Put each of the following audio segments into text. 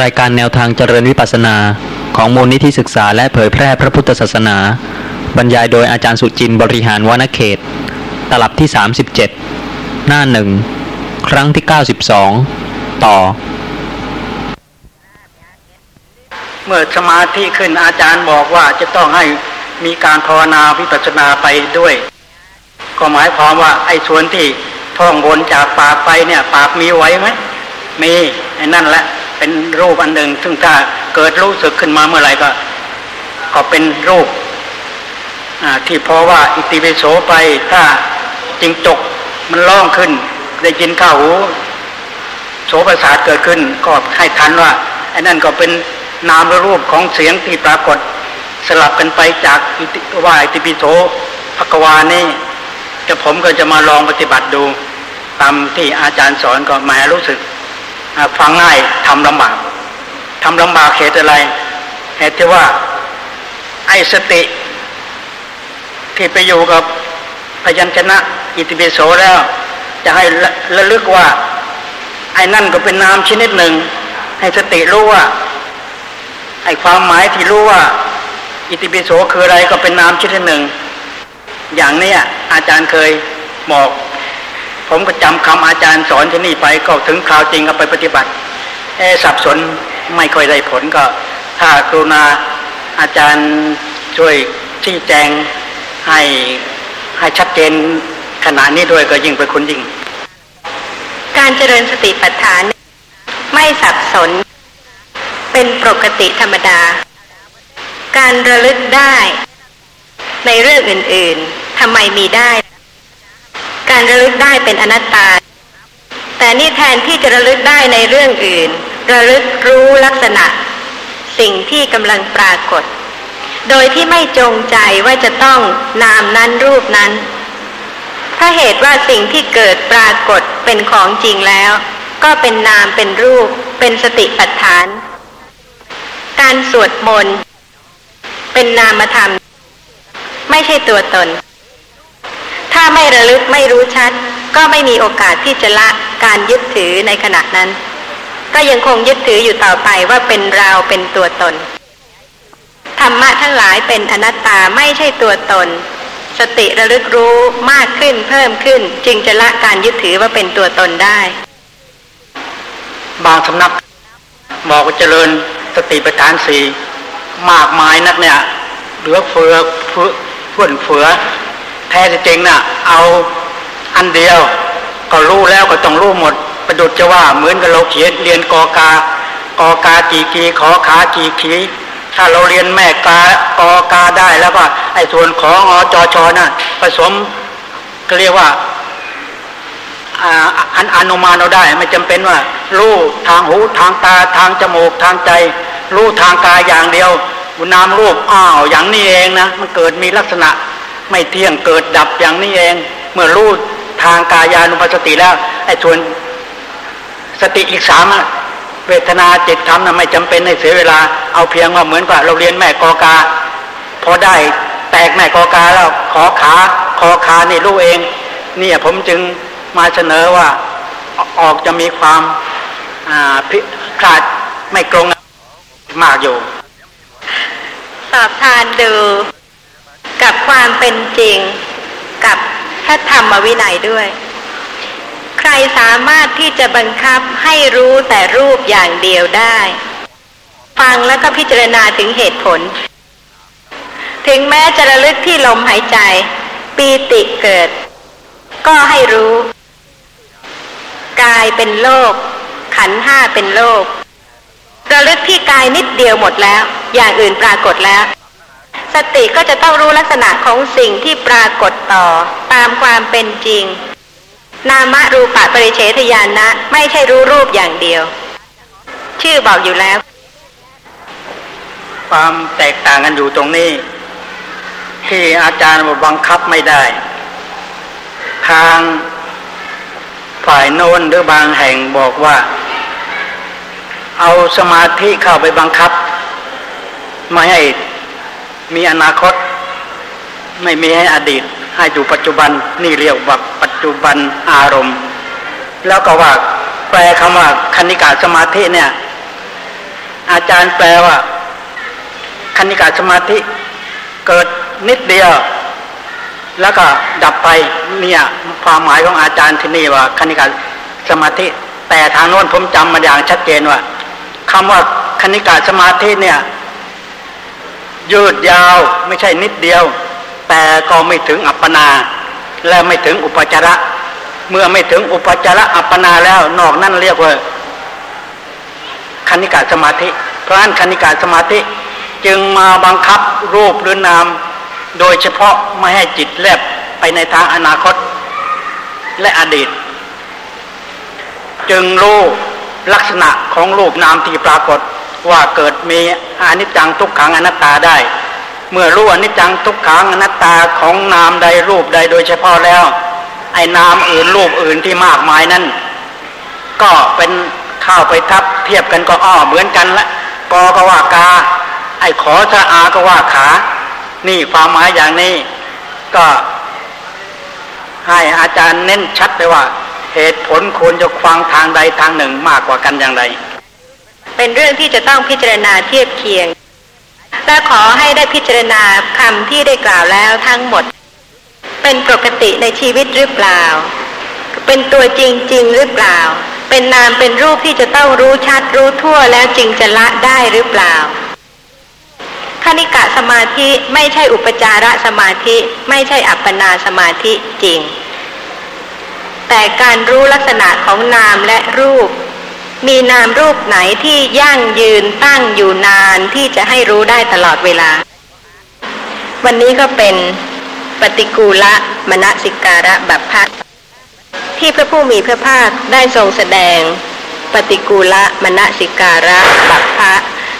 รายการแนวทางเจริญวิปัสนา ของมูลนิธิศึกษาและเผยแพร่พระพุทธศาสนา บรรยายโดยอาจารย์สุจินบริหารวนเขต ตลับที่ 37 หน้าหนึ่งครั้งที่ 92 ต่อ เมื่อสมาธิขึ้นอาจารย์บอกว่าจะต้องให้มีการภาวนาวิปัสสนาไปด้วย ก็หมายความว่าไอ้ส่วนที่ท่องบนจากปากไปเนี่ย ปากมีไว้ไหมมีไอ้นั่นแหละ เป็นรูปอันหนึ่งซึ่งถ้าเกิดรู้สึกขึ้นมาเมื่อไหร่ก็ ก็เป็นรูปที่เพราะว่าอิติปิโสไปถ้าจริงจกมันล่องขึ้น ได้ยินข้าวหูโสประสาทเกิดขึ้นก็ให้ทันว่าไอ้นั่นก็เป็นนามรูปของเสียงที่ปรากฏสลับกันไปจากว่าอิติปิโสภกวานี่จะผมก็จะมาลองปฏิบัติดูตามที่อาจารย์สอนก็มารู้สึก ฟังง่ายทำลำบากทำลำบากเหตุอะไร เหตุที่ว่าไอ้สติ ที่ไปอยู่กับพยัญชนะอิติปิโสแล้ว จะให้ระลึกว่า ไอ้นั่นก็เป็นนามชนิดหนึ่ง ให้สติรู้ว่า ไอ้ความหมายที่รู้ว่า อิติปิโสคืออะไรก็เป็นนามชนิดหนึ่ง อย่างนี้อาจารย์เคยบอก ผมก็จำคำอาจารย์สอนที่นี่ไปก็ถึงคราวจริงเอาไปปฏิบัติแอสับสนไม่ค่อยได้ผลก็ ถ้ากรุณาอาจารย์ช่วยชี้แจงให้ให้ชัดเจนขนาดนี้ด้วยก็ยิ่งเป็นคุณยิ่ง การเจริญสติปัฏฐาน ไม่สับสน เป็นปกติธรรมดา การระลึกได้ ในเรื่องอื่น ๆทำไมมีได้ การระลึกได้เป็นอนัตตา แต่นี่แทนที่จะระลึกได้ในเรื่องอื่น ระลึกรู้ลักษณะ สิ่งที่กำลังปรากฏ โดยที่ไม่จงใจว่าจะต้องนามนั้นรูปนั้นถ้าเหตุว่าสิ่งที่เกิดปรากฏเป็นของจริงแล้ว ก็เป็นนามเป็นรูป เป็นสติปัฏฐาน การสวดมนต์เป็นนามธรรม ไม่ใช่ตัวตน ถ้าไม่ระลึกไม่รู้ชัด ก็ไม่มีโอกาสที่จะละการยึดถือในขณะนั้น ก็ยังคงยึดถืออยู่ต่อไปว่าเป็นเราเป็นตัวตน ธรรมะทั้งหลายเป็นอนัตตาไม่ใช่ตัวตน สติระลึกรู้มากขึ้นเพิ่มขึ้น จึงจะละการยึดถือว่าเป็นตัวตนได้ บางสำนักบอกว่าเจริญสติปัฏฐานสี่มากมายนักเนี่ยเหลือเฟือเฟื่อเฟือ แท้จริงนะ่ะ เอาอันเดียว ก็รู้แล้วก็ต้องรู้หมด ประดุจจะว่าเหมือนกับเราเขียนเรียนกอกากอกาจีกีขอขาจีขีถ้าเราเรียนแม่กากอกาได้แล้วก็ไอ้ส่วนของอจอชอน่ะผสมก็เรียกว่าอันอนุมานเราได้ ไม่จำเป็นว่ารู้ทางหูทางตาทางจมูกทางใจ รู้ทางกายอย่างเดียวนามรูปอ้าวอย่างนี้เองนะ มันเกิดมีลักษณะ ไม่เที่ยงเกิดดับอย่างนี้เอง เมื่อรู้ทางกายานุปัสสติแล้วไอ้ส่วนสติอีกสามเวทนาจิตธรรมนะไม่จำเป็นในเสียเวลาเอาเพียงว่าเหมือนกับเราเรียนแม่กอกา พอได้แตกแม่กอกาแล้วขอขาคอขานี่รู้เอง เนี่ยผมจึงมาเสนอว่าออกจะมีความพิขาดไม่ตรงมากอยู่ สอบทานดู กับความเป็นจริง กับพระธรรมวินัยด้วย ใครสามารถที่จะบังคับให้รู้แต่รูปอย่างเดียวได้ ฟังแล้วก็พิจารณาถึงเหตุผล ถึงแม้จะระลึกที่ลมหายใจ ปีติเกิด ก็ให้รู้ กายเป็นโลก ขันห้าเป็นโลกระลึกที่กายนิดเดียวหมดแล้ว อย่างอื่นปรากฏแล้ว สติก็จะต้องรู้ลักษณะของสิ่งที่ปรากฏต่อตามความเป็นจริง นามรูปะปริเฉทญาณนะไม่ใช่รู้รูปอย่างเดียว ชื่อบอกอยู่แล้ว ความแตกต่างกันอยู่ตรงนี้ ที่อาจารย์บังคับไม่ได้ ทางฝ่ายโน้นหรือบางแห่งบอกว่า เอาสมาธิเข้าไปบังคับ ไม่ให้ มีอนาคต ไม่มีให้อดีต ให้อยู่ปัจจุบันนี่เรียกว่าปัจจุบันอารมณ์ แล้วก็ว่า แปลคำว่าคณิกาสมาธิเนี่ย อาจารย์แปลว่าคณิกาสมาธิ เกิดนิดเดียว แล้วก็ดับไปเนี่ยความหมายของอาจารย์ที่นี่ว่าคณิกาสมาธิ แต่ทางโน้นผมจำมาอย่างชัดเจนว่าคำว่าคณิกาสมาธิเนี่ย ยืดยาวไม่ใช่นิดเดียว แต่ก็ไม่ถึงอัปปนา และไม่ถึงอุปจาระ เมื่อไม่ถึงอุปจาระอัปปนาแล้วนอกนั่นเรียกว่าคณิกาสมาธิ เพราะนั้นคณิกาสมาธิ จึงมาบังคับรูปหรือนาม โดยเฉพาะไม่ให้จิตแลบไปในทางอนาคตและอดีต จึงรู้ลักษณะของรูปนามที่ปรากฏ ว่าเกิดมีอนิจจังทุกขังอนัตตาได้ เมื่อรู้อนิจจังทุกขังอนัตตาของนามใดรูปใดโดยเฉพาะแล้ว ไอ้นามอื่นรูปอื่นที่มากมายนั้นก็เป็นข้าวไปทับเทียบกันก็อ้อเหมือนกันละกอก็ว่ากา ไอ้ขอสะอาก็ว่าขา นี่ความหมายอย่างนี้ ก็ ให้อาจารย์เน้นชัดไปว่า เหตุผลควรจะฟังทางใดทางหนึ่งมากกว่ากันอย่างไร เป็นเรื่องที่จะต้องพิจารณาเทียบเคียง และขอให้ได้พิจารณาคำที่ได้กล่าวแล้วทั้งหมด เป็นปกติในชีวิตหรือเปล่า เป็นตัวจริงๆหรือเปล่า เป็นนามเป็นรูปที่จะต้องรู้ชัดรู้ทั่วแล้วจริงจะละได้หรือเปล่าคณิกะสมาธิไม่ใช่อุปจาระสมาธิไม่ใช่อัปปนาสมาธิจริง แต่การรู้ลักษณะของนามและรูป มีนามรูปไหนที่ยั่งยืนตั้งอยู่นานที่จะให้รู้ได้ตลอดเวลา วันนี้ก็เป็นปฏิกูละมณสิการะบัพพะที่พระผู้มีพระภาคได้ทรงแสดง ปฏิกูละมณสิการะบัพพะ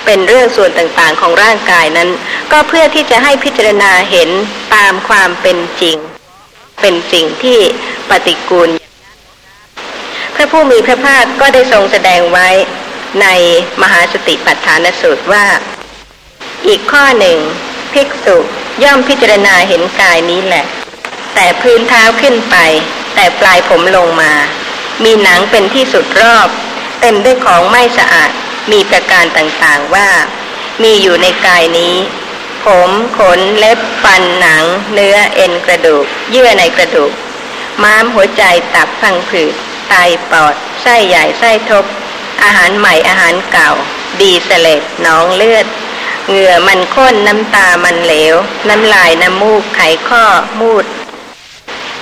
เป็นเรื่องส่วนต่างๆของร่างกายนั้น ก็เพื่อที่จะให้พิจารณาเห็นตามความเป็นจริง เป็นสิ่งที่ปฏิกูล พระผู้มีพระภาคก็ได้ทรงแสดงไว้ในมหาสติปัฏฐานสูตรว่า อีกข้อหนึ่ง ภิกษุย่อมพิจารณาเห็นกายนี้แหละ แต่พื้นเท้าขึ้นไป แต่ปลายผมลงมา มีหนังเป็นที่สุดรอบ เต็มด้วยของไม่สะอาดมีประการต่างๆว่า มีอยู่ในกายนี้ ผมขนเล็บฟันหนัง เนื้อเอ็นกระดูก เยื่อในกระดูก ม้ามหัวใจตับพังผืด ไตปอด ไส้ใหญ่ไส้ทบ อาหารใหม่อาหารเก่า ดีเสลดน้องเลือด เหงื่อมันข้นน้ำตามันเหลว น้ำลายน้ำมูกไขข้อมูด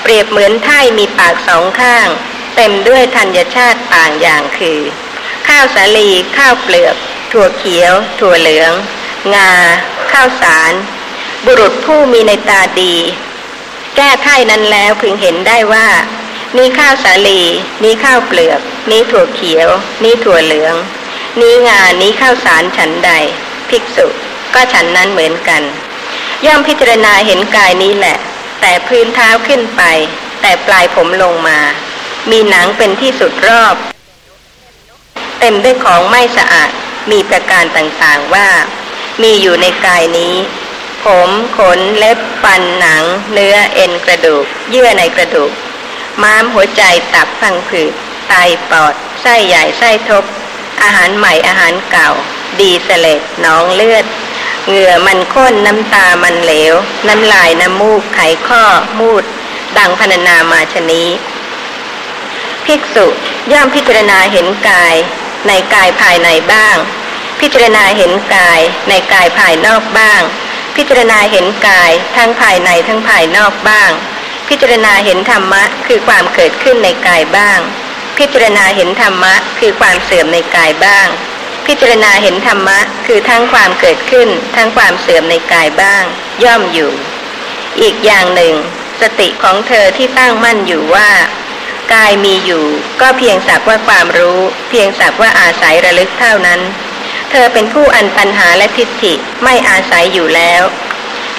เปรียบเหมือนไถ่มีปากสองข้าง เต็มด้วยธัญชาติต่างอย่างคือ ข้าวสาลีข้าวเปลือก ถั่วเขียว ถั่วเหลือง งา ข้าวสาร บุรุษผู้มีในตาดี แก้ไถ่นั้นแล้วพึงเห็นได้ว่า นี้ข้าวสาลีนี้ข้าวเปลือกนี้ถั่วเขียวนี้ถั่วเหลืองนี้งานนี้ข้าวสารฉันใด ภิกษุ ก็ฉันนั้นเหมือนกัน ย่อมพิจารณาเห็นกายนี้แหละ แต่พื้นเท้าขึ้นไป แต่ปลายผมลงมา มีหนังเป็นที่สุดรอบ เต็มด้วยของไม่สะอาด มีประการต่างๆว่า มีอยู่ในกายนี้ผมขนเล็บฟันหนัง เนื้อเอ็นกระดูก เยื่อในกระดูก ม้ามหัวใจตับพังผืดไตปอด ไส้ใหญ่ไส้ทบ อาหารใหม่อาหารเก่า ดีเสลดน้องเลือด เหงื่อมันข้นน้ำตามันเหลว น้ำลายน้ำมูกไขข้อ มูด ดังพรรณนามาชนี้ ภิกษุย่อมพิจารณาเห็นกาย ในกายภายในบ้าง พิจารณาเห็นกาย ในกายภายนอกบ้าง พิจารณาเห็นกายทั้งภายในทั้งภายนอกบ้าง พิจารณาเห็นธรรมะคือความเกิดขึ้นในกายบ้าง พิจารณาเห็นธรรมะคือความเสื่อมในกายบ้าง พิจารณาเห็นธรรมะคือทั้งความเกิดขึ้น ทั้งความเสื่อมในกายบ้าง ย่อมอยู่ อีกอย่างหนึ่ง สติของเธอที่ตั้งมั่นอยู่ว่ากายมีอยู่ก็เพียงสักว่าความรู้ เพียงสักว่าอาศัยระลึกเท่านั้น เธอเป็นผู้อันปัญหาและทิฏฐิไม่อาศัยอยู่แล้ว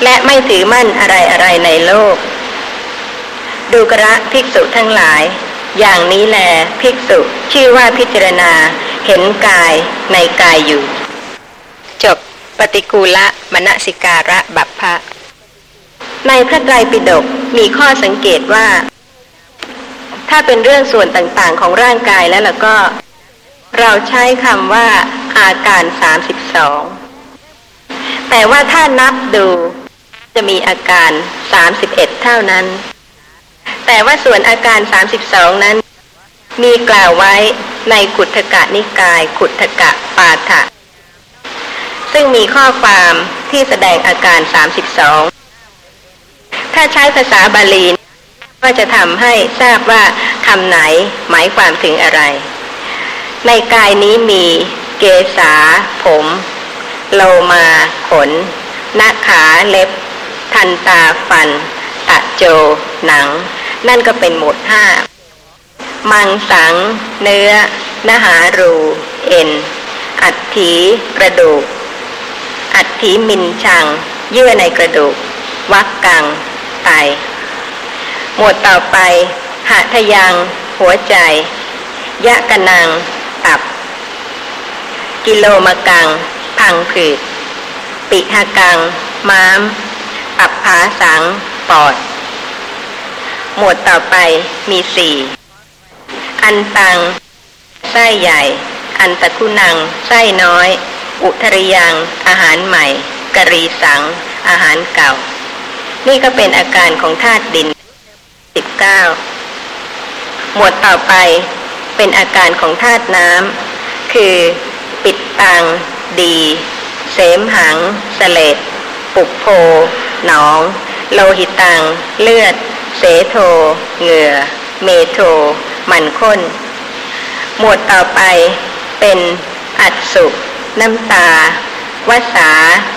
และไม่ถือมั่นอะไรอะไรในโลก ดูกระภิกษุทั้งหลาย อย่างนี้แลภิกษุชื่อว่าพิจารณา เห็นกายในกายอยู่ จบปฏิกูละมณสิการะบัพพะในพระไตรปิฎกมีข้อสังเกตว่า ถ้าเป็นเรื่องส่วนต่างๆของร่างกายแล้วล่ะก็ เราใช้คำว่าอาการสามสิบสองแต่ว่าถ้านับดูจะมีอาการสามสิบเอ็ดเท่านั้น แต่ว่าส่วนอาการสามสิบสองนั้น มีกล่าวไว้ในขุทกะนิกาย ขุทกะปาฐะซึ่งมีข้อความที่แสดงอาการสามสิบสองถ้าใช้ภาษาบาลีก็จะทำให้ทราบว่าคำไหนหมายความถึงอะไร ในกายนี้มีเกษา ผม โลมา ขน หน้าขาเล็บ ทันตาฟัน ตะโจ หนัง นั่นก็เป็นหมวดห้า มังสัง เนื้อ นหารู เอ็น อัฐถีกระดูก อัฐถีมินชัง เยื่อในกระดูก วักกัง ไต หมวดต่อไปหะทยัง หัวใจ ยะกะนัง ตับ กิโลมกัง พังผืด ปิหกัง ม้ามปับผาสัง ปอด หมวดต่อไปมีสี่ อันตัง ไส้ใหญ่ อันตะคุนัง ไส้น้อย อุทริยัง อาหารใหม่ กรีสัง อาหารเก่า นี่ก็เป็นอาการของธาตุดินสิบเก้าหมวดต่อไปเป็นอาการของธาตุน้ำคือ ปิดตัง ดี เสมหังสเลด ปุกโพ หนอง โลหิตัง เลือด เสโท เหงื่อ เมโท มันข้น หมวดต่อไปเป็นอัดสุน้ำตาวสา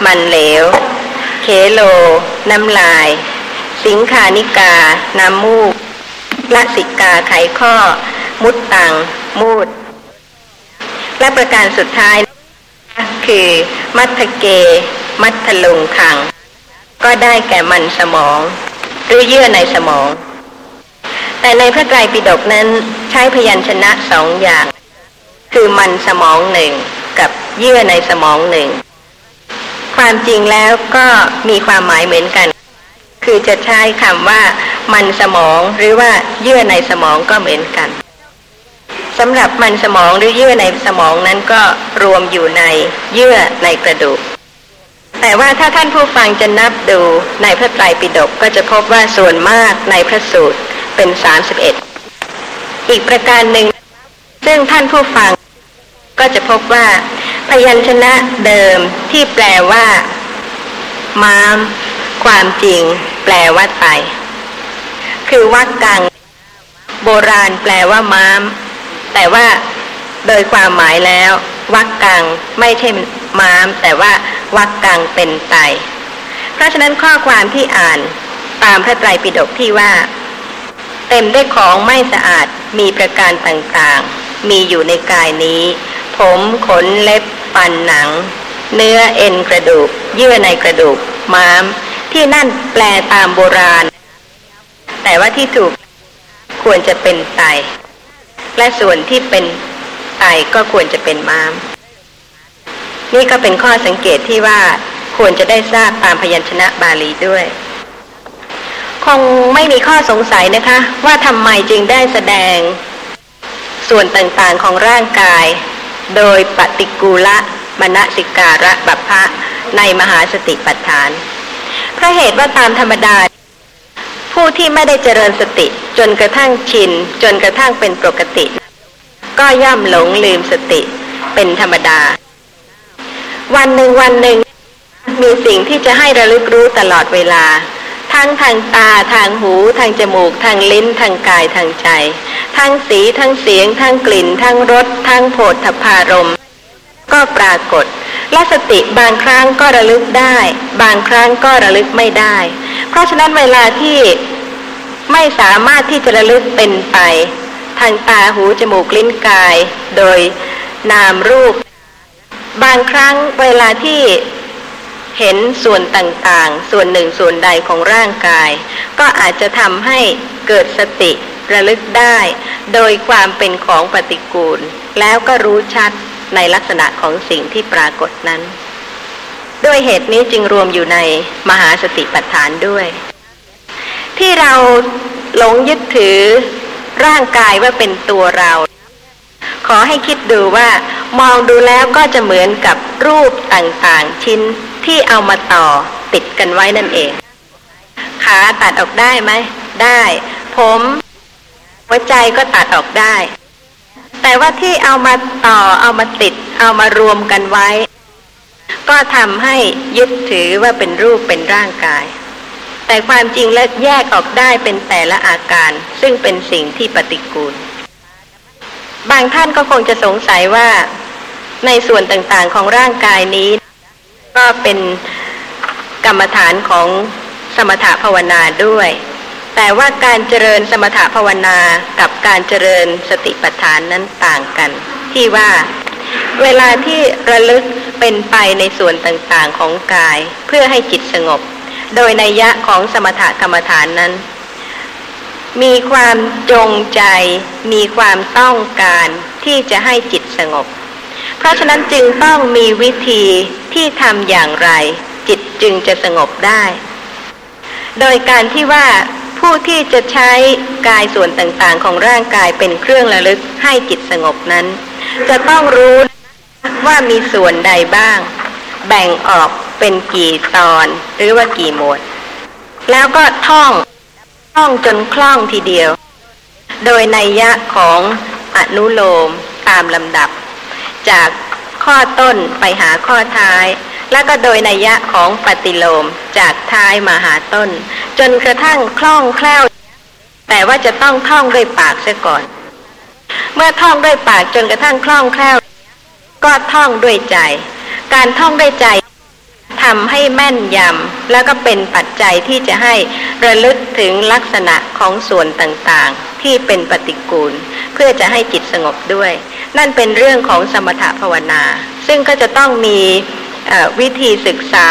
มันเหลว เคโล น้ำลาย สิงคานิกา น้ำมูกละสิกาไขข้อ มุดตัง มูด และประการสุดท้าย คือ มัทเก มัทลุงขัง ก็ได้แก่มันสมอง หรือเยื่อในสมอง แต่ในพระไตรปิฎกนั้นใช้พยัญชนะสองอย่าง คือมันสมองหนึ่งกับเยื่อในสมองหนึ่ง ความจริงแล้วก็มีความหมายเหมือนกัน คือจะใช้คำว่า มันสมองหรือว่าเยื่อในสมองก็เหมือนกัน สำหรับมันสมองหรือเยื่อในสมองนั้นก็รวมอยู่ในเยื่อในกระดูก แต่ว่าถ้าท่านผู้ฟังจะนับดูในพระไตรปิฎกก็จะพบว่าส่วนมากในพระสูตรเป็นสามสิบเอ็ดอีกประการหนึ่ง ซึ่งท่านผู้ฟังก็จะพบว่า พยัญชนะเดิมที่แปลว่า ม้าม ความจริง แปลว่าไตคือวักกัง โบราณแปลว่าม้าม แต่ว่าโดยความหมายแล้ววักกังไม่ใช่ม้าม แต่ว่าวักกังเป็นไต เพราะฉะนั้นข้อความที่อ่านตามพระไตรปิฎกที่ว่า เต็มด้วยของไม่สะอาดมีประการต่างๆ มีอยู่ในกายนี้ ผมขนเล็บปันหนัง เนื้อเอ็นกระดูก เยื่อในกระดูก ม้าม ที่นั่นแปลตามโบราณ แต่ว่าที่ถูกควรจะเป็นไต และส่วนที่เป็นไตก็ควรจะเป็นม้าม นี่ก็เป็นข้อสังเกตที่ว่าควรจะได้ทราบตามพยัญชนะบาลีด้วย คงไม่มีข้อสงสัยนะคะ ว่าทำไมจึงได้แสดง ส่วนต่างๆของร่างกาย โดยปฏิกูละมณสิการะบัพพะในมหาสติปัฏฐาน เพราะเหตุว่าตามธรรมดา ผู้ที่ไม่ได้เจริญสติ จนกระทั่งชิน จนกระทั่งเป็นปกติ ก็ย่อมหลงลืมสติเป็นธรรมดา วันหนึ่งวันหนึ่ง มีสิ่งที่จะให้ระลึกรู้ตลอดเวลา ทั้งทางตาทางหู ทางจมูก ทางลิ้น ทางกายทางใจ ทั้งสีทั้งเสียง ทั้งกลิ่น ทั้งรสทั้งโผฏฐพารมก็ปรากฏและสติบางครั้งก็ระลึกได้ บางครั้งก็ระลึกไม่ได้ เพราะฉะนั้นเวลาที่ไม่สามารถที่จะระลึกเป็นไป ทางตาหูจมูกลิ้นกาย โดยนามรูป บางครั้งเวลาที่เห็นส่วนต่างๆ ส่วนหนึ่งส่วนใดของร่างกาย ก็อาจจะทำให้เกิดสติระลึกได้ โดยความเป็นของปฏิกูล แล้วก็รู้ชัดในลักษณะของสิ่งที่ปรากฏนั้น ด้วยเหตุนี้จึงรวมอยู่ในมหาสติปัฏฐานด้วย ที่เราหลงยึดถือร่างกายว่าเป็นตัวเรา ขอให้คิดดูว่ามองดูแล้วก็จะเหมือนกับรูปต่างๆ ชิ้นที่เอามาต่อติดกันไว้นั่นเอง ขาตัดออกได้ไหม ได้ ผมหัวใจก็ตัดออกได้ แต่ว่าที่เอามาต่อเอามาติด เอามารวมกันไว้ ก็ทำให้ยึดถือว่าเป็นรูปเป็นร่างกาย แต่ความจริงแล้วแยกออกได้เป็นแต่ละอาการ ซึ่งเป็นสิ่งที่ปฏิกูล บางท่านก็คงจะสงสัยว่า ในส่วนต่างๆของร่างกายนี้ ก็เป็นกรรมฐานของสมถภาวนาด้วย แต่ว่าการเจริญสมถภาวนากับการเจริญสติปัฏฐานนั้นต่างกัน ที่ว่า เวลาที่ระลึกเป็นไปในส่วนต่างๆของกาย เพื่อให้จิตสงบ โดยในยะของสมถกรรมฐานนั้น มีความจงใจ มีความต้องการที่จะให้จิตสงบ เพราะฉะนั้นจึงต้องมีวิธีที่ทำอย่างไร จิตจึงจะสงบได้ โดยการที่ว่าผู้ที่จะใช้กายส่วนต่างๆ ของร่างกายเป็นเครื่องระลึกให้จิตสงบนั้น จะต้องรู้ว่ามีส่วนใดบ้าง แบ่งออกเป็นกี่ตอนหรือว่ากี่หมวด แล้วก็ท่องท่องจนคล่องทีเดียว โดยในยะของอนุโลมตามลำดับ จากข้อต้นไปหาข้อท้าย แล้วก็โดยนัยยะของปฏิโลมจากท้ายมาหาต้น จนกระทั่งคล่องแคล่ว แต่ว่าจะต้องท่องด้วยปากเสียก่อน เมื่อท่องด้วยปากจนกระทั่งคล่องแคล่ว ก็ท่องด้วยใจ การท่องด้วยใจทำให้แม่นยำแล้วก็เป็นปัจจัยที่จะให้ระลึกถึงลักษณะของส่วนต่างๆ ที่เป็นปฏิกูล เพื่อจะให้จิตสงบด้วย นั่นเป็นเรื่องของสมถภาวนา ซึ่งก็จะต้องมีวิธีศึกษา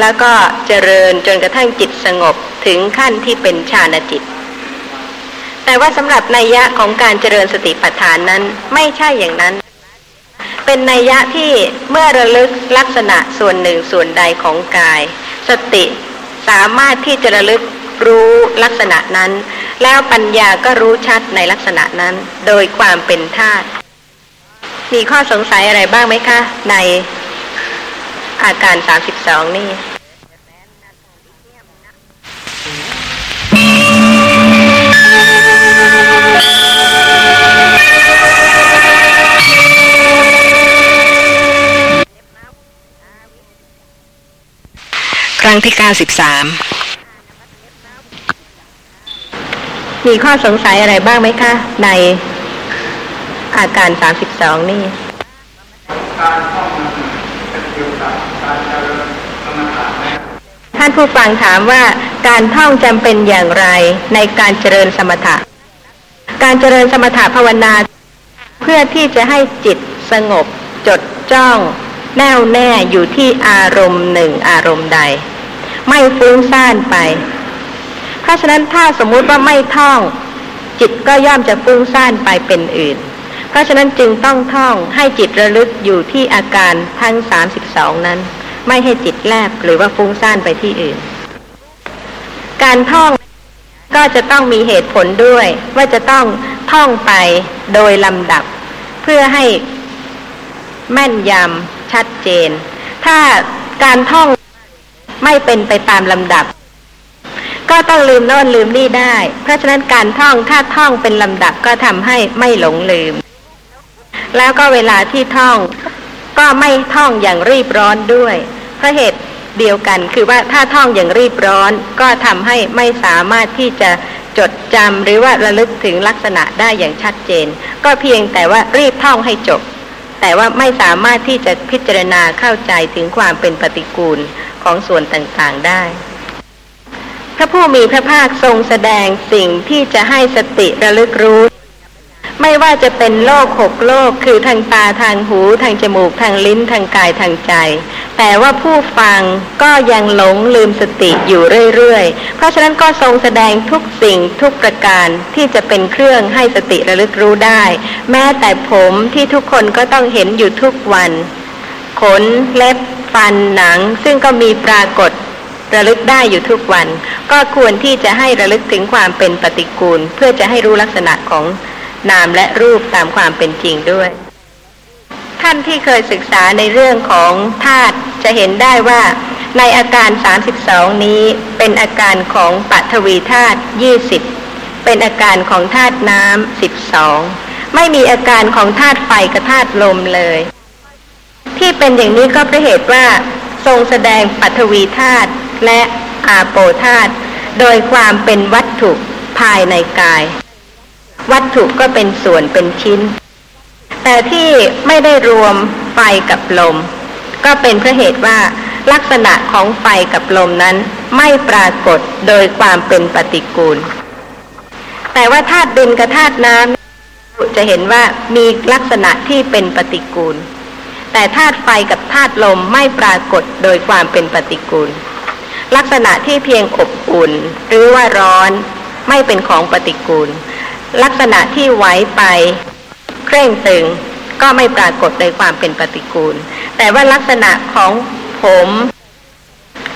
แล้วก็เจริญจนกระทั่งจิตสงบถึงขั้นที่เป็นฌานจิต แต่ว่าสำหรับนัยยะของการเจริญสติปัฏฐานนั้นไม่ใช่อย่างนั้น เป็นนัยยะที่เมื่อระลึกลักษณะส่วนหนึ่งส่วนใดของกาย สติสามารถที่จะระลึกรู้ลักษณะนั้น แล้วปัญญาก็รู้ชัดในลักษณะนั้น โดยความเป็นธาตุมีข้อสงสัยอะไรบ้างไหมคะ ในอาการสามสิบสองนี่ ครั้งที่เก้าสิบสามมีข้อสงสัยอะไรบ้างไหมคะ ในอาการสามสิบสองนี่การท่องมันเป็นเกี่ยวกับการเจริญกรรมฐานไหม ท่านผู้ฟังถามว่าการท่องจำเป็นอย่างไรในการเจริญสมถะ การเจริญสมถะภาวนา เพื่อที่จะให้จิตสงบ จดจ้อง แน่วแน่อยู่ที่อารมณ์หนึ่งอารมณ์ใด ไม่ฟุ้งซ่านไป เพราะฉะนั้นถ้าสมมุติว่าไม่ท่อง จิตก็ย่อมจะฟุ้งซ่านไปเป็นอื่น เพราะฉะนั้นจึงต้องท่องให้จิตระลึกอยู่ที่อาการทั้ง32นั้น ไม่ให้จิตแลบหรือว่าฟุ้งซ่านไปที่อื่น การท่องก็จะต้องมีเหตุผลด้วย ว่าจะต้องท่องไปโดยลำดับ เพื่อให้แม่นยำชัดเจน ถ้าการท่องไม่เป็นไปตามลำดับ ก็ต้องลืมโน่นลืมนี่ได้ เพราะฉะนั้นการท่องถ้าท่องเป็นลำดับก็ทำให้ไม่หลงลืม แล้วก็เวลาที่ท่องก็ไม่ท่องอย่างรีบร้อนด้วย พราะเหตุเดียวกัน คือว่าถ้าท่องอย่างรีบร้อน ก็ทำให้ไม่สามารถที่จะจดจำหรือว่าระลึกถึงลักษณะได้อย่างชัดเจน ก็เพียงแต่ว่ารีบท่องให้จบ แต่ว่าไม่สามารถที่จะพิจารณาเข้าใจถึงความเป็นปฏิกูลของส่วนต่างๆได้พระผู้มีพระภาคทรงแสดงสิ่งที่จะให้สติระลึกรู้ ไม่ว่าจะเป็นโลกหกโลก คือทางตาทางหู ทางจมูกทางลิ้นทางกายทางใจ แต่ว่าผู้ฟังก็ยังหลงลืมสติอยู่เรื่อยๆ เพราะฉะนั้นก็ทรงแสดงทุกสิ่งทุกประการที่จะเป็นเครื่องให้สติระลึกรู้ได้ แม้แต่ผมที่ทุกคนก็ต้องเห็นอยู่ทุกวัน ขนเล็บฟันหนัง ซึ่งก็มีปรากฏระลึกได้อยู่ทุกวัน ก็ควรที่จะให้ระลึกถึงความเป็นปฏิกูล เพื่อจะให้รู้ลักษณะของ นามและรูปตามความเป็นจริงด้วย ท่านที่เคยศึกษาในเรื่องของธาตุจะเห็นได้ว่าในอาการ 32 นี้เป็นอาการของปัทวีธาตุ20 เป็นอาการของธาตุน้ำ12 ไม่มีอาการของธาตุไฟกับธาตุลมเลย ที่เป็นอย่างนี้ก็เพราะเหตุว่า ทรงแสดงปัทวีธาตุและอาโปธาตุโดยความเป็นวัตถุภายในกาย วัตถุก็เป็นส่วนเป็นชิ้น แต่ที่ไม่ได้รวมไฟกับลม ก็เป็นเพราะเหตุว่าลักษณะของไฟกับลมนั้นไม่ปรากฏโดยความเป็นปฏิกูล แต่ว่าธาตุดินกับธาตุน้ำจะเห็นว่ามีลักษณะที่เป็นปฏิกูล แต่ธาตุไฟกับธาตุลมไม่ปรากฏโดยความเป็นปฏิกูล ลักษณะที่เพียงอบอุ่น หรือว่าร้อนไม่เป็นของปฏิกูล ลักษณะที่ไหวไป เคร่งตึง ก็ไม่ปรากฏโดยความเป็นปฏิกูล แต่ว่าลักษณะของผม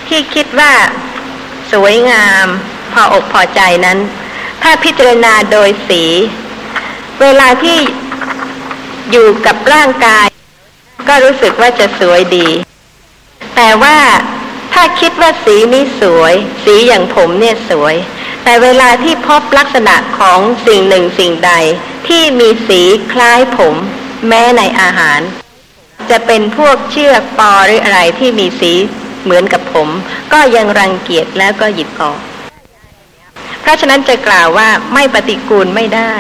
ที่คิดว่าสวยงาม พออกพอใจนั้น ถ้าพิจารณาโดยสี เวลาที่อยู่กับร่างกาย ก็รู้สึกว่าจะสวยดี แต่ว่าถ้าคิดว่าสีนี้สวย สีอย่างผมเนี่ยสวย แต่เวลาที่พบลักษณะของสิ่งหนึ่งสิ่งใด ที่มีสีคล้ายผม แม้ในอาหาร จะเป็นพวกเชือกปอหรืออะไรที่มีสีเหมือนกับผม ก็ยังรังเกียจแล้วก็หยิบออก เพราะฉะนั้นจะกล่าวว่าไม่ปฏิกูลไม่ได้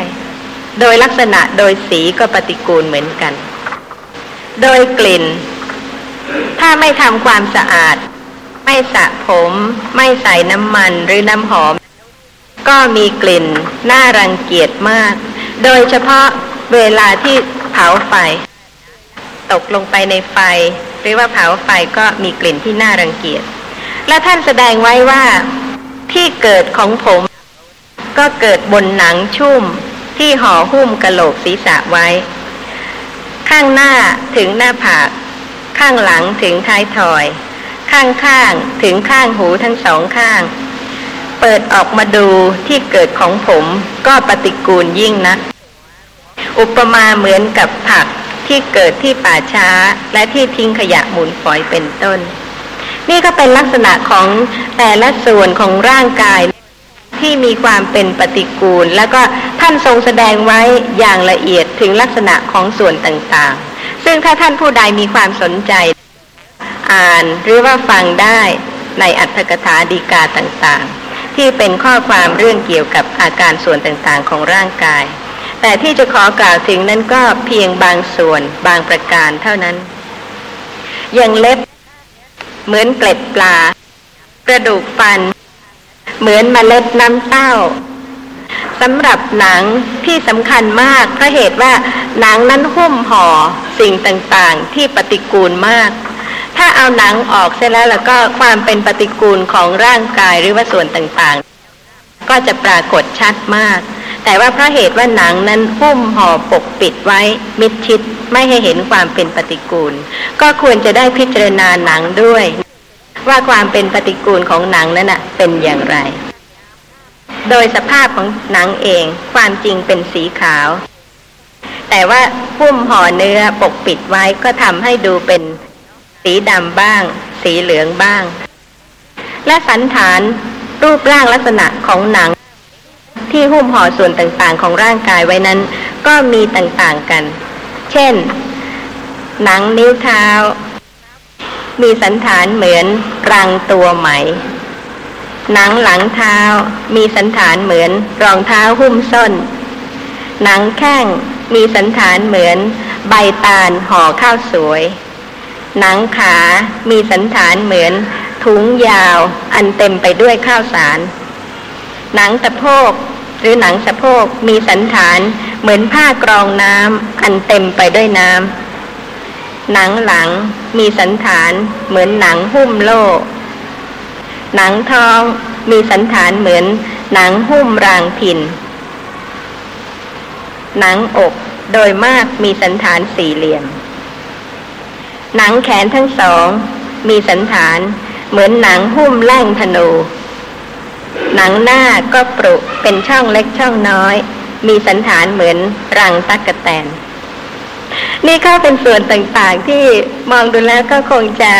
โดยลักษณะโดยสีก็ปฏิกูลเหมือนกัน โดยกลิ่น ถ้าไม่ทำความสะอาด ไม่สระผม ไม่ใส่น้ำมันหรือน้ำหอม ก็มีกลิ่น น่ารังเกียจมาก โดยเฉพาะเวลาที่เผาไฟ ตกลงไปในไฟ หรือว่าเผาไฟก็มีกลิ่นที่น่ารังเกียจ และท่านแสดงไว้ว่าที่เกิดของผม ก็เกิดบนหนังชุ่มที่ห่อหุ้มกระโหลกศีรษะไว้ ข้างหน้าถึงหน้าผากข้างหลังถึงท้ายถอย ข้างข้างถึงข้างหูทั้งสองข้าง เปิดออกมาดูที่เกิดของผมก็ปฏิกูลยิ่งนะอุปมาเหมือนกับผักที่เกิดที่ป่าช้าและที่ทิ้งขยะหมุนฝอยเป็นต้น นี่ก็เป็นลักษณะของแต่ละส่วนของร่างกายที่มีความเป็นปฏิกูล แล้วก็ท่านทรงแสดงไว้อย่างละเอียดถึงลักษณะของส่วนต่างๆ ซึ่งถ้าท่านผู้ใดมีความสนใจ อ่านหรือว่าฟังได้ในอัตถกถาดีกาต่างๆ ที่เป็นข้อความเรื่องเกี่ยวกับอาการส่วนต่างๆของร่างกาย แต่ที่จะขอกล่าวถึงนั้นก็เพียงบางส่วนบางประการเท่านั้น อย่างเล็บ เหมือนเกล็ดปลา กระดูกฟัน เหมือนมเมล็ดน้ำเต้าสำหรับหนังที่สำคัญมากเพราะเหตุว่าหนังนั้นหุ้มห่อสิ่งต่างๆ ที่ปฏิกูลมาก ถ้าเอาหนังออกเสร็จแล้วแล้วก็ความเป็นปฏิกูลของร่างกายหรือว่าส่วนต่างๆ ก็จะปรากฏชัดมาก แต่ว่าเพราะเหตุว่าหนังนั้นหุ้มห่อปกปิดไว้มิดชิดไม่ให้เห็นความเป็นปฏิกูล ก็ควรจะได้พิจารณาหนังด้วย ว่าความเป็นปฏิกูลของหนังนั้นนะเป็นอย่างไร โดยสภาพของหนังเองความจริงเป็นสีขาว แต่ว่าหุ้มห่อเนื้อปกปิดไว้ก็ทำให้ดูเป็น สีดำบ้าง สีเหลืองบ้าง และสันฐานรูปร่างลักษณะของหนัง ที่หุ้มห่อส่วนต่างๆ ของร่างกายไว้นั้น ก็มีต่างๆกัน เช่น หนังนิ้วเท้า มีสันฐานเหมือนรังตัวไหม หนังหลังเท้า มีสันฐานเหมือนรองเท้าหุ้มส้น หนังแข้งมีสันฐานเหมือนใบตาลห่อข้าวสวย หนังขา มีสันฐานเหมือน ถุงยาว อันเต็มไปด้วยข้าวสาร หนังตะโพกหรือหนังสะโพกมีสันฐานเหมือนผ้ากรองน้ำอันเต็มไปด้วยน้ำหนังหลังมีสันฐานเหมือนหนังหุ้มโล่หนังท้องมีสันฐานเหมือน หนังหุ้มรางพินหนังอกโดยมากมีสันฐานสี่เหลี่ยม หนังแขนทั้งสอง มีสันฐานเหมือนหนังหุ้มแล่งธนู หนังหน้าก็ปรุเป็นช่องเล็กช่องน้อย มีสันฐานเหมือนรังตักกะแตน นี่ก็เป็นส่วนต่างๆที่มองดูแล้วก็คงจะ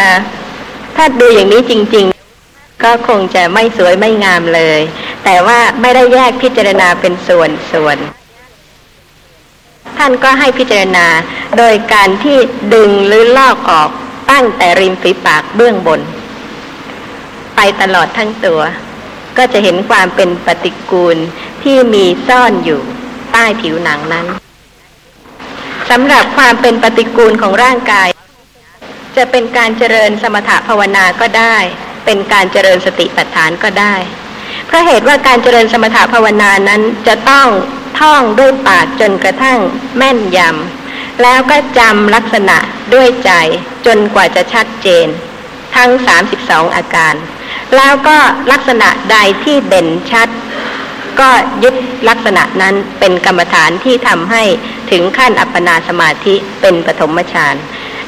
ถ้าดูอย่างนี้จริง ๆ ก็คงจะไม่สวยไม่งามเลย แต่ว่าไม่ได้แยกพิจารณาเป็นส่วนส่วน ท่านก็ให้พิจารณา โดยการที่ดึงหรือลอกออกตั้งแต่ริมฝีปากเบื้องบน ไปตลอดทั้งตัว ก็จะเห็นความเป็นปฏิกูลที่มีซ่อนอยู่ใต้ผิวหนังนั้นสำหรับความเป็นปฏิกูลของร่างกาย จะเป็นการเจริญสมถภาวนาก็ได้ เป็นการเจริญสติปัฏฐานก็ได้ เพราะเหตุว่าการเจริญสมถภาวนานั้นจะต้องท่องด้วยปากจนกระทั่งแม่นยำแล้วก็จำลักษณะด้วยใจจนกว่าจะชัดเจน ทั้ง 32 อาการ แล้วก็ลักษณะใดที่เด่นชัด ก็ยึดลักษณะนั้นเป็นกรรมฐานที่ทำให้ถึงขั้นอัปปนาสมาธิเป็นปฐมฌาน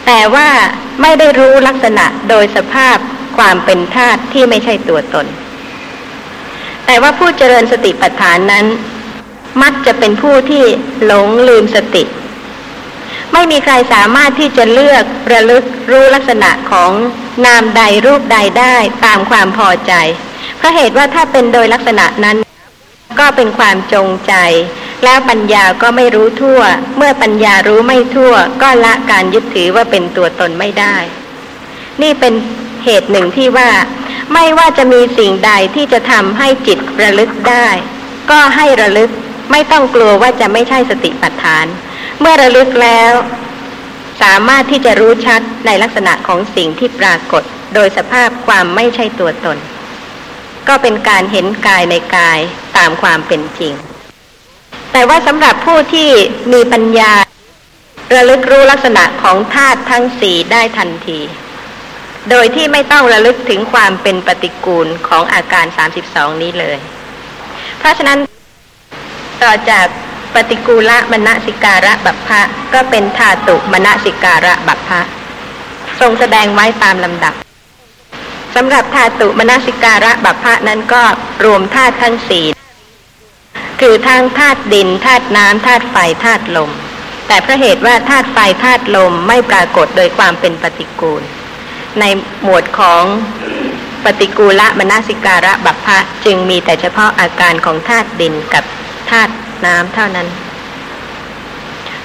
แต่ว่าไม่ได้รู้ลักษณะโดยสภาพความเป็นธาตุที่ไม่ใช่ตัวตน แต่ว่าผู้เจริญสติปัฏฐานนั้น มักจะเป็นผู้ที่หลงลืมสติ ไม่มีใครสามารถที่จะเลือกระลึกรู้ลักษณะของนามใดรูปใดได้ตามความพอใจเพราะเหตุว่าถ้าเป็นโดยลักษณะนั้น ก็เป็นความจงใจ แล้วปัญญาก็ไม่รู้ทั่ว เมื่อปัญญารู้ไม่ทั่ว ก็ละการยึดถือว่าเป็นตัวตนไม่ได้ นี่เป็น เหตุหนึ่งที่ว่า ไม่ว่าจะมีสิ่งใดที่จะทำให้จิตระลึกได้ ก็ให้ระลึกไม่ต้องกลัวว่าจะไม่ใช่สติปัฏฐาน เมื่อระลึกแล้ว สามารถที่จะรู้ชัดในลักษณะของสิ่งที่ปรากฏ โดยสภาพความไม่ใช่ตัวตน ก็เป็นการเห็นกายในกายตามความเป็นจริง แต่ว่าสำหรับผู้ที่มีปัญญา ระลึกรู้ลักษณะของธาตุทั้งสี่ได้ทันที โดยที่ไม่ต้องระลึกถึงความเป็นปฏิกูลของอาการ 32 นี้เลย เพราะฉะนั้นต่อจากปฏิกูละมณสิการะบัพพะก็เป็นธาตุมณสิการะบัพพะทรงแสดงไว้ตามลำดับสำหรับธาตุมณสิการะบัพพะนั้นก็รวมธาตุทั้งสี่คือทั้งธาตุดินธาตุน้ำธาตุไฟธาตุลม แต่เพราะเหตุว่าธาตุไฟธาตุลมไม่ปรากฏโดยความเป็นปฏิกูล ในหมวดของปฏิกูละมณสิการะบัพพะจึงมีแต่เฉพาะอาการของธาตุดินกับธาตุน้ำเท่านั้น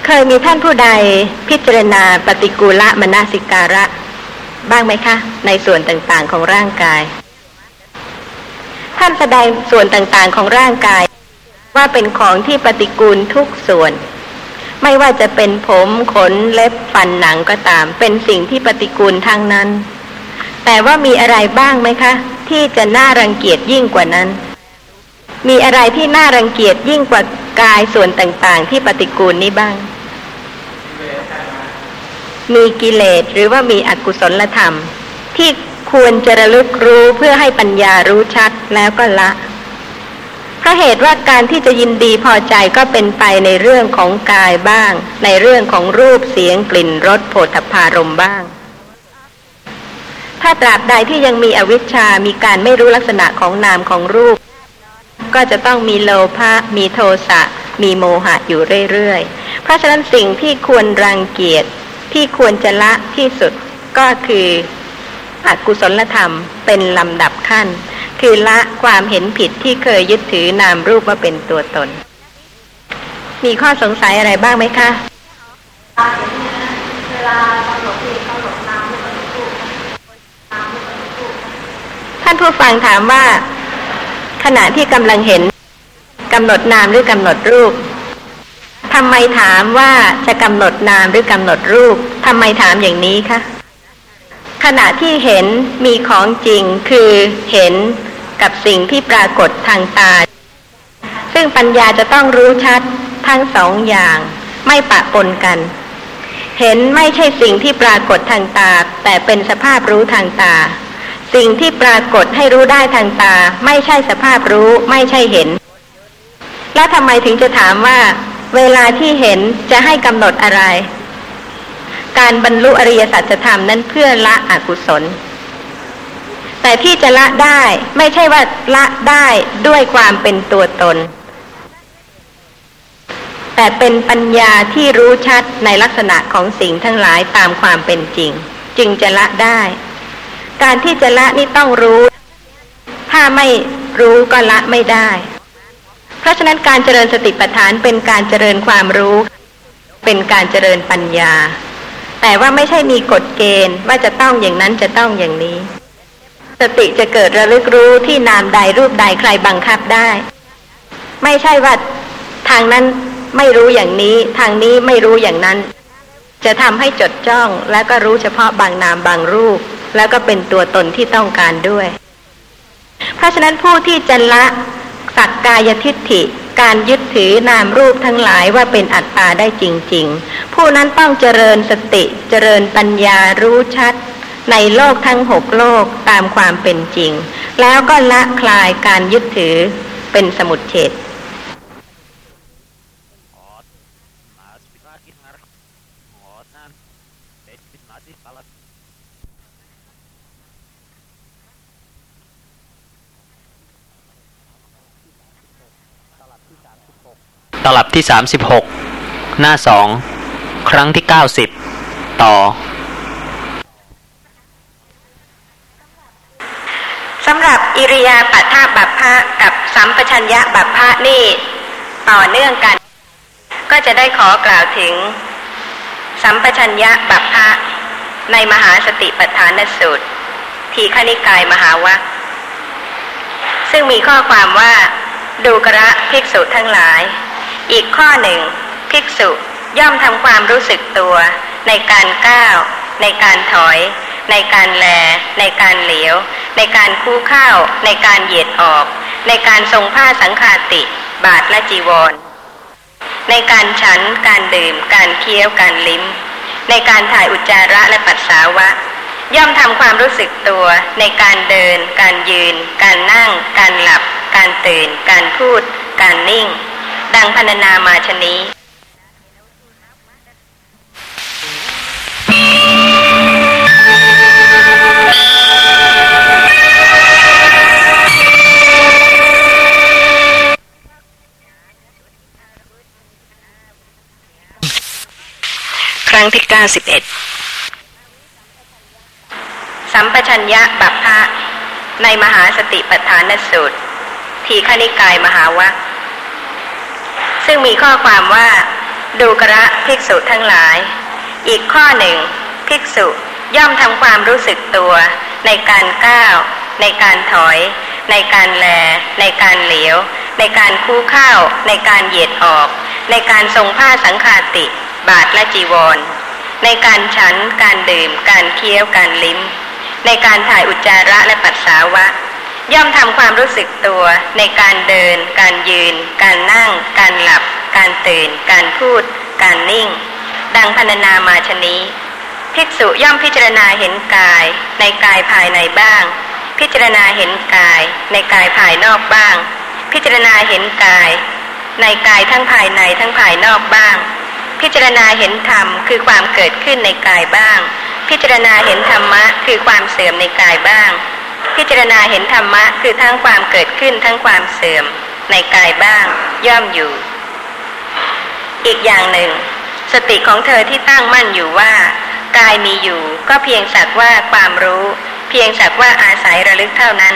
เคยมีท่านผู้ใดพิจารณาปฏิกูละมนาสิการะ บ้างไหมคะ ในส่วนต่างๆของร่างกาย ท่านแสดงส่วนต่างๆของร่างกาย ว่าเป็นของที่ปฏิกูลทุกส่วน ไม่ว่าจะเป็นผมขนเล็บฟันหนังก็ตาม เป็นสิ่งที่ปฏิกูลทางนั้น แต่ว่ามีอะไรบ้างไหมคะ ที่จะน่ารังเกียจยิ่งกว่านั้น มีอะไรที่น่ารังเกียจยิ่งกว่ากายส่วนต่างๆ ที่ปฏิกูลนี้บ้าง มีกิเลสหรือว่ามีอกุศลธรรม ที่ควรจะระลึกรู้เพื่อให้ปัญญารู้ชัดแล้วก็ละ ราะเหตุว่าการที่จะยินดีพอใจก็เป็นไปในเรื่องของกายบ้าง ในเรื่องของรูปเสียงกลิ่นรสโผฏฐารมบ้าง ถ้าตราบใดที่ยังมีอวิชชา มีการไม่รู้ลักษณะของนามของรูป ก็จะต้องมีโลภะมีโทสะมีโมหะอยู่เรื่อยๆ เพราะฉะนั้นสิ่งที่ควรรังเกียจที่ควรจะละที่สุดก็คืออกุศลธรรมเป็นลำดับขั้น คือละความเห็นผิดที่เคยยึดถือนามรูปว่าเป็นตัวตน มีข้อสงสัยอะไรบ้างไหมคะท่านผู้ฟังถามว่า ขณะที่กำลังเห็นกำหนดนามหรือกำหนดรูปทำไมถามว่าจะกำหนดนามหรือกำหนดรูปทำไมถามอย่างนี้คะ ขณะที่เห็นมีของจริงคือเห็นกับสิ่งที่ปรากฏทางตา ซึ่งปัญญาจะต้องรู้ชัดทั้งสองอย่างไม่ปะปนกัน เห็นไม่ใช่สิ่งที่ปรากฏทางตา แต่เป็นสภาพรู้ทางตา สิ่งที่ปรากฏให้รู้ได้ทางตา ไม่ใช่สภาพรู้ไม่ใช่เห็น แล้วทำไมถึงจะถามว่า เวลาที่เห็นจะให้กำหนดอะไร การบรรลุอริยสัจธรรมนั้นเพื่อละอกุศล แต่ที่จะละได้ไม่ใช่ว่าละได้ด้วยความเป็นตัวตน แต่เป็นปัญญาที่รู้ชัดในลักษณะของสิ่งทั้งหลายตามความเป็นจริง จึงจะละได้ การที่จะละนี่ต้องรู้ ถ้าไม่รู้ก็ละไม่ได้ เพราะฉะนั้นการเจริญสติปัฏฐานเป็นการเจริญความรู้ เป็นการเจริญปัญญา แต่ว่าไม่ใช่มีกฎเกณฑ์ว่าจะต้องอย่างนั้นจะต้องอย่างนี้ สติจะเกิดระลึกรู้ที่นามใดรูปใดใครบังคับได้ ไม่ใช่ว่าทางนั้นไม่รู้อย่างนี้ ทางนี้ไม่รู้อย่างนั้น จะทำให้จดจ้องแล้วก็รู้เฉพาะบางนามบางรูป แล้วก็เป็นตัวตนที่ต้องการด้วย เพราะฉะนั้นผู้ที่จะละ สักกายทิฏฐิ การยึดถือนามรูปทั้งหลายว่าเป็นอัตตาได้จริง ๆ ผู้นั้นต้องเจริญสติเจริญปัญญารู้ชัด ในโลกทั้งหกโลกตามความเป็นจริง แล้วก็ละคลายการยึดถือเป็นสมุดเฉด ตลับที่สามสิบหกหน้าสองครั้งที่เก้าสิบต่อสำหรับอิริยาปัฏบัพพะกับสัมปชัญญะบัพพะนี่ต่อเนื่องกัน ก็จะได้ขอกล่าวถึง สัมปชัญญะบัพพะในมหาสติปัฏฐานสูตร ทีขณิกายมหาวะซึ่งมีข้อความว่าดูกระภิกษุทั้งหลาย อีกข้อหนึ่ง ภิกษุย่อมทำความรู้สึกตัว ในการก้าว ในการถอย ในการแล ในการเหลียว ในการคู่ข้าวในการเหยียดออก ในการทรงผ้าสังขาติ บาทและจีวร ในการฉัน การดื่ม การเคี้ยว การลิ้ม ในการถ่ายอุจจาระและปัสสาวะย่อมทำความรู้สึกตัวในการเดิน การยืน การนั่ง การหลับ การตื่น การพูด การนิ่ง ดังพรรณนามาชนี้ครั้งที่เก้าสิบเอ็ดสัมปชัญญะบัพพะในมหาสติปัฏฐานสูตร ทีขณิกายมหาวะ ซึ่งมีข้อความว่าดูกระภิกษุทั้งหลาย อีกข้อหนึ่ง ภิกษุย่อมทำความรู้สึกตัว ในการก้าว ในการถอย ในการแล ในการเหลียว ในการคู่ข้าวในการเหยียดออก ในการทรงผ้าสังขาติ บาทและจีวร ในการฉัน การดื่ม การเคี้ยว การลิ้ม ในการถ่ายอุจจาระและปัสสาวะ ย่อมทำความรู้สึกตัวในการเดิน การยืน การนั่ง การหลับ การตื่น การพูด การนิ่ง ดังพรรณนามาชนี้ ภิกษุย่อมพิจารณาเห็นกาย ในกายภายในบ้าง พิจารณาเห็นกาย ในกายภายนอกบ้าง พิจารณาเห็นกาย ในกายทั้งภายในทั้งภายนอกบ้าง พิจารณาเห็นธรรมคือความเกิดขึ้นในกายบ้าง พิจารณาเห็นธรรมะคือความเสื่อมในกายบ้าง พิจารณาเห็นธรรมะคือทั้งความเกิดขึ้นทั้งความเสื่อม ในกายบ้าง ย่อมอยู่ อีกอย่างหนึ่ง สติของเธอที่ตั้งมั่นอยู่ว่า กายมีอยู่ ก็เพียงสักว่าความรู้ เพียงสักว่าอาศัยระลึกเท่านั้น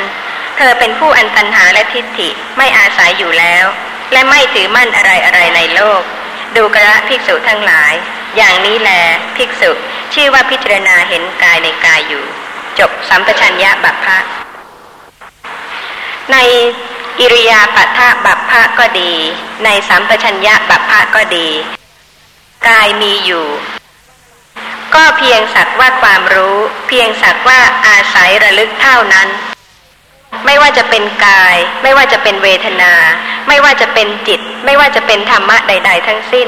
เธอเป็นผู้อันตัญหาและทิฏฐิไม่อาศัยอยู่แล้ว และไม่ถือมั่นอะไรอะไรในโลก ดูกระภิกษุทั้งหลาย อย่างนี้แลภิกษุชื่อว่าพิจารณาเห็นกายในกายอยู่ จบสัมปชัญญะบัพพะ ในอิริยาปัฏฐบัพพะก็ดี ในสัมปชัญญะบัพพะก็ดี กายมีอยู่ ก็เพียงสักว่าความรู้ เพียงสักว่าอาศัยระลึกเท่านั้น ไม่ว่าจะเป็นกาย ไม่ว่าจะเป็นเวทนา ไม่ว่าจะเป็นจิต ไม่ว่าจะเป็นธรรมะใด ๆ ทั้งสิ้น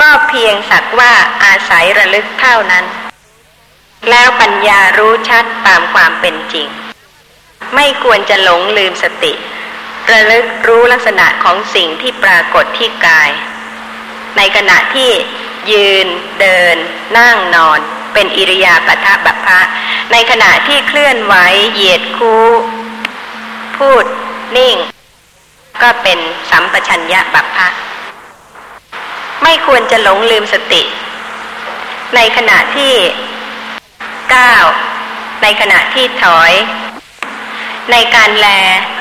ก็เพียงสักว่าอาศัยระลึกเท่านั้น แล้วปัญญารู้ชัดตามความเป็นจริง ไม่ควรจะหลงลืมสติ ระลึกรู้ลักษณะของสิ่งที่ปรากฏที่กาย ในขณะที่ยืน เดิน นั่งนอน เป็นอิริยาปถะบัพพะ ในขณะที่เคลื่อนไหวเหยียดคูพูด นิ่ง ก็เป็นสัมปชัญญะบัพพะ ไม่ควรจะหลงลืมสติ ในขณะที่ ก้าวในขณะที่ถอย ในการแล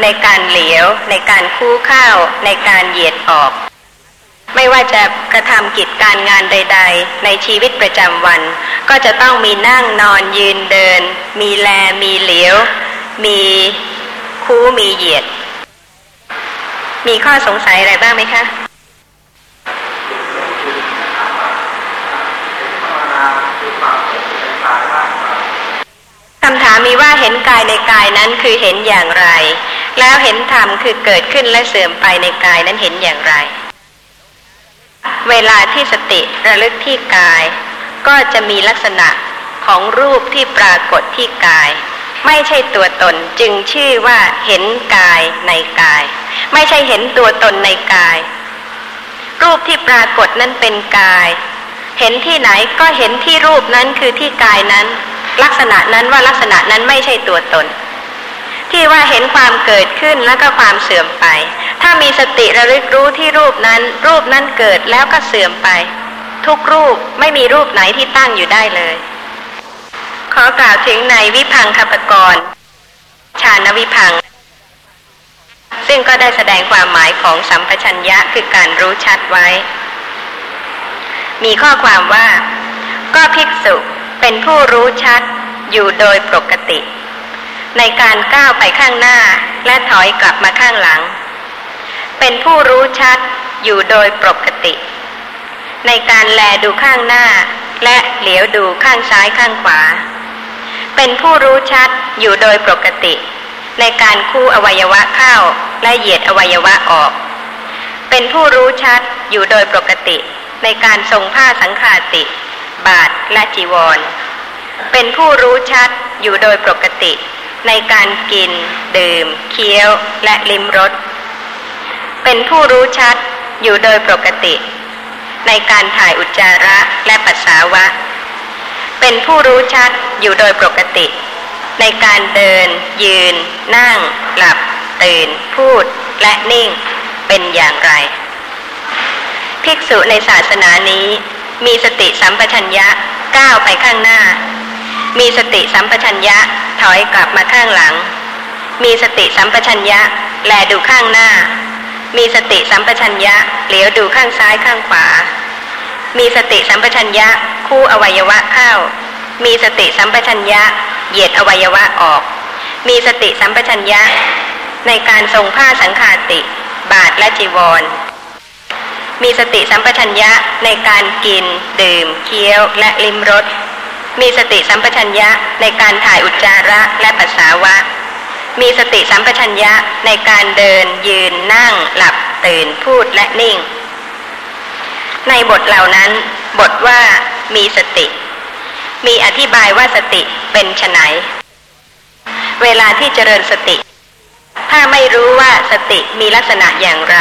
ในการเหลียว ในการคู่เข้า ในการเหยียดออก ไม่ว่าจะกระทำกิจการงานใด ๆ ในชีวิตประจำวัน ก็จะต้องมีนั่งนอนยืนเดิน มีแล มีเหลียว มีคู่มีเหยียด มีข้อสงสัยอะไรบ้างไหมคะค คำถามมีว่าเห็นกายในกายนั้นคือเห็นอย่างไร แล้วเห็นธรรมคือเกิดขึ้นและเสื่อมไปในกายนั้นเห็นอย่างไร เวลาที่สติระลึกที่กาย ก็จะมีลักษณะของรูปที่ปรากฏที่กาย ไม่ใช่ตัวตนจึงชื่อว่าเห็นกายในกาย ไม่ใช่เห็นตัวตนในกาย รูปที่ปรากฏนั้นเป็นกาย เห็นที่ไหนก็เห็นที่รูปนั้นคือที่กายนั้น ลักษณะนั้นว่าลักษณะนั้นไม่ใช่ตัวตน ที่ว่าเห็นความเกิดขึ้นแล้วก็ความเสื่อมไป ถ้ามีสติระลึกรู้ที่รูปนั้น รูปนั้นเกิดแล้วก็เสื่อมไป ทุกรูปไม่มีรูปไหนที่ตั้งอยู่ได้เลย ขอกล่าวถึงในวิพังคปกรชาณวิพังซึ่งก็ได้แสดงความหมายของสัมปชัญญะคือการรู้ชัดไว้ มีข้อความว่า ก็ภิกษุ เป็นผู้รู้ชัดอยู่โดยปกติ ในการก้าวไปข้างหน้าและถอยกลับมาข้างหลัง เป็นผู้รู้ชัดอยู่โดยปกติ ในการแลดูข้างหน้า และเหลียวดูข้างซ้ายข้างขวา เป็นผู้รู้ชัดอยู่โดยปกติ ในการคู่อวัยวะเข้าและเหยียดอวัยวะออก เป็นผู้รู้ชัดอยู่โดยปกติ ในการทรงผ้าสังขาติ บาทและจีวร เป็นผู้รู้ชัดอยู่โดยปกติ ในการกิน ดื่ม เคี้ยวและลิ้มรสเป็นผู้รู้ชัดอยู่โดยปกติ ในการถ่ายอุจจาระและปัสสาวะ เป็นผู้รู้ชัดอยู่โดยปกติ ในการเดิน ยืน นั่ง หลับ ตื่น พูด และนิ่ง เป็นอย่างไร ภิกษุในศาสนานี้ มีสติสัมปชัญญะก้าวไปข้างหน้า มีสติสัมปชัญญะถอยกลับมาข้างหลัง มีสติสัมปชัญญะแลดูข้างหน้า มีสติสัมปชัญญะเหลียวดูข้างซ้ายข้างขวา มีสติสัมปชัญญะคู่อวัยวะเข้า มีสติสัมปชัญญะเหยียดอวัยวะออก มีสติสัมปชัญญะในการทรงผ้าสังขาติ บาทและจีวร มีสติสัมปชัญญะในการกิน ดื่ม เคี้ยว และลิ้มรส มีสติสัมปชัญญะในการถ่ายอุจจาระและปัสสาวะ มีสติสัมปชัญญะในการเดิน ยืน นั่ง หลับ ตื่น พูด และนิ่ง ในบทเหล่านั้น บทว่ามีสติ มีอธิบายว่าสติเป็นไฉนเวลาที่เจริญสติ ถ้าไม่รู้ว่าสติมีลักษณะอย่างไร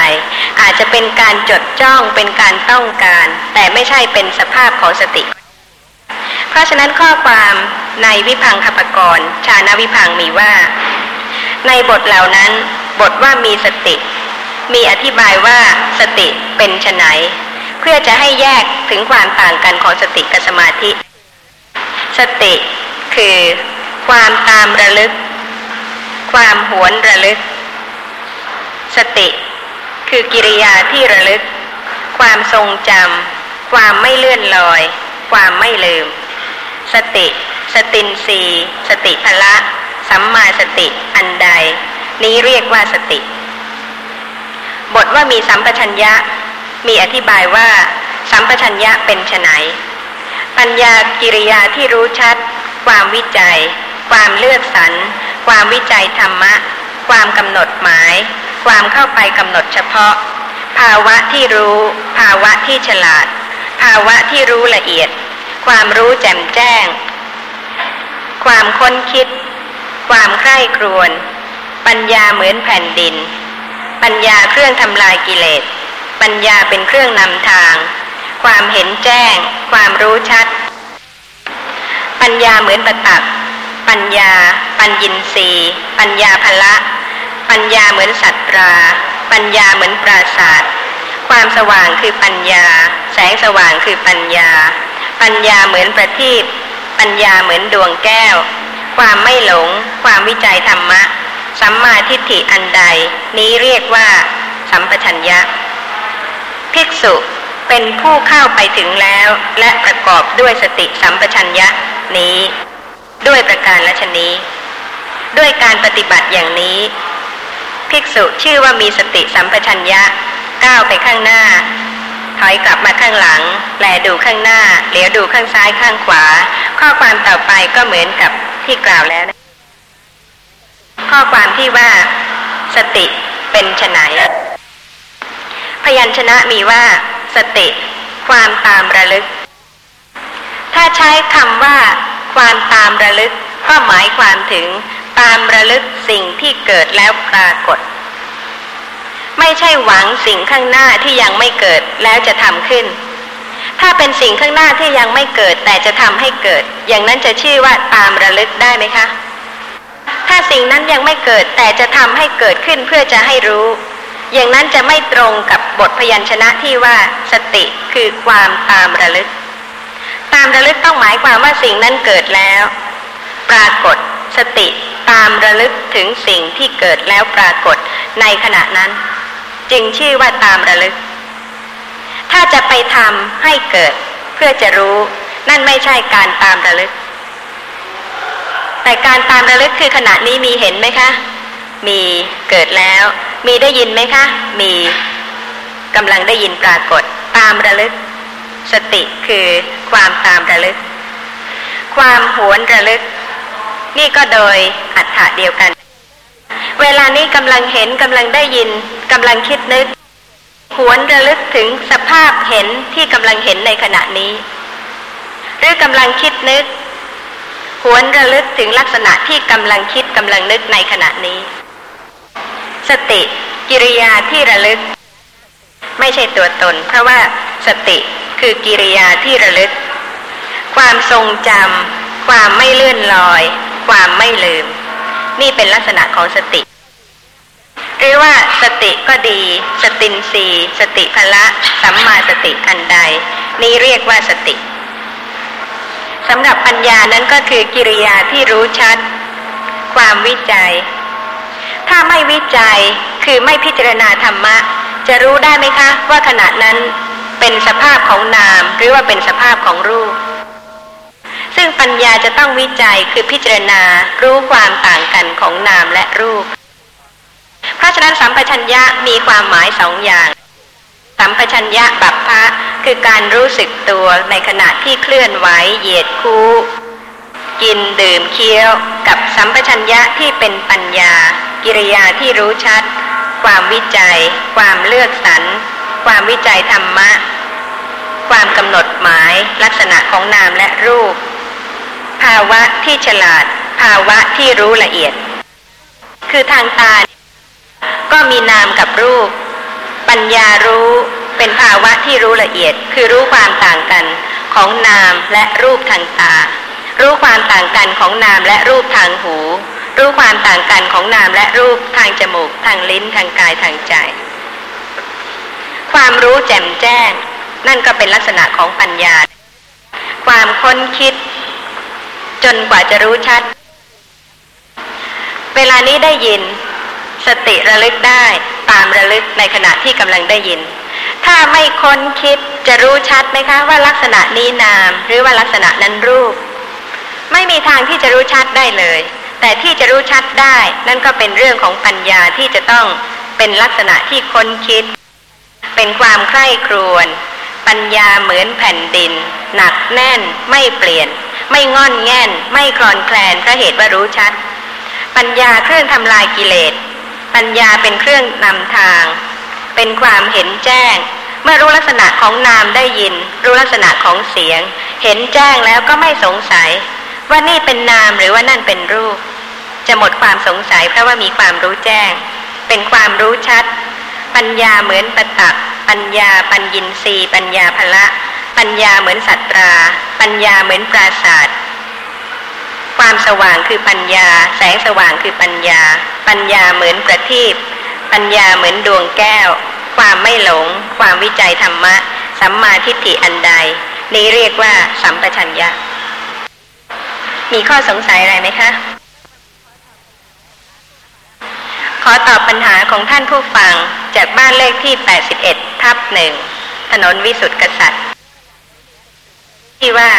อาจจะเป็นการจดจ้องเป็นการต้องการ แต่ไม่ใช่เป็นสภาพของสติ เพราะฉะนั้นข้อความในวิพังคปกรณ์ชาณวิพังมีว่า ในบทเหล่านั้น บทว่ามีสติ มีอธิบายว่าสติเป็นไฉนเพื่อจะให้แยกถึงความต่างกันของสติกับสมาธิ สติคือความตามระลึก ความหวนระลึก สติ คือกิริยาที่ระลึก ความทรงจำความไม่เลื่อนลอย ความไม่ลืม สติ สตินสีสติพละ สัมมาสติอันใด นี้เรียกว่าสติ บทว่ามีสัมปชัญญะ มีอธิบายว่า สัมปชัญญะเป็นไฉนปัญญากิริยาที่รู้ชัด ความวิจัย ความเลือกสรร ความวิจัยธรรมะ ความกำหนดหมาย ความเข้าไปกำหนดเฉพาะ ภาวะที่รู้ ภาวะที่ฉลาด ภาวะที่รู้ละเอียด ความรู้แจ่มแจ้ง ความค้นคิด ความใคร่ครวญปัญญาเหมือนแผ่นดิน ปัญญาเครื่องทำลายกิเลส ปัญญาเป็นเครื่องนำทาง ความเห็นแจ้ง ความรู้ชัด ปัญญาเหมือนประตัก ปัญญา ปัญญินรีปัญญาภละ ปัญญาเหมือนสัตรา ปัญญาเหมือนปราศาสตร์ความสว่างคือปัญญา แสงสว่างคือปัญญา ปัญญาเหมือนประทีปปัญญาเหมือนดวงแก้ว ความไม่หลง ความวิจัยธรรมะ สัมมาทิฏฐิอันใด นี้เรียกว่า สัมปชัญญะ ภิกษุเป็นผู้เข้าไปถึงแล้ว และประกอบด้วยสติสัมปชัญญะนี้ ด้วยประการละชนี้ ด้วยการปฏิบัติอย่างนี้ ภิกษุชื่อว่ามีสติสัมปชัญญะก้าวไปข้างหน้า ถอยกลับมาข้างหลัง แลดูข้างหน้าเหลียวดูข้างซ้ายข้างขวา ข้อความต่อไปก็เหมือนกับที่กล่าวแล้วนะข้อความที่ว่า สติเป็นไฉนพยัญชนะมีว่า สติ ความตามระลึก ถ้าใช้คำว่า ความตามระลึกก็หมายความถึงตามระลึกสิ่งที่เกิดแล้วปรากฏ ไม่ใช่หวังสิ่งข้างหน้าที่ยังไม่เกิดแล้วจะทำขึ้น ถ้าเป็นสิ่งข้างหน้าที่ยังไม่เกิดแต่จะทำให้เกิด อย่างนั้นจะชื่อว่าตามระลึกได้ไหมคะ ถ้าสิ่งนั้นยังไม่เกิดแต่จะทำให้เกิดขึ้นเพื่อจะให้รู้ อย่างนั้นจะไม่ตรงกับบทพยัญชนะที่ว่าสติคือความตามระลึกามระลึกต้องหมายความว่าสิ่งนั้นเกิดแล้ว ปรากฏสติตามระลึกถึงสิ่งที่เกิดแล้วปรากฏในขณะนั้น จึงชื่อว่าตามระลึก ถ้าจะไปทำให้เกิดเพื่อจะรู้นั่นไม่ใช่การตามระลึก แต่การตามระลึกคือขณะนี้มีเห็นไหมคะ มีเกิดแล้ว มีได้ยินไหมคะ มีกำลังได้ยินปรากฏ ตามระลึก สติคือความตามระลึก ความหวนระลึก นี่ก็โดยอัฏฐะเดียวกัน เวลานี้กำลังเห็นกำลังได้ยินกำลังคิดนึก หวนระลึกถึงสภาพเห็นที่กำลังเห็นในขณะนี้ หรือกำลังคิดนึก หวนระลึกถึงลักษณะที่กำลังคิดกำลังนึกในขณะนี้ สติกิริยาที่ระลึก ไม่ใช่ตัวตน เพราะว่าสติคือกิริยาที่ระลึก ความทรงจำความไม่เลื่อนลอย ความไม่ลืม นี่เป็นลักษณะของสติ หรือว่าสติก็ดี สตินสีสติพละสัมมาสติอันใด นี่เรียกว่าสติสำหรับปัญญานั้นก็คือกิริยาที่รู้ชัด ความวิจัย ถ้าไม่วิจัยคือไม่พิจารณาธรรมะ จะรู้ได้ไหมคะ ว่าขณะนั้นเป็นสภาพของนาม หรือว่าเป็นสภาพของรูป ซึ่งปัญญาจะต้องวิจัยคือพิจารณารู้ความต่างกันของนามและรูป เพราะฉะนั้นสัมปชัญญะมีความหมายสองอย่างสัมปชัญญะบัพพะคือการรู้สึกตัวในขณะที่เคลื่อนไหวเหยียดคู่ กินดื่มเคี้ยว กับสัมปชัญญะที่เป็นปัญญา กิริยาที่รู้ชัด ความวิจัย ความเลือกสรรความวิจัยธรรมะ ความกำหนดหมาย ลักษณะของนามและรูป ภาวะที่ฉลาด ภาวะที่รู้ละเอียด คือทางตา ก็มีนามกับรูป ปัญญารู้เป็นภาวะที่รู้ละเอียด คือรู้ความต่างกันของนามและรูปทางตา รู้ความต่างกันของนามและรูปทางหู รู้ความต่างกันของนามและรูปทางจมูก ทางลิ้นทางกายทางใจ ความรู้แจ่มแจ้ง นั่นก็เป็นลักษณะของปัญญา ความค้นคิด จนกว่าจะรู้ชัด เวลานี้ได้ยิน สติระลึกได้ตามระลึกในขณะที่กำลังได้ยิน ถ้าไม่ค้นคิดจะรู้ชัดไหมคะว่าลักษณะนี้นาม หรือว่าลักษณะนั้นรูป ไม่มีทางที่จะรู้ชัดได้เลย แต่ที่จะรู้ชัดได้ นั่นก็เป็นเรื่องของปัญญาที่จะต้องเป็นลักษณะที่ค้นคิด เป็นความใคร่ครวญปัญญาเหมือนแผ่นดิน หนักแน่นไม่เปลี่ยน ไม่งอนแง่น ไม่คลอนแคลนเพราะเหตุว่ารู้ชัด ปัญญาเครื่องทำลายกิเลส ปัญญาเป็นเครื่องนำทาง เป็นความเห็นแจ้ง เมื่อรู้ลักษณะของนามได้ยิน รู้ลักษณะของเสียง เห็นแจ้งแล้วก็ไม่สงสัย ว่านี่เป็นนามหรือว่านั่นเป็นรูป จะหมดความสงสัยเพราะว่ามีความรู้แจ้ง เป็นความรู้ชัด ปัญญาเหมือนปะตัก ปัญญาปัญญินรีปัญญาภละ ปัญญาเหมือนสัตรา ปัญญาเหมือนปราศาสตร์ความสว่างคือปัญญา แสงสว่างคือปัญญา ปัญญาเหมือนประทีปปัญญาเหมือนดวงแก้ว ความไม่หลง ความวิจัยธรรมะ สัมมาทิฏฐิอันใด นี้เรียกว่าสัมปชัญญะ มีข้อสงสัยอะไรไหมคะ ขอตอบปัญหาของท่านผู้ฟังจากบ้านเลขที่ 81 ทับหนึ่ง ถนนวิสุทธิกษัตริย์ ที่ว่า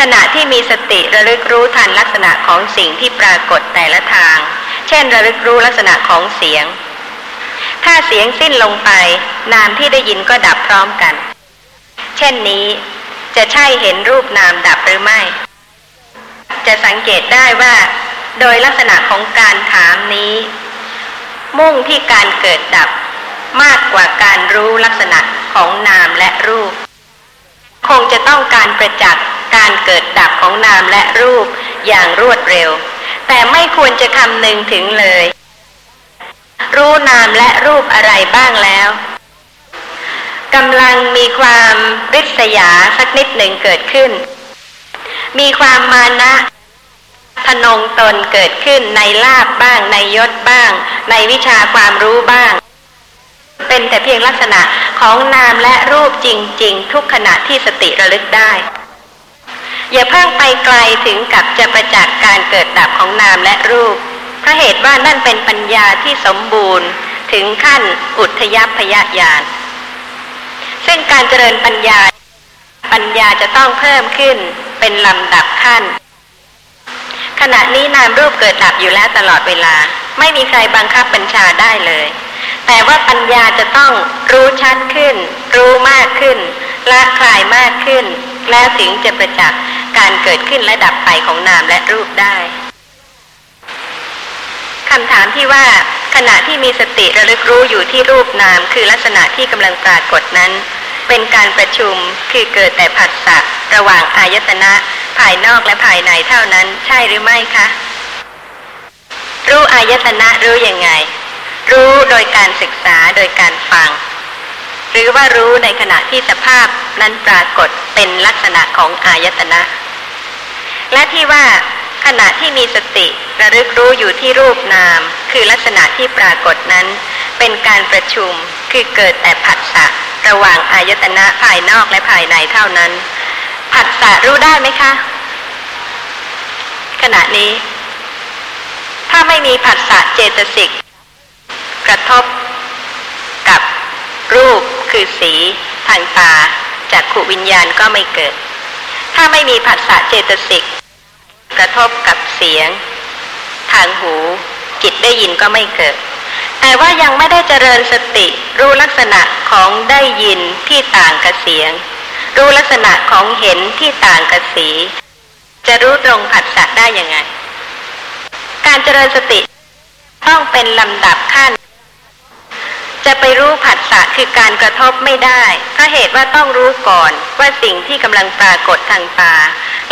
ขณะที่มีสติระลึกรู้ทันลักษณะของสิ่งที่ปรากฏแต่ละทาง เช่นระลึกรู้ลักษณะของเสียง ถ้าเสียงสิ้นลงไป นามที่ได้ยินก็ดับพร้อมกัน เช่นนี้จะใช่เห็นรูปนามดับหรือไม่ จะสังเกตได้ว่า โดยลักษณะของการถามนี้ มุ่งที่การเกิดดับมากกว่าการรู้ลักษณะของนามและรูป คงจะต้องการประจักษ์การเกิดดับของนามและรูปอย่างรวดเร็ว แต่ไม่ควรจะคำนึงถึงเลย รู้นามและรูปอะไรบ้างแล้วกำลังมีความริษยาสักนิดหนึ่งเกิดขึ้น มีความมานะทนงตนเกิดขึ้นในลาบบ้าง ในยศบ้าง ในวิชาความรู้บ้าง เป็นแต่เพียงลักษณะของนามและรูปจริง ๆ ทุกขณะที่สติระลึกได้ อย่าเพิ่งไปไกลถึงกับจะประจักษ์การเกิดดับของนามและรูปเพราะเหตุว่านั่นเป็นปัญญาที่สมบูรณ์ถึงขั้นอุทยพยญาณซึ่งการเจริญปัญญา ปัญญาจะต้องเพิ่มขึ้นเป็นลำดับขั้น ขณะนี้นามรูปเกิดดับอยู่แล้วตลอดเวลา ไม่มีใครบังคับบัญชาได้เลย แต่ว่าปัญญาจะต้องรู้ชัดขึ้น รู้มากขึ้นละคลายมากขึ้น แล้วถึงจะประจักษ์การเกิดขึ้นและดับไปของนามและรูปได้คำถามที่ว่าขณะที่มีสติระลึกรู้อยู่ที่รูปนาม คือลักษณะที่กำลังปรากฏนั้น เป็นการประชุมคือเกิดแต่ผัสสะระหว่างอายตนะภายนอกและภายในเท่านั้นใช่หรือไม่คะ รู้อายตนะรู้ยังไง รู้โดยการศึกษาโดยการฟัง หรือว่ารู้ในขณะที่สภาพนั้นปรากฏเป็นลักษณะของอายตนะ และที่ว่า ขณะที่มีสติระลึกรู้อยู่ที่รูปนาม คือลักษณะที่ปรากฏนั้น เป็นการประชุมคือเกิดแต่ผัสสะระหว่างอายตนะภายนอกและภายในเท่านั้น ผัสสะรู้ได้ไหมคะ ขณะนี้ ถ้าไม่มีผัสสะเจตสิกกระทบกับรูปคือสีทางตาจากขุวิญญาณก็ไม่เกิด ถ้าไม่มีผัสสะเจตสิก กระทบกับเสียง ทางหู จิตได้ยินก็ไม่เกิด แต่ว่ายังไม่ได้เจริญสติ รู้ลักษณะของได้ยินที่ต่างกับเสียง รู้ลักษณะของเห็นที่ต่างกับสี จะรู้ตรงผัสสะได้ยังไง การเจริญสติต้องเป็นลำดับขั้น จะไปรู้ผัสสะคือการกระทบไม่ได้เพราะเหตุว่าต้องรู้ก่อนว่าสิ่งที่กำลังปรากฏทางตา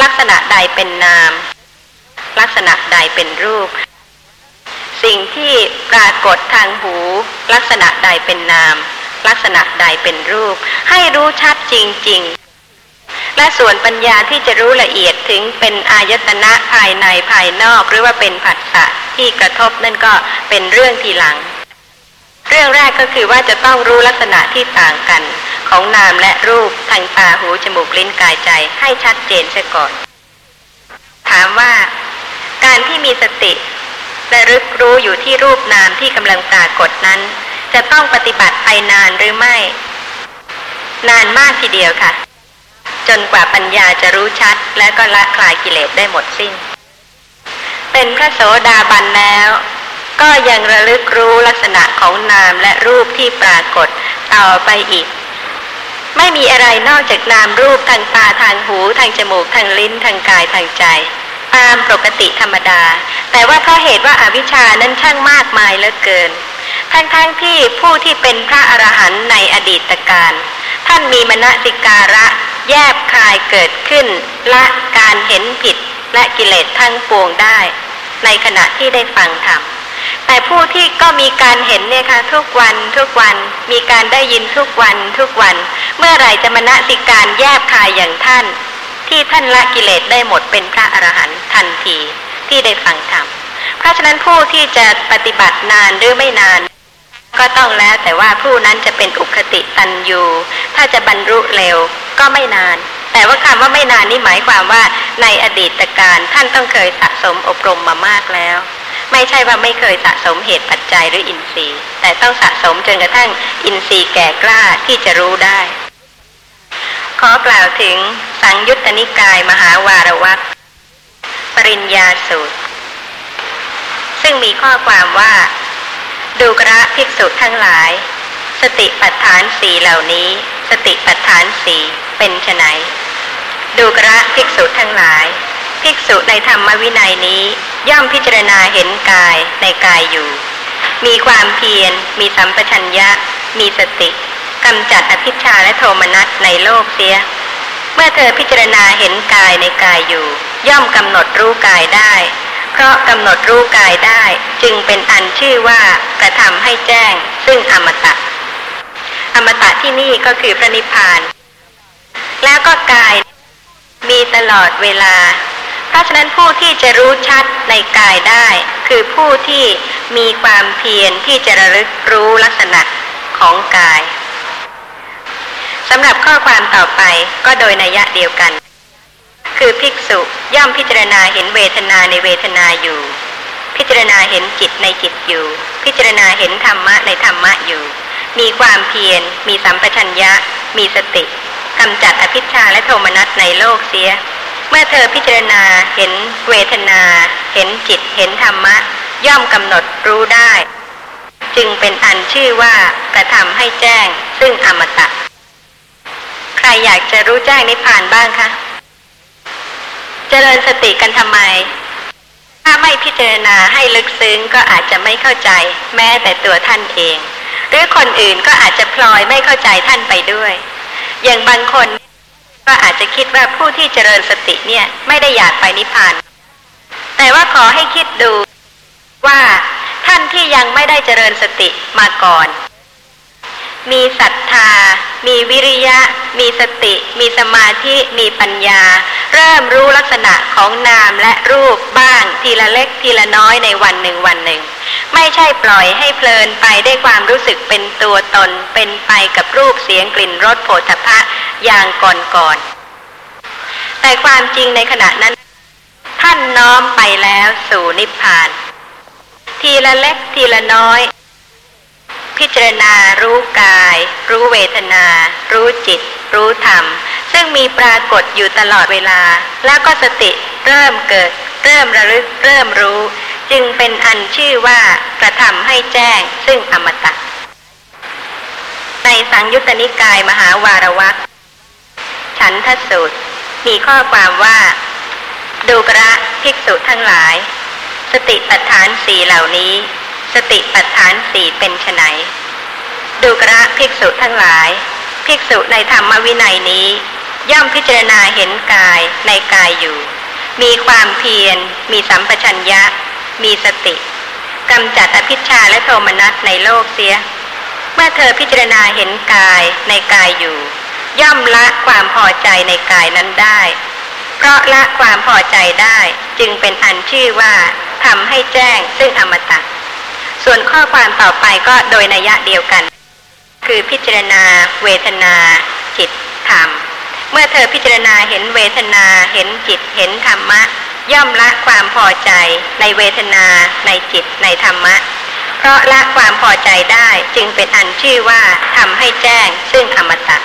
ลักษณะใดเป็นนาม ลักษณะใดเป็นรูป สิ่งที่ปรากฏทางหู ลักษณะใดเป็นนาม ลักษณะใดเป็นรูป ให้รู้ชัดจริง ๆและส่วนปัญญาที่จะรู้ละเอียดถึงเป็นอายตนะภายในภายนอก หรือว่าเป็นผัสสะที่กระทบนั่นก็เป็นเรื่องทีหลัง เรื่องแรกก็คือว่าจะต้องรู้ลักษณะที่ต่างกัน ของนามและรูปทางตาหูจมูกลิ้นกายใจให้ชัดเจนเสียก่อน ถามว่า การที่มีสติระลึกรู้อยู่ที่รูปนามที่กำลังปรากฏนั้น จะต้องปฏิบัติไปนานหรือไม่ นานมากทีเดียวค่ะ จนกว่าปัญญาจะรู้ชัด และก็ละคลายกิเลสได้หมดสิ้น เป็นพระโสดาบันแล้ว ก็ยังระลึกรู้ลักษณะของนามและรูปที่ปรากฏต่อไปอีก ไม่มีอะไรนอกจากนามรูปทางตาทางหูทางจมูกทางลิ้นทางกายทางใจ ตามปกติธรรมดา แต่ว่าเพราะเหตุว่าอาวิชานั้นช่างมากมายเหลือเกิน ทั้งๆทที่ผู้ที่เป็นพระอรหันต์ในอดีตการท่านมีมณสิการะแยบคายเกิดขึ้นละการเห็นผิดและกิเลสทั้งปวงได้ ในขณะที่ได้ฟังธรรม แต่ผู้ที่ก็มีการเห็นเนี่ยค่ะทุกวันทุกวันมีการได้ยินทุกวันทุกวัน เมื่อไหร่จะมณสิการแยบคายอย่างท่าน ที่ท่านละกิเลสได้หมดเป็นพระอรหันต์ทันทีที่ได้ฟังธรรมเพราะฉะนั้นผู้ที่จะปฏิบัตินานหรือไม่นาน ก็ต้องแล้วแต่ว่าผู้นั้นจะเป็นอุคติตันยูถ้าจะบรรลุเร็วก็ไม่นาน แต่ว่าคำว่าไม่นานนี่หมายความว่าในอดีตการท่านต้องเคยสะสมอบรมมามากแล้ว ไม่ใช่ว่าไม่เคยสะสมเหตุปัจจัยหรืออินทรีย์ แต่ต้องสะสมจนกระทั่งอินทรีย์แก่กล้าที่จะรู้ได้ ขอกล่าวถึงสังยุตตนิกายมหาวารวัตปริญญาสูตร ซึ่งมีข้อความว่า ดูกระภิกษุทั้งหลาย สติปัฏฐานสีเหล่านี้ สติปัฏฐานสีเป็นไนดูกระภิกษุทั้งหลาย ภิกษุในธรรมวินัยนี้ ย่อมพิจารณาเห็นกายในกายอยู่ มีความเพียร มีสัมปชัญญะ มีสติกำจัดอภิชาและโทมนัสในโลกเสีย เมื่อเธอพิจารณาเห็นกายในกายอยู่ ย่อมกำหนดรู้กายได้ เพราะกำหนดรู้กายได้ จึงเป็นอันชื่อว่ากระทำให้แจ้ง ซึ่งอมตะ อมตะที่นี่ก็คือพระนิพพาน แล้วก็กายมีตลอดเวลา เพราะฉะนั้นผู้ที่จะรู้ชัดในกายได้ คือผู้ที่มีความเพียรที่จะระลึกรู้ลักษณะของกายสำหรับข้อความต่อไปก็โดยนัยะเดียวกัน คือภิกษุย่อมพิจารณาเห็นเวทนาในเวทนาอยู่ พิจารณาเห็นจิตในจิตอยู่ พิจารณาเห็นธรรมะในธรรมะอยู่ มีความเพียร มีสัมปชัญญะ มีสติกำจัดอภิชาและโทมนัสในโลกเสีย เมื่อเธอพิจารณาเห็นเวทนา เห็นจิตเห็นธรรมะ ย่อมกำหนดรู้ได้ จึงเป็นอันชื่อว่ากระทำให้แจ้ง ซึ่งอมตะ ใครอยากจะรู้แจ้งนิพพานบ้างคะเจริญสติกันทำไม ถ้าไม่พิจารณาให้ลึกซึ้งก็อาจจะไม่เข้าใจ แม้แต่ตัวท่านเอง หรือคนอื่นก็อาจจะพลอยไม่เข้าใจท่านไปด้วย อย่างบางคน ก็อาจจะคิดว่าผู้ที่เจริญสติเนี่ยไม่ได้อยากไปนิพพาน แต่ว่าขอให้คิดดูว่าท่านที่ยังไม่ได้เจริญสติมาก่อน มีศรัทธา มีวิริยะ มีสติ มีสมาธิ มีปัญญา เริ่มรู้ลักษณะของนามและรูปบ้างทีละเล็กทีละน้อยในวันหนึ่งวันหนึ่ง ไม่ใช่ปล่อยให้เพลินไปได้ความรู้สึกเป็นตัวตน เป็นไปกับรูปเสียงกลิ่นรสโผฏฐะอย่างก่อนๆแต่ความจริงในขณะนั้น ท่านน้อมไปแล้วสู่นิพพาน ทีละเล็กทีละน้อย พิจารณารู้กาย รู้เวทนา รู้จิต รู้ธรรม ซึ่งมีปรากฏอยู่ตลอดเวลา แล้วก็สติเริ่มเกิด เริ่มระลึก เริ่มรู้ จึงเป็นอันชื่อว่ากระทำให้แจ้ง ซึ่งอมตะ ในสังยุตตนิกายมหาวารวักฉันทสูตร มีข้อความว่า ดูกระภิกษุทั้งหลาย สติปัฏฐานสี่เหล่านี้ สติปัฏฐานสี่เป็นไนดูกระภิกษุทั้งหลาย ภิกษุในธรรมวินัยนี้ ย่อมพิจารณาเห็นกายในกายอยู่ มีความเพียร มีสัมปชัญญะ มีสติกำจัดอภิชาและโทมนัสในโลกเสีย เมื่อเธอพิจารณาเห็นกายในกายอยู่ ย่อมละความพอใจในกายนั้นได้ เพราะละความพอใจได้จึงเป็นอันชื่อว่าทำให้แจ้งซึ่งอมตะ ส่วนข้อความต่อไปก็โดยนัยะเดียวกัน คือพิจารณา เวทนา จิตธรรม เมื่อเธอพิจารณาเห็นเวทนา เห็นจิต เห็นธรรมะ ย่อมละความพอใจ ในเวทนา ในจิต ในธรรมะ เพราะละความพอใจได้จึงเป็นอันชื่อว่าทำให้แจ้ง ซึ่งอมตะ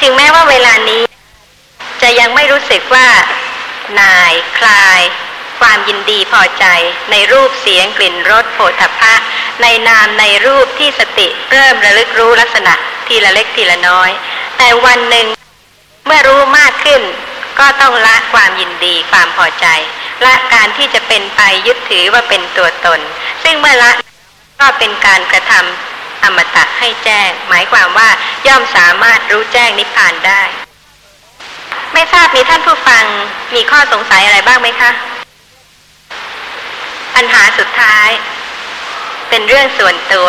ถึงแม้ว่าเวลานี้ จะยังไม่รู้สึกว่า นาย คลาย ความยินดีพอใจในรูปเสียงกลิ่นรสโผฏฐะในนามในรูปที่สติเริ่มระลึกรู้ลักษณะทีละเล็กทีละน้อย แต่วันหนึ่งเมื่อรู้มากขึ้น ก็ต้องละความยินดีความพอใจ ละการที่จะเป็นไปยึดถือว่าเป็นตัวตน ซึ่งเมื่อละก็เป็นการกระทำอมตะให้แจ้ง หมายความว่าย่อมสามารถรู้แจ้งนิพพานได้ ไม่ทราบมีท่านผู้ฟังมีข้อสงสัยอะไรบ้างไหมคะ ปัญหาสุดท้าย เป็นเรื่องส่วนตัว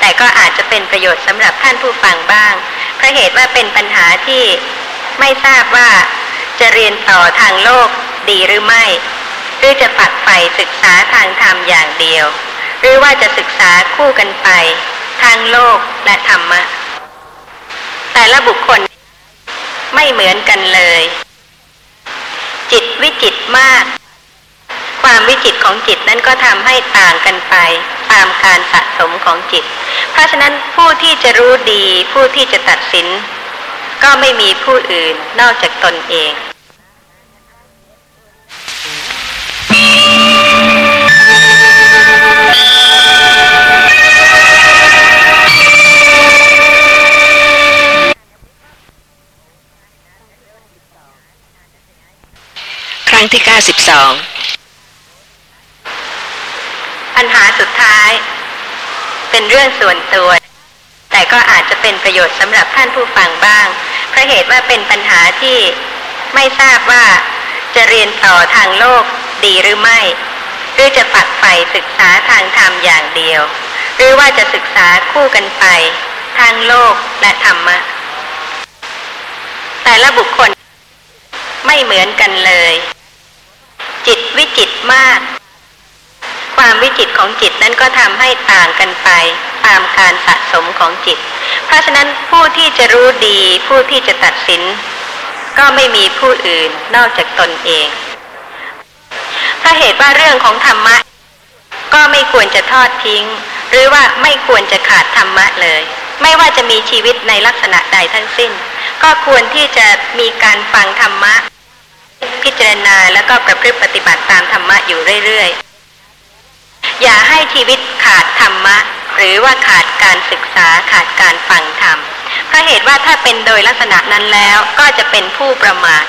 แต่ก็อาจจะเป็นประโยชน์สำหรับท่านผู้ฟังบ้าง เพราะเหตุว่าเป็นปัญหาที่ไม่ทราบว่าจะเรียนต่อทางโลกดีหรือไม่ หรือจะปักใฝ่ศึกษาทางธรรมอย่างเดียว หรือว่าจะศึกษาคู่กันไป ทางโลกและธรรมะ แต่ละบุคคลไม่เหมือนกันเลย จิตวิจิตมาก ความวิจิตของจิตนั้นก็ทำให้ต่างกันไปตามการสะสมของจิต เพราะฉะนั้นผู้ที่จะรู้ดี ผู้ที่จะตัดสิน ก็ไม่มีผู้อื่นนอกจากตนเองรั้งที่ 92 ปัญหาสุดท้าย เป็นเรื่องส่วนตัว แต่ก็อาจจะเป็นประโยชน์สำหรับท่านผู้ฟังบ้างเพราะเหตุว่าเป็นปัญหาที่ไม่ทราบว่าจะเรียนต่อทางโลกดีหรือไม่ หรือจะปักใฝ่ศึกษาทางธรรมอย่างเดียว หรือว่าจะศึกษาคู่กันไปทางโลกและธรรมะ แต่ละบุคคลไม่เหมือนกันเลย จิตวิจิตมาก ความวิจิตของจิตนั้นก็ทำให้ต่างกันไป ตามการสะสมของจิต เพราะฉะนั้นผู้ที่จะรู้ดีผู้ที่จะตัดสิน ก็ไม่มีผู้อื่นนอกจากตนเองถ้าเหตุว่าเรื่องของธรรมะ ก็ไม่ควรจะทอดทิ้ง หรือว่าไม่ควรจะขาดธรรมะเลย ไม่ว่าจะมีชีวิตในลักษณะใดทั้งสิ้น ก็ควรที่จะมีการฟังธรรมะ พิจารณาแล้วก็ประพฤติปฏิบัติตามธรรมะอยู่เรื่อยๆ อย่าให้ชีวิตขาดธรรมะ หรือว่าขาดการศึกษาขาดการฟังธรรมเพราะเหตุว่าถ้าเป็นโดยลักษณะนั้นแล้วก็จะเป็นผู้ประมาท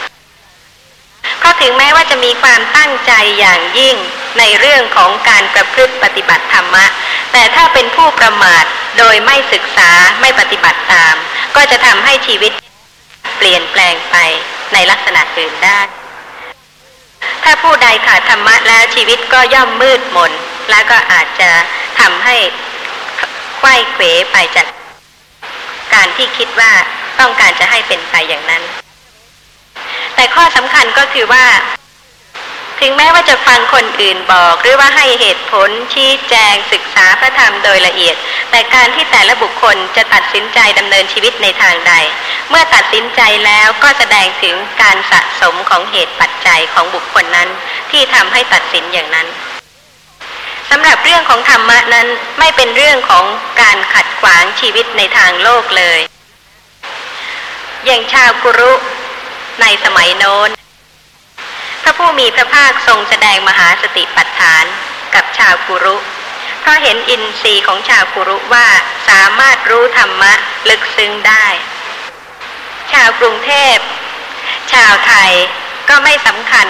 เพราะถึงแม้ว่าจะมีความตั้งใจอย่างยิ่งในเรื่องของการประพฤติปฏิบัติธรรมะ แต่ถ้าเป็นผู้ประมาทโดยไม่ศึกษาไม่ปฏิบัติตาม ก็จะทำให้ชีวิตเปลี่ยนแปลงไปในลักษณะอื่นได้ ถ้าผู้ใดขาดธรรมะแล้วชีวิตก็ย่อมมืดมน และก็อาจจะทำให้ไข้เขวไปจากการที่คิดว่าต้องการจะให้เป็นไปอย่างนั้น แต่ข้อสำคัญก็คือว่า ถึงแม้ว่าจะฟังคนอื่นบอกหรือว่าให้เหตุผลชี้แจงศึกษาพระธรรมโดยละเอียด แต่การที่แต่ละบุคคลจะตัดสินใจดำเนินชีวิตในทางใด เมื่อตัดสินใจแล้วก็แสดงถึงการสะสมของเหตุปัจจัยของบุคคลนั้น ที่ทำให้ตัดสินอย่างนั้น สำหรับเรื่องของธรรมะนั้นไม่เป็นเรื่องของการขัดขวางชีวิตในทางโลกเลย อย่างชาวกุรุในสมัยโน้น พระผู้มีพระภาคทรงแสดงมหาสติปัฏฐานกับชาวกุรุ เพราะเห็นอินทรีย์ของชาวกุรุว่าสามารถรู้ธรรมะลึกซึ้งได้ ชาวกรุงเทพ ชาวไทยก็ไม่สำคัญ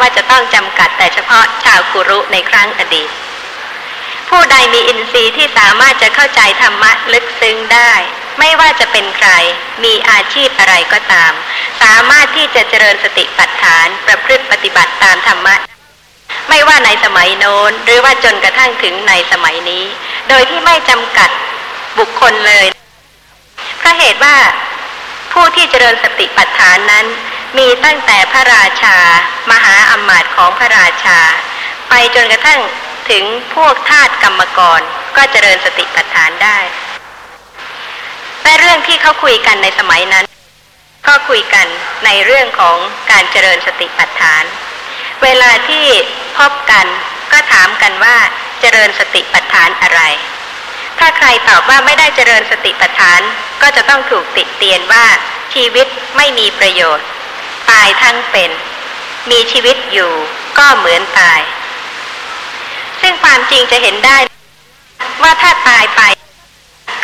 ว่าจะต้องจำกัดแต่เฉพาะชาวกุรุในครั้งอดีต ผู้ใดมีอินทรีย์ที่สามารถจะเข้าใจธรรมะลึกซึ้งได้ ไม่ว่าจะเป็นใคร มีอาชีพอะไรก็ตาม สามารถที่จะเจริญสติปัฏฐานประพฤติปฏิบัติตามธรรมะไม่ว่าในสมัยโน้นหรือว่าจนกระทั่งถึงในสมัยนี้ โดยที่ไม่จำกัดบุคคลเลยเพราะเหตุว่าผู้ที่เจริญสติปัฏฐานนั้น มีตั้งแต่พระราชา มหาอมาตย์ของพระราชา ไปจนกระทั่งถึงพวกทาสกรรมกรก็เจริญสติปัฏฐานได้ แต่เรื่องที่เขาคุยกันในสมัยนั้น ก็คุยกันในเรื่องของการเจริญสติปัฏฐาน เวลาที่พบกันก็ถามกันว่าเจริญสติปัฏฐานอะไร ถ้าใครตอบว่าไม่ได้เจริญสติปัฏฐานก็จะต้องถูกติเตียนว่าชีวิตไม่มีประโยชน์ ตายทั้งเป็น มีชีวิตอยู่ก็เหมือนตาย ซึ่งความจริงจะเห็นได้ ว่าถ้าตายไป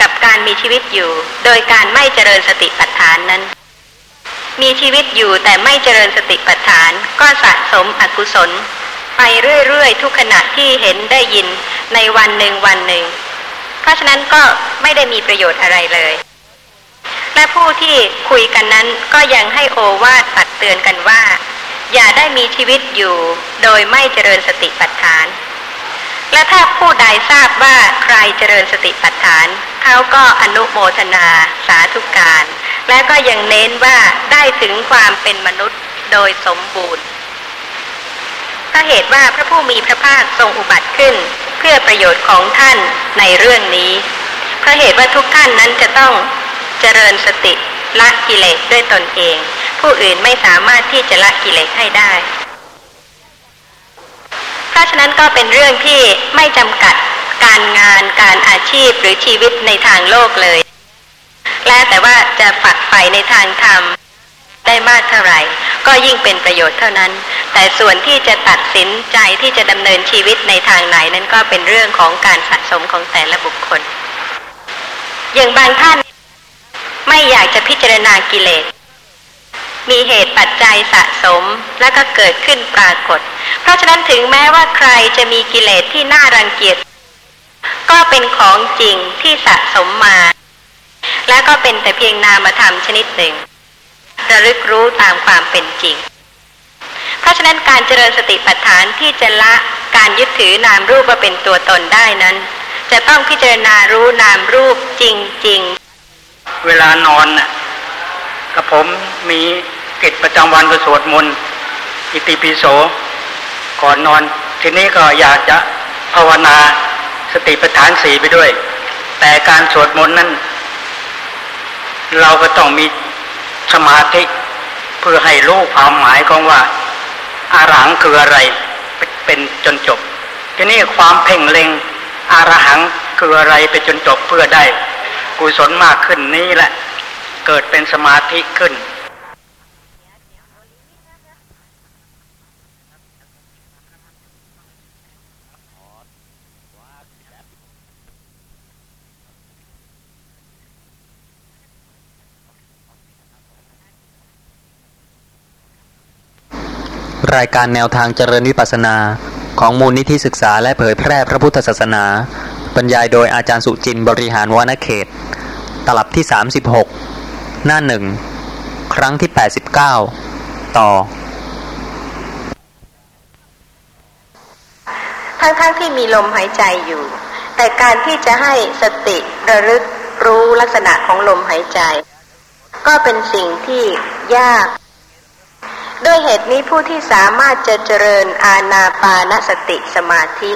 กับการมีชีวิตอยู่ โดยการไม่เจริญสติปัฏฐานนั้น มีชีวิตอยู่แต่ไม่เจริญสติปัฏฐานก็สะสมอกุศล ไปเรื่อยๆ ทุกขณะที่เห็นได้ยินในวันหนึ่งวันหนึ่ง เพราะฉะนั้นก็ไม่ได้มีประโยชน์อะไรเลย และผู้ที่คุยกันนั้นก็ยังให้โอวาทตัดเตือนกันว่า อย่าได้มีชีวิตอยู่ โดยไม่เจริญสติปัฏฐาน และถ้าผู้ใดทราบว่าใครเจริญสติปัฏฐานเขาก็อนุโมทนาสาธุการ และก็ยังเน้นว่าได้ถึงความเป็นมนุษย์โดยสมบูรณ์ถ้าเหตุว่าพระผู้มีพระภาคทรงอุบัติขึ้น เพื่อประโยชน์ของท่านในเรื่องนี้เพราะเหตุว่าทุกท่านนั้นจะต้อง เจริญสติละกิเลสด้วยตนเอง ผู้อื่นไม่สามารถที่จะละกิเลสให้ได้ เพราะฉะนั้นก็เป็นเรื่องที่ไม่จำกัดการงานการอาชีพหรือชีวิตในทางโลกเลย และแต่ว่าจะฝักใฝ่ในทางธรรมได้มากเท่าไหร่ ก็ยิ่งเป็นประโยชน์เท่านั้น แต่ส่วนที่จะตัดสินใจที่จะดำเนินชีวิตในทางไหนนั้นก็เป็นเรื่องของการสะสมของแต่ละบุคคล อย่างบางท่าน ไม่อยากจะพิจารณากิเลส มีเหตุปัจจัยสะสมแล้วก็เกิดขึ้นปรากฏ เพราะฉะนั้นถึงแม้ว่าใครจะมีกิเลสที่น่ารังเกียจ ก็เป็นของจริงที่สะสมมา และก็เป็นแต่เพียงนามธรรมชนิดหนึ่งระลึกรู้ตามความเป็นจริง เพราะฉะนั้นการเจริญสติปัฏฐานที่จะละการยึดถือนามรูปว่าเป็นตัวตนได้นั้น จะต้องพิจารณารู้นามรูปจริงๆ เวลานอนน่ะกับผมมีกิจประจำวันก็สวดมนต์อิติปิโสก่อนนอน ทีนี้ก็อยากจะภาวนาสติปัฏฐานสี่ไปด้วย แต่การสวดมนต์นั้น เราก็ต้องมีสมาธิเพื่อให้รู้ความหมายของว่าอารังคืออะไรเป็นจนจบ ทีนี้ความเพ่งเล็งอารหังคืออะไรไปจนจบเพื่อได้ กุศลมากขึ้นนี้แหละ เกิดเป็นสมาธิขึ้น รายการแนวทางเจริญวิปัสสนาของมูลนิธิศึกษาและเผยแพร่พระพุทธศาสนา บรรยายโดยอาจารย์สุจินบริหารวานเขต ตลับที่ 36 หน้าหนึ่ง ครั้งที่ 89 ต่อ ทั้งๆทที่มีลมหายใจอยู่ แต่การที่จะให้สติระลึกรู้ลักษณะของลมหายใจ ก็เป็นสิ่งที่ยากด้วยเหตุนี้ผู้ที่สามารถจะเจริญอาณาปานสติสมาธิ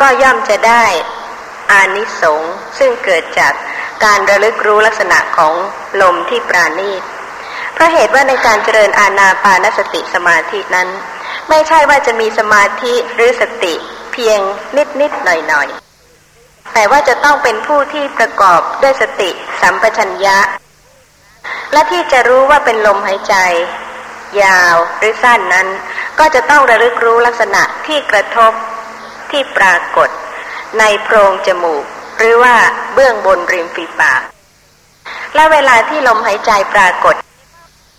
ก็ย่อมจะได้ อานิสงส์ซึ่งเกิดจากการระลึกรู้ลักษณะของลมที่ปราณีตเพราะเหตุว่าในการเจริญอาณาปานสติสมาธินั้น ไม่ใช่ว่าจะมีสมาธิหรือสติเพียงนิดนิดหน่อยหน่อยแต่ว่าจะต้องเป็นผู้ที่ประกอบด้วยสติสัมปชัญญะ และที่จะรู้ว่าเป็นลมหายใจ ยาวหรือสั้นนั้น ก็จะต้องระลึกรู้ลักษณะที่กระทบที่ปรากฏ ในโพรงจมูก หรือว่าเบื้องบนริมฝีปาก และเวลาที่ลมหายใจปรากฏ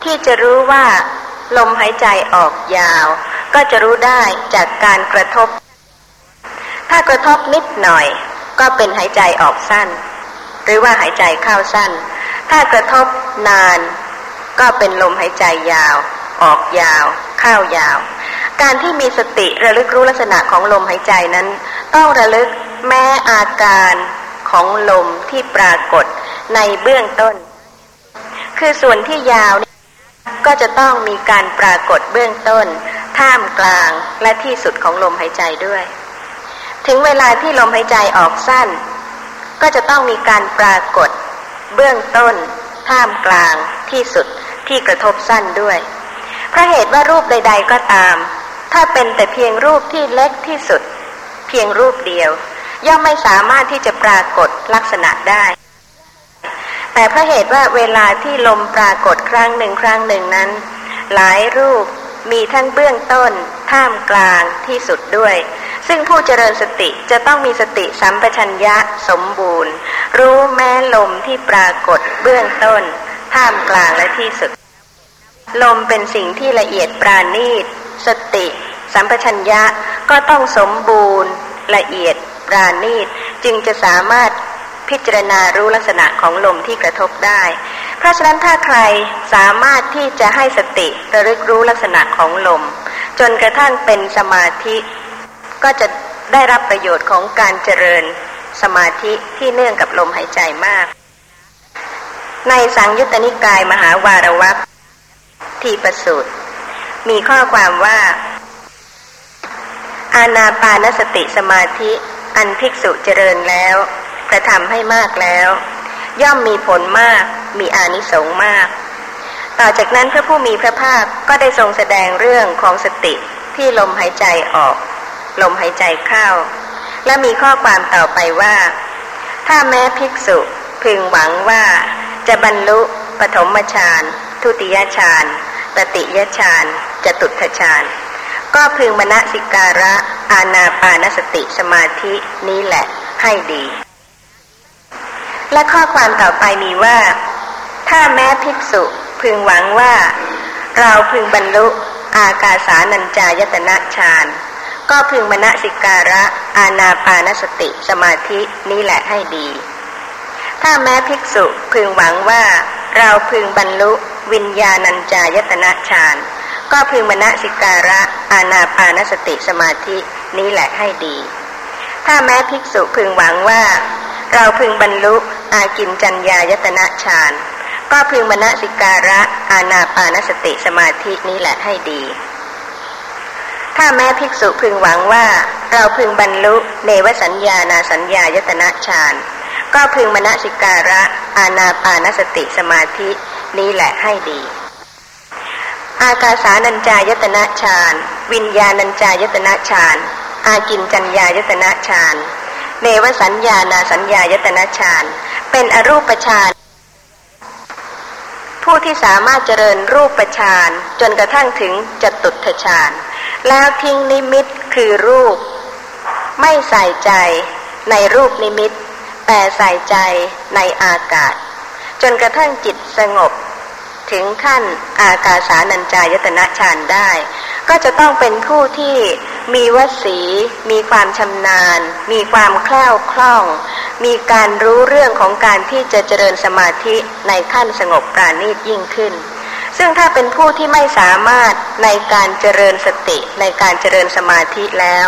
ที่จะรู้ว่า ลมหายใจออกยาว ก็จะรู้ได้จากการกระทบ ถ้ากระทบนิดหน่อย ก็เป็นหายใจออกสั้น หรือว่าหายใจเข้าสั้น ถ้ากระทบนาน ก็เป็นลมหายใจยาว ออกยาว เข้ายาว การที่มีสติระลึกรู้ลักษณะของลมหายใจนั้น ต้องระลึกแม้อาการของลมที่ปรากฏในเบื้องต้น คือส่วนที่ยาวก็จะต้องมีการปรากฏเบื้องต้น ท่ามกลางและที่สุดของลมหายใจด้วย ถึงเวลาที่ลมหายใจออกสั้น ก็จะต้องมีการปรากฏ เบื้องต้น ท่ามกลางที่สุดที่กระทบสั้นด้วยเพราะเหตุว่ารูปใด ๆ ก็ตาม ถ้าเป็นแต่เพียงรูปที่เล็กที่สุด เพียงรูปเดียว ย่อมไม่สามารถที่จะปรากฏลักษณะได้ แต่เพราะเหตุว่าเวลาที่ลมปรากฏครั้งหนึ่งครั้งหนึ่งนั้น หลายรูปมีทั้งเบื้องต้น ท่ามกลางที่สุดด้วย ซึ่งผู้เจริญสติจะต้องมีสติสัมปชัญญะสมบูรณ์ รู้แม้ลมที่ปรากฏเบื้องต้น ท่ามกลางและที่สุด ลมเป็นสิ่งที่ละเอียดปราณีต สติ สัมปชัญญะก็ต้องสมบูรณ์ ละเอียดปราณีตจึงจะสามารถพิจารณารู้ลักษณะของลมที่กระทบได้ เพราะฉะนั้นถ้าใครสามารถที่จะให้สติระลึกรู้ลักษณะของลม จนกระทั่งเป็นสมาธิ ก็จะได้รับประโยชน์ของการเจริญสมาธิที่เนื่องกับลมหายใจมาก ในสังยุตตนิกายมหาวารวัคทีประสูตร มีข้อความว่า อาณาปานสติสมาธิ อันภิกษุเจริญแล้วกระทำให้มากแล้ว ย่อมมีผลมาก มีอานิสงส์มาก ต่อจากนั้นพระผู้มีพระภาคก็ได้ทรงแสดงเรื่องของสติที่ลมหายใจออก ลมหายใจเข้า และมีข้อความต่อไปว่า ถ้าแม้ภิกษุพึงหวังว่าจะบรรลุปฐมฌานทุติยฌาน ตติยฌานจตุทฌานก็พึงมณสิการะอาณาปานสติสมาธินี้แหละให้ดี และข้อความต่อไปมีว่า ถ้าแม้ภิกษุพึงหวังว่า เราพึงบรรลุอากาสานัญจายตนะฌานก็พึงมณสิการะอาณาปานสติสมาธินี้แหละให้ดี ถ้าแม้ภิกษุพึงหวังว่าเราพึงบรรลุวิญญาณัญจายตนะฌานก็พึงมณสิการะอาณาปานสติสมาธินี้แหละให้ดี ถ้าแม้ภิกษุพึงหวังว่า เราพึงบรรลุอากินจัญญายตนะฌานก็พึงมณสิการะอาณาปานสติสมาธินี้แหละให้ดี ถ้าแม้ภิกษุพึงหวังว่า เราพึงบรรลุเนวสัญญานาสัญญายตนะฌาน ก็พึงมณสิการะอาณาปานสติสมาธินี้แหละให้ดี อากาสานัญจายตนะฌานวิญญาณัญจายตนะฌานอากินจัญญายตนะฌานเนวสัญญานาสัญญายตนะฌานเป็นอรูปฌานผู้ที่สามารถเจริญรูปฌานจนกระทั่งถึงจตุตฌานแล้วทิ้งนิมิตคือรูป ไม่ใส่ใจในรูปนิมิต แต่ใส่ใจในอากาศ จนกระทั่งจิตสงบ ถึงขั้นอากาสานัญจายตนะฌานได้ ก็จะต้องเป็นผู้ที่มีวสี มีความชำนาญ มีความแคล่วคล่อง มีการรู้เรื่องของการที่จะเจริญสมาธิในขั้นสงบปราณีตยิ่งขึ้นซึ่งถ้าเป็นผู้ที่ไม่สามารถในการเจริญสติในการเจริญสมาธิแล้ว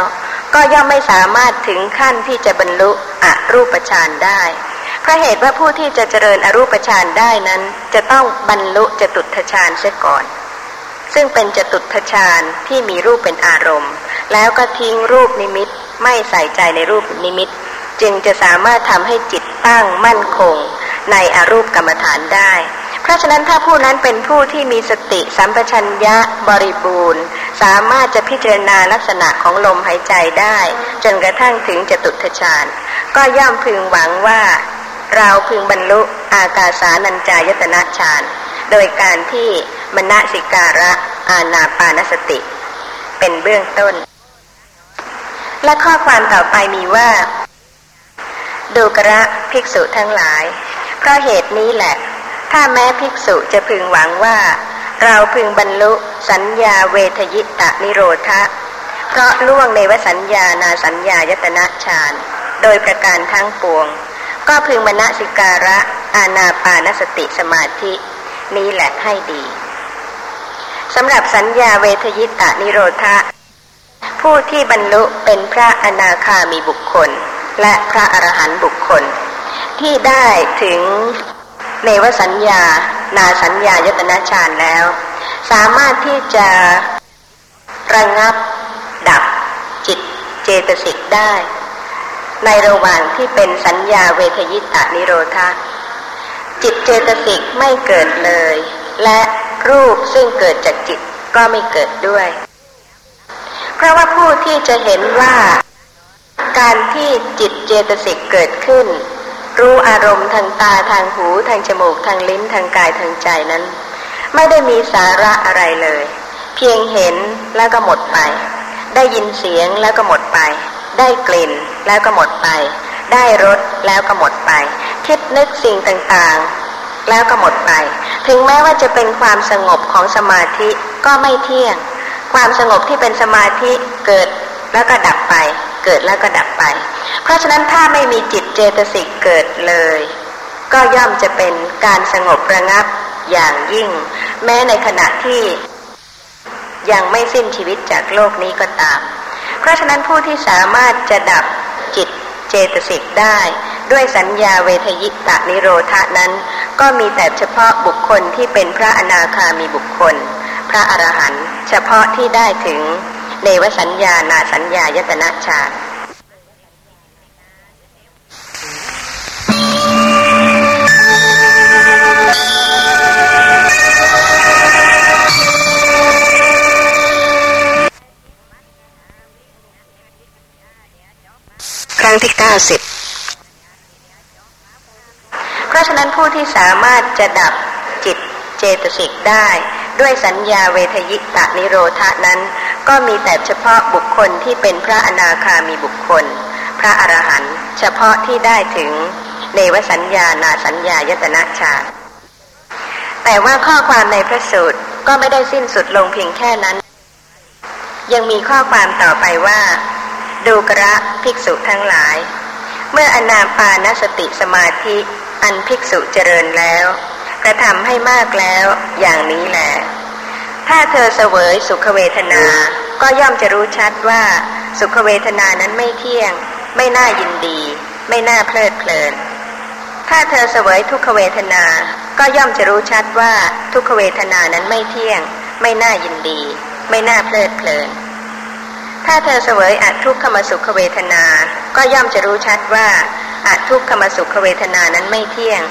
ก็ย่อมไม่สามารถถึงขั้นที่จะบรรลุอรูปฌานได้เพราะเหตุว่าผู้ที่จะเจริญอรูปฌานได้นั้น จะต้องบรรลุจตุทฌานเสียก่อน ซึ่งเป็นจตุทฌานที่มีรูปเป็นอารมณ์ แล้วก็ทิ้งรูปนิมิตไม่ใส่ใจในรูปนิมิต จึงจะสามารถทำให้จิตตั้งมั่นคงในอรูปกรรมฐานได้ เพราะฉะนั้นถ้าผู้นั้นเป็นผู้ที่มีสติสัมปชัญญะบริบูรณ์ สามารถจะพิจารณาลักษณะของลมหายใจได้ จนกระทั่งถึงจตุทฌานก็ย่อมพึงหวังว่า เราพึงบรรลุอากาสานัญจายตนะฌานโดยการที่มณสิการะอาณาปานสติ เป็นเบื้องต้น และข้อความต่อไปมีว่า ดูกระภิกษุทั้งหลาย เพราะเหตุนี้แหละ ถ้าแม้ภิกษุจะพึงหวังว่า เราพึงบรรลุสัญญาเวทยิตะนิโรธะเพราะล่วงในวสัญญานาสัญญายตนะฌานโดยประการทั้งปวง ก็พึงมณสิการะอาณาปานสติสมาธิ นี้แหละให้ดีสำหรับสัญญาเวทยิตานิโรธะผู้ที่บรรลุเป็นพระอนาคามีบุคคล และพระอรหันต์บุคคล ที่ได้ถึง เนวสัญญา นาสัญญายตนะฌานแล้ว สามารถที่จะระงับดับจิตเจตสิกได้ ในระหว่างที่เป็นสัญญาเวทยิตานิโรธาจิตเจตสิกไม่เกิดเลย และรูปซึ่งเกิดจากจิตก็ไม่เกิดด้วย เพราะว่าผู้ที่จะเห็นว่าการที่จิตเจตสิกเกิดขึ้น รู้อารมณ์ทางตาทางหูทางจมูกทางลิ้นทางกายทางใจนั้น ไม่ได้มีสาระอะไรเลย เพียงเห็นแล้วก็หมดไป ได้ยินเสียงแล้วก็หมดไป ได้กลิ่นแล้วก็หมดไป ได้รสแล้วก็หมดไป คิดนึกสิ่งต่างๆ แล้วก็หมดไป ถึงแม้ว่าจะเป็นความสงบของสมาธิก็ไม่เที่ยง ความสงบที่เป็นสมาธิเกิดแล้วก็ดับไป เกิดแล้วก็ดับไป เพราะฉะนั้นถ้าไม่มีจิตเจตสิกเกิดเลย ก็ย่อมจะเป็นการสงบระงับอย่างยิ่ง แม้ในขณะที่ยังไม่สิ้นชีวิตจากโลกนี้ก็ตาม เพราะฉะนั้นผู้ที่สามารถจะดับจิตเจตสิกได้ ด้วยสัญญาเวทยิตานิโรธานั้น ก็มีแต่เฉพาะบุคคลที่เป็นพระอนาคามีบุคคล พระอรหันต์เฉพาะที่ได้ถึง เนวสัญญานาสัญญายตนะชาครั้งที่เก้าสิบเพราะฉะนั้นผู้ที่สามารถจะดับจิต เจตสิกได้ ด้วยสัญญาเวทยิตานิโรธานั้น ก็มีแต่เฉพาะบุคคลที่เป็นพระอนาคามีบุคคล พระอรหันต์เฉพาะที่ได้ถึงเนวสัญญานาสัญญายตนะชาแต่ว่าข้อความในพระสูตรก็ไม่ได้สิ้นสุดลงเพียงแค่นั้น ยังมีข้อความต่อไปว่า ดูกระภิกษุทั้งหลาย เมื่ออนาปานสติสมาธิอันภิกษุเจริญแล้ว กระทำให้มากแล้ว อย่างนี้แหละ ถ้าเธอเสวยสุขเวทนา ก็ย่อมจะรู้ชัดว่าสุขเวทนานั้นไม่เที่ยง ไม่น่ายินดี ไม่น่าเพลิดเพลิน ถ้าเธอเสวยทุกขเวทนา ก็ย่อมจะรู้ชัดว่าทุกขเวทนานั้นไม่เที่ยง ไม่น่ายินดี ไม่น่าเพลิดเพลิน ถ้าเธอเสวยอัทุกขมสุขเวทนา ก็ย่อมจะรู้ชัดว่าอทุกขมสุขเวทนานั้นไม่เที่ยง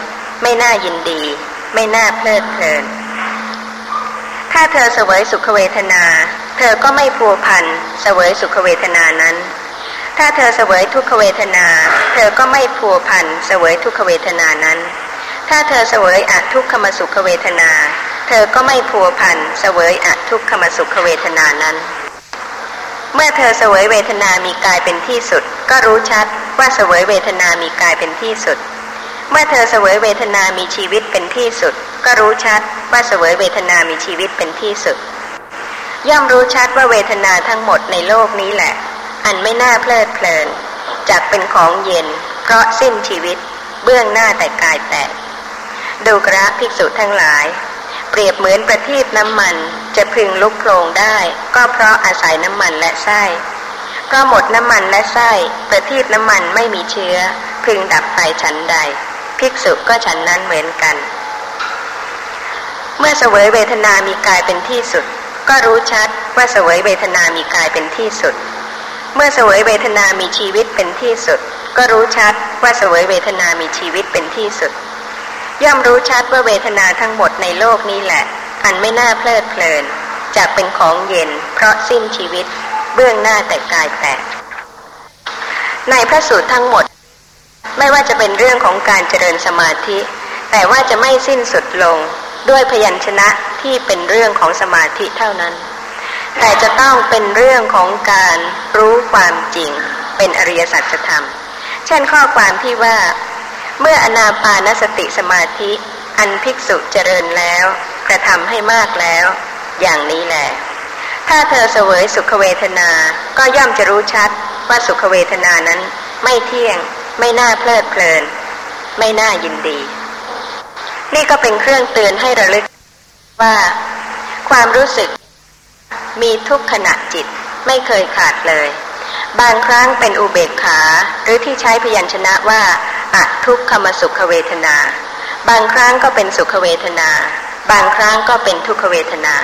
ไม่น่ายินดี ไม่น่าเพลิดเพลิน ถ้าเธอเสวยสุขเวทนา เธอก็ไม่พัวพันเสวยสุขเวทนานั้น ถ้าเธอเสวยทุกขเวทนา เธอก็ไม่พัวพันเสวยทุกขเวทนานั้น ถ้าเธอเสวยอทุกขมสุขเวทนา เธอก็ไม่พัวพันเสวยอทุกขมสุขเวทนานั้นเมื่อเธอเสวยเวทนามีกายเป็นที่สุด ก็รู้ชัดว่าเสวยเวทนามีกายเป็นที่สุด เมื่อเธอเสวยเวทนามีชีวิตเป็นที่สุด ก็รู้ชัดว่าเสวยเวทนามีชีวิตเป็นที่สุด ย่อมรู้ชัดว่าเวทนาทั้งหมดในโลกนี้แหละ อันไม่น่าเพลิดเพลินจักเป็นของเย็น เพราะสิ้นชีวิต เบื้องหน้าแต่กายแตกดูกระภิกษุทั้งหลาย เปรียบเหมือนประทีปน้ำมันจะพึงลุกโผลงได้ ก็เพราะอาศัยน้ำมันและไส้ก็หมดน้ำมันและไส้ประทีปน้ำมันไม่มีเชื้อ พึงดับไปฉันใด ภิกษุก็ฉันนั้นเหมือนกัน เมื่อเสวยเวทนามีกายเป็นที่สุด ก็รู้ชัดว่าเสวยเวทนามีกายเป็นที่สุด เมื่อเสวยเวทนามีชีวิตเป็นที่สุด ก็รู้ชัดว่าเสวยเวทนามีชีวิตเป็นที่สุด ย่อมรู้ชัดว่าเวทนาทั้งหมดในโลกนี้แหละ อันไม่น่าเพลิดเพลินจะเป็นของเย็น เพราะสิ้นชีวิต เบื้องหน้าแต่กายแตกในพระสูตรทั้งหมด ไม่ว่าจะเป็นเรื่องของการเจริญสมาธิ แต่ว่าจะไม่สิ้นสุดลงด้วยพยัญชนะที่เป็นเรื่องของสมาธิเท่านั้น แต่จะต้องเป็นเรื่องของการรู้ความจริง เป็นอริยสัจธรรม เช่นข้อความที่ว่า เมื่ออนาปานสติสมาธิ อันภิกษุเจริญแล้ว กระทำให้มากแล้ว อย่างนี้แหละถ้าเธอเสวยสุขเวทนา ก็ย่อมจะรู้ชัดว่าสุขเวทนานั้นไม่เที่ยง ไม่น่าเพลิดเพลิน ไม่น่ายินดี นี่ก็เป็นเครื่องเตือนให้ระลึกว่า ความรู้สึก มีทุกขณะจิตไม่เคยขาดเลย บางครั้งเป็นอุเบกขา หรือที่ใช้พยัญชนะว่าอทุกขมสุขเวทนา บางครั้งก็เป็นสุขเวทนา บางครั้งก็เป็นทุกขเวทนา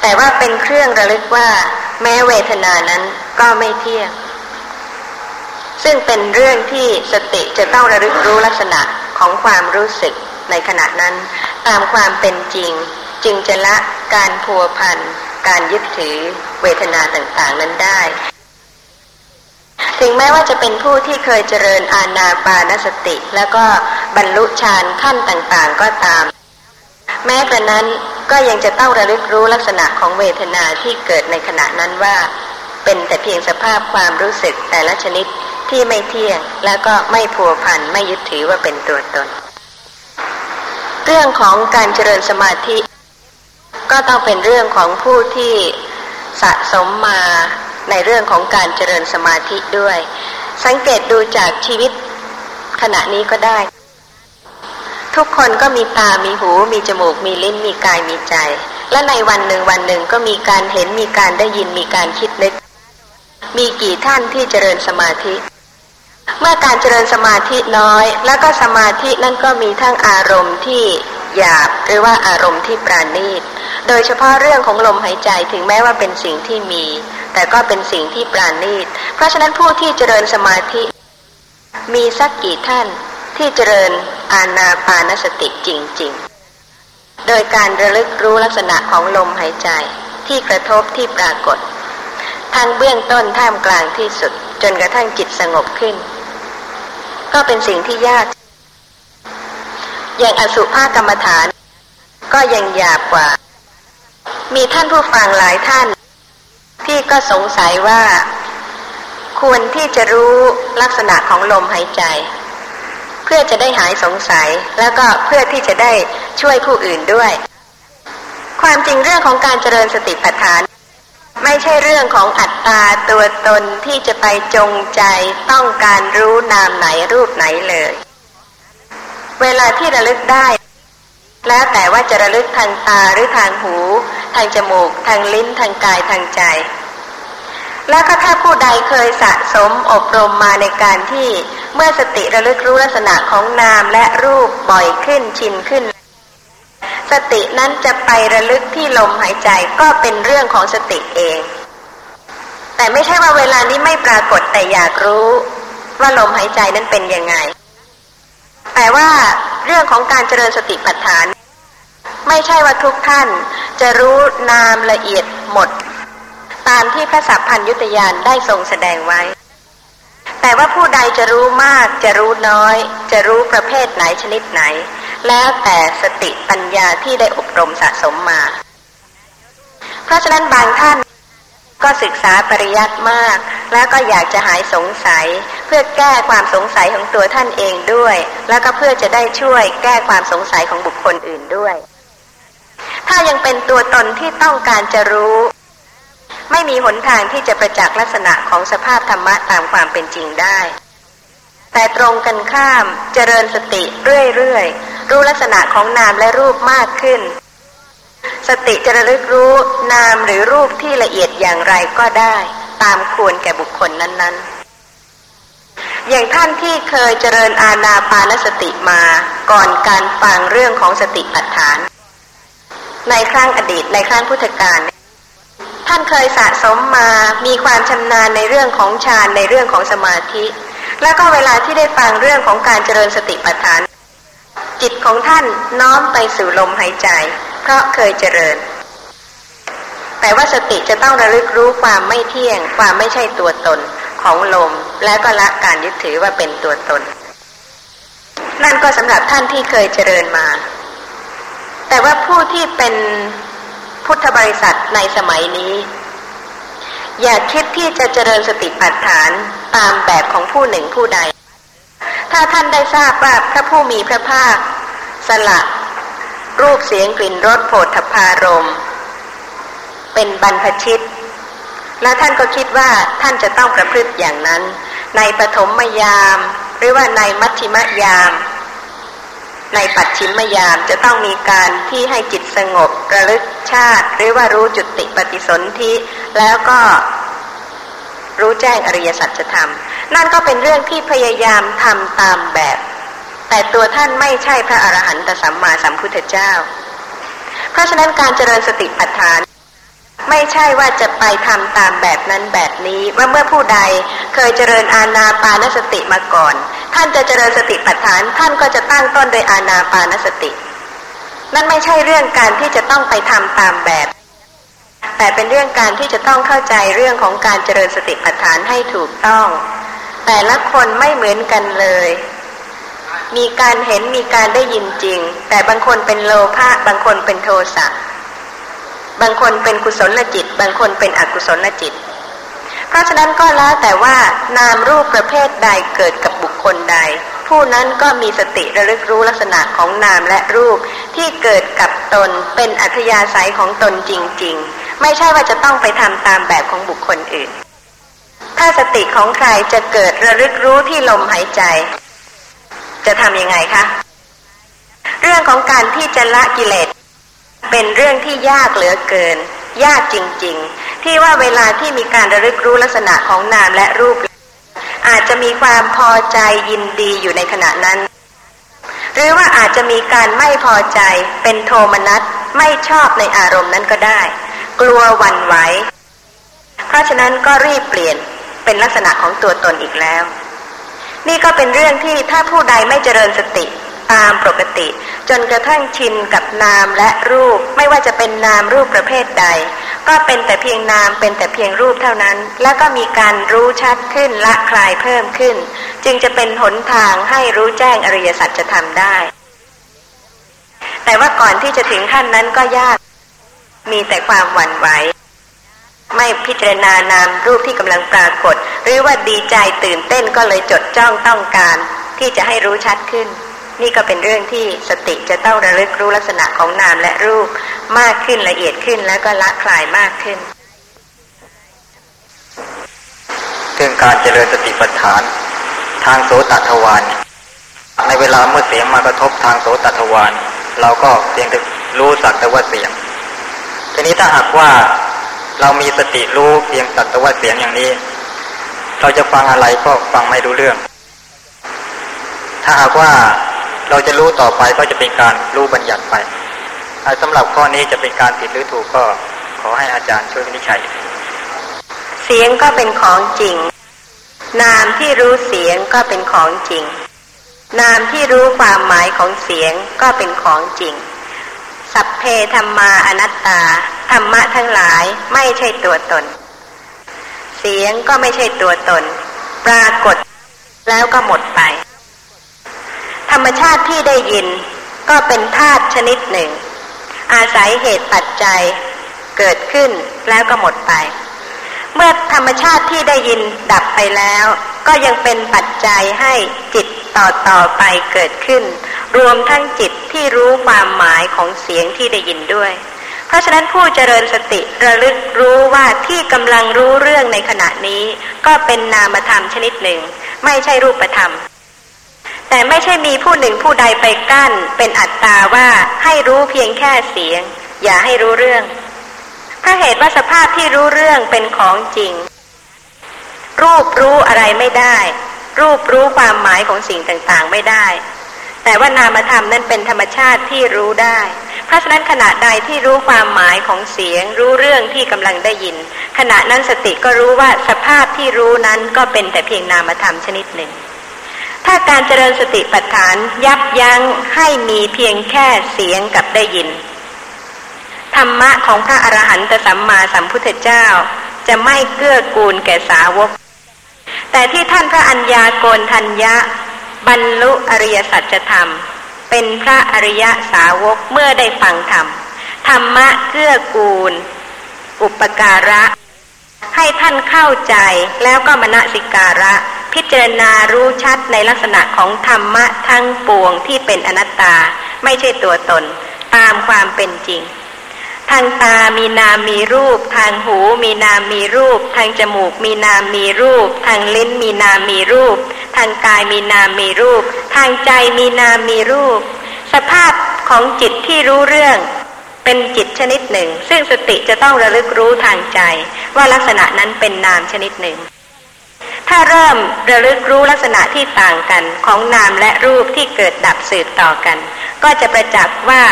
แต่ว่าเป็นเครื่องระลึกว่า แม้เวทนานั้นก็ไม่เที่ยง ซึ่งเป็นเรื่องที่สติจะต้องระลึกรู้ลักษณะของความรู้สึกในขณะนั้น ตามความเป็นจริง จึงจะละการพัวพันการยึดถือเวทนาต่างๆนั้นได้ ถึงแม้ว่าจะเป็นผู้ที่เคยเจริญอาณาปานสติ แล้วก็บรรลุฌานขั้นต่างๆก็ตาม แม้กระนั้นก็ยังจะต้องระลึกรู้ลักษณะของเวทนาที่เกิดในขณะนั้นว่า เป็นแต่เพียงสภาพความรู้สึกแต่ละชนิด ที่ไม่เที่ยงแล้วก็ไม่ผัวพันไม่ยึดถือว่าเป็นตัวตน เรื่องของการเจริญสมาธิ ก็ต้องเป็นเรื่องของผู้ที่สะสมมาในเรื่องของการเจริญสมาธิด้วย สังเกตดูจากชีวิตขณะนี้ก็ได้ ทุกคนก็มีตา มีหู มีจมูก มีลิ้น มีกาย มีใจ และในวันหนึ่งวันหนึ่งก็มีการเห็น มีการได้ยิน มีการคิดนึก มีกี่ท่านที่เจริญสมาธิ เมื่อการเจริญสมาธิน้อย แล้วก็สมาธินั่นก็มีทั้งอารมณ์ที่หยาบหรือว่าอารมณ์ที่ปราณีต โดยเฉพาะเรื่องของลมหายใจถึงแม้ว่าเป็นสิ่งที่มี แต่ก็เป็นสิ่งที่ปราณีต เพราะฉะนั้นผู้ที่เจริญสมาธิ มีสักกี่ท่านที่เจริญอาณาปานสติจริง ๆ โดยการระลึกรู้ลักษณะของลมหายใจที่กระทบที่ปรากฏ ทางเบื้องต้นท่ามกลางที่สุดจนกระทั่งจิตสงบขึ้น ก็เป็นสิ่งที่ยาก อย่างอสุภากรรมฐาน ก็ยังหยาบกว่า มีท่านผู้ฟังหลายท่าน ที่ก็สงสัยว่า ควรที่จะรู้ลักษณะของลมหายใจ เพื่อจะได้หายสงสัยแล้วก็เพื่อที่จะได้ช่วยผู้อื่นด้วย ความจริงเรื่องของการเจริญสติปัฏฐาน ไม่ใช่เรื่องของอัตตาตัวตนที่จะไปจงใจต้องการรู้นามไหนรูปไหนเลย เวลาที่ระลึกได้ แล้วแต่ว่าจะระลึกทางตาหรือทางหู ทางจมูก ทางลิ้นทางกายทางใจ แล้วก็ถ้าผู้ใดเคยสะสมอบรมมาในการที่เมื่อสติระลึกรู้ลักษณะของนามและรูปบ่อยขึ้นชินขึ้น สตินั้นจะไประลึกที่ลมหายใจก็เป็นเรื่องของสติเอง แต่ไม่ใช่ว่าเวลานี้ไม่ปรากฏแต่อยากรู้ว่าลมหายใจนั้นเป็นยังไง แต่ว่าเรื่องของการเจริญสติปัฏฐาน ไม่ใช่ว่าทุกท่านจะรู้นามละเอียดหมด ตามที่พระสัพพัญยุตยานได้ทรงแสดงไว้ แต่ว่าผู้ใดจะรู้มากจะรู้น้อย จะรู้ประเภทไหนชนิดไหน แล้วแต่สติปัญญาที่ได้อบรมสะสมมา เพราะฉะนั้นบางท่านก็ศึกษาปริยัติมาก แล้วก็อยากจะหายสงสัย เพื่อแก้ความสงสัยของตัวท่านเองด้วย แล้วก็เพื่อจะได้ช่วยแก้ความสงสัยของบุคคลอื่นด้วย ถ้ายังเป็นตัวตนที่ต้องการจะรู้ ไม่มีหนทางที่จะประจักษ์ลักษณะของสภาพธรรมะตามความเป็นจริงได้ แต่ตรงกันข้ามเจริญสติเรื่อยๆ รู้ลักษณะของนามและรูปมากขึ้น สติจะระลึกรู้นามหรือรูปที่ละเอียดอย่างไรก็ได้ ตามควรแก่บุคคลนั้น ๆ อย่างท่านที่เคยเจริญอาณาปานสติมาก่อนการฟังเรื่องของสติปัฏฐาน ในครั้งอดีตในครั้งพุทธกาลท่านเคยสะสมมามีความชำนาญในเรื่องของฌานในเรื่องของสมาธิ แล้วก็เวลาที่ได้ฟังเรื่องของการเจริญสติปัฏฐาน จิตของท่านน้อมไปสู่ลมหายใจ เพราะเคยเจริญ แต่ว่าสติจะต้องระลึกรู้ความไม่เที่ยง ความไม่ใช่ตัวตนของลม แล้วก็ละการยึดถือว่าเป็นตัวตน นั่นก็สำหรับท่านที่เคยเจริญมา แต่ว่าผู้ที่เป็นพุทธบริษัทในสมัยนี้ อย่าคิดที่จะเจริญสติปัฏฐานตามแบบของผู้หนึ่งผู้ใด ถ้าท่านได้ทราบว่าพระผู้มีพระภาค สละ รูปเสียงกลิ่นรสโผฏฐพารมเป็นบรรพชิต และท่านก็คิดว่าท่านจะต้องประพฤติอย่างนั้น ในปฐมยาม หรือว่าในมัชชิมยาม ในปัจฉิมยามจะต้องมีการที่ให้จิตสงบระลึกชาติ หรือว่ารู้จุติปฏิสนธิแล้วก็ รู้แจ้งอริยสัจธรรม นั่นก็เป็นเรื่องที่พยายามทำตามแบบ แต่ตัวท่านไม่ใช่พระอรหันตสัมมาสัมพุทธเจ้า เพราะฉะนั้นการเจริญสติปัฏฐานไม่ใช่ว่าจะไปทำตามแบบนั้นแบบนี้ ว่าเมื่อผู้ใดเคยเจริญอาณาปานสติมาก่อน ท่านจะเจริญสติปัฏฐาน ท่านก็จะตั้งต้นโดยอาณาปานสติ นั่นไม่ใช่เรื่องการที่จะต้องไปทำตามแบบ แต่เป็นเรื่องการที่จะต้องเข้าใจเรื่องของการเจริญสติปัฏฐานให้ถูกต้อง แต่ละคนไม่เหมือนกันเลย มีการเห็นมีการได้ยินจริง แต่บางคนเป็นโลภะบางคนเป็นโทสะบางคนเป็นกุศลจิต บางคนเป็นอกุศลจิต เพราะฉะนั้นก็แล้วแต่ว่านามรูปประเภทใดเกิดกับบุคคลใด ผู้นั้นก็มีสติระลึกรู้ลักษณะของนามและรูปที่เกิดกับตนเป็นอัธยาศัยของตนจริง ๆ ไม่ใช่ว่าจะต้องไปทำตามแบบของบุคคลอื่น ถ้าสติของใครจะเกิดระลึกรู้ที่ลมหายใจ จะทำยังไงคะ เรื่องของการที่จะละกิเลส เป็นเรื่องที่ยากเหลือเกิน ยากจริง ๆ ที่ว่าเวลาที่มีการระลึกรู้ลักษณะของนามและรูป อาจจะมีความพอใจยินดีอยู่ในขณะนั้นหรือว่าอาจจะมีการไม่พอใจเป็นโทมนัสไม่ชอบในอารมณ์นั้นก็ได้ กลัววันไหว เพราะฉะนั้นก็รีบเปลี่ยนเป็นลักษณะของตัวตนอีกแล้ว นี่ก็เป็นเรื่องที่ถ้าผู้ใดไม่เจริญสติตามปกติ จนกระทั่งชินกับนามและรูป ไม่ว่าจะเป็นนามรูปประเภทใด ก็เป็นแต่เพียงนามเป็นแต่เพียงรูปเท่านั้น แล้วก็มีการรู้ชัดขึ้นละคลายเพิ่มขึ้น จึงจะเป็นหนทางให้รู้แจ้งอริยสัจจะทำได้ แต่ว่าก่อนที่จะถึงขั้นนั้นก็ยาก มีแต่ความหวั่นไหว ไม่พิจารณานามรูปที่กำลังปรากฏ หรือว่าดีใจตื่นเต้นก็เลยจดจ้องต้องการ ที่จะให้รู้ชัดขึ้น นี่ก็เป็นเรื่องที่สติจะต้องระลึกรู้ลักษณะของนามและรูปมากขึ้นละเอียดขึ้นแล้วก็ละคลายมากขึ้นเรื่องการเจริญสติปัฏฐาน ทางโสตทวารในเวลาเมื่อเสียงมากระทบทางโสตทวารเราก็เพียงแต่รู้สักแต่ว่าเสียง ทีนี้ถ้าหากว่าเรามีสติรู้เพียงสักแต่ว่าเสียงอย่างนี้ เราจะฟังอะไรก็ฟังไม่รู้เรื่อง ถ้าหากว่าเราจะรู้ต่อไปก็จะเป็นการรู้บัญญัติไปสำหรับข้อนี้จะเป็นการผิดหรือถูกก็ขอให้อาจารย์ช่วยวินิจฉัย เสียงก็เป็นของจริง นามที่รู้เสียงก็เป็นของจริง นามที่รู้ความหมายของเสียงก็เป็นของจริง สัพเพธรรมาอนัตตา ธรรมะทั้งหลายไม่ใช่ตัวตน เสียงก็ไม่ใช่ตัวตน ปรากฏแล้วก็หมดไป ธรรมชาติที่ได้ยินก็เป็นธาตุชนิดหนึ่ง อาศัยเหตุปัจจัยเกิดขึ้นแล้วก็หมดไป เมื่อธรรมชาติที่ได้ยินดับไปแล้ว ก็ยังเป็นปัจจัยให้จิตต่อต่อไปเกิดขึ้น รวมทั้งจิตที่รู้ความหมายของเสียงที่ได้ยินด้วย เพราะฉะนั้นผู้เจริญสติระลึกรู้ว่าที่กำลังรู้เรื่องในขณะนี้ ก็เป็นนามธรรมชนิดหนึ่ง ไม่ใช่รูปธรรม แต่ไม่ใช่มีผู้หนึ่งผู้ใดไปกั้น เป็นอัตตาว่าให้รู้เพียงแค่เสียง อย่าให้รู้เรื่องเพราะเหตุว่าสภาพที่รู้เรื่องเป็นของจริง รูปรู้อะไรไม่ได้ รูปรู้ความหมายของสิ่งต่างๆไม่ได้ แต่ว่านามธรรมนั้นเป็นธรรมชาติที่รู้ได้ เพราะฉะนั้นขณะใดที่รู้ความหมายของเสียง รู้เรื่องที่กำลังได้ยิน ขณะนั้นสติก็รู้ว่าสภาพที่รู้นั้นก็เป็นแต่เพียงนามธรรมชนิดหนึ่ง ถ้าการเจริญสติปัฏฐานยับยั้งให้มีเพียงแค่เสียงกับได้ยิน ธรรมะของพระอรหันตสัมมาสัมพุทธเจ้า จะไม่เกื้อกูลแก่สาวกแต่ที่ท่านพระอัญญาโกนทัญญะ บรรลุอริยสัจธรรม เป็นพระอริยสาวกเมื่อได้ฟังธรรม ธรรมะเกื้อกูล อุปการะ ให้ท่านเข้าใจแล้วก็มณสิการะ พิจารณารู้ชัดในลักษณะของธรรมะทั้งปวงที่เป็นอนัตตา ไม่ใช่ตัวตน ตามความเป็นจริง ทางตามีนามมีรูป ทางหูมีนามมีรูป ทางจมูกมีนามมีรูป ทางลิ้นมีนามมีรูป ทางกายมีนามมีรูป ทางใจมีนามมีรูป สภาพของจิตที่รู้เรื่องเป็นจิตชนิดหนึ่ง ซึ่งสติจะต้องระลึกรู้ทางใจ ว่าลักษณะนั้นเป็นนามชนิดหนึ่ง ถ้าเริ่มระลึกรู้ลักษณะที่ต่างกันของนามและรูปที่เกิดดับสืบต่อกัน ก็จะประจักษ์ว่า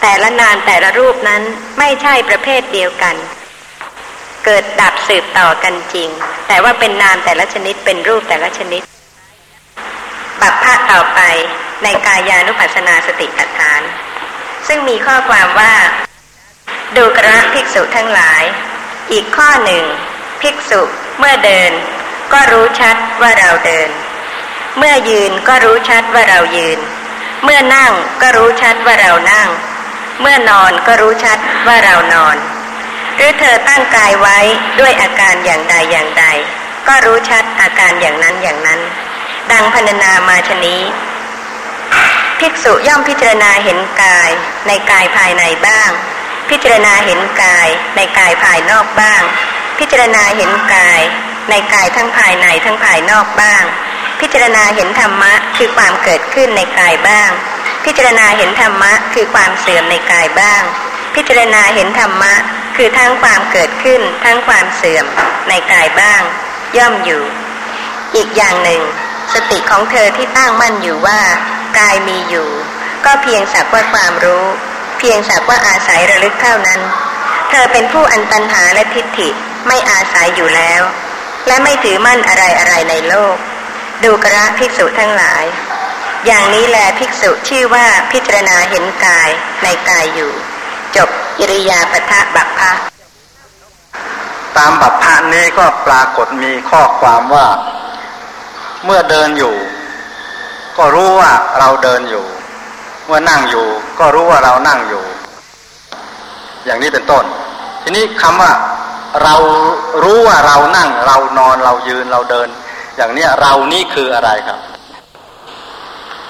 แต่ละนามแต่ละรูปนั้นไม่ใช่ประเภทเดียวกัน เกิดดับสืบต่อกันจริง แต่ว่าเป็นนามแต่ละชนิดเป็นรูปแต่ละชนิด บัพพะต่อไปในกายานุปัสสนาสติปัฏฐาน ซึ่งมีข้อความว่า ดูกระภิกษุทั้งหลาย อีกข้อหนึ่ง ภิกษุเมื่อเดิน ก็รู้ชัดว่าเราเดิน เมื่อยืนก็รู้ชัดว่าเรายืน เมื่อนั่งก็รู้ชัดว่าเรานั่ง เมื่อนอนก็รู้ชัดว่าเรานอน หรือเธอตั้งกายไว้ด้วยอาการอย่างใดอย่างใด ก็รู้ชัดอาการอย่างนั้นอย่างนั้น ดังพรรณนามาชนี้ ภิกษุย่อมพิจารณาเห็นกาย ในกายภายในบ้าง พิจารณาเห็นกายในกายภายนอกบ้าง พิจารณาเห็นกาย ในกายทั้งภายในทั้งภายนอกบ้าง พิจารณาเห็นธรรมะคือความเกิดขึ้นในกายบ้าง พิจารณาเห็นธรรมะคือความเสื่อมในกายบ้าง พิจารณาเห็นธรรมะ คือทั้งความเกิดขึ้น ทั้งความเสื่อมในกายบ้าง ย่อมอยู่ อีกอย่างหนึ่ง สติของเธอที่ตั้งมั่นอยู่ว่ากายมีอยู่ ก็เพียงสักว่าความรู้ เพียงสักว่าอาศัยระลึกเท่านั้น เธอเป็นผู้อันตันหาและทิฏฐิไม่อาศัยอยู่แล้ว และไม่ถือมั่นอะไรอะไรในโลก ดูกระภิกษุทั้งหลาย อย่างนี้แลภิกษุชื่อว่าพิจารณาเห็นกายในกายอยู่ จบอิริยาปทะบัพพะตามบัพพะนี้ก็ปรากฏมีข้อความว่า เมื่อเดินอยู่ ก็รู้ว่าเราเดินอยู่ เมื่อนั่งอยู่ ก็รู้ว่าเรานั่งอยู่ อย่างนี้เป็นต้น ทีนี้คำว่า เรารู้ว่าเรานั่ง เรานอนเรายืนเราเดิน อย่างเนี้ยเรานี่คืออะไรครับ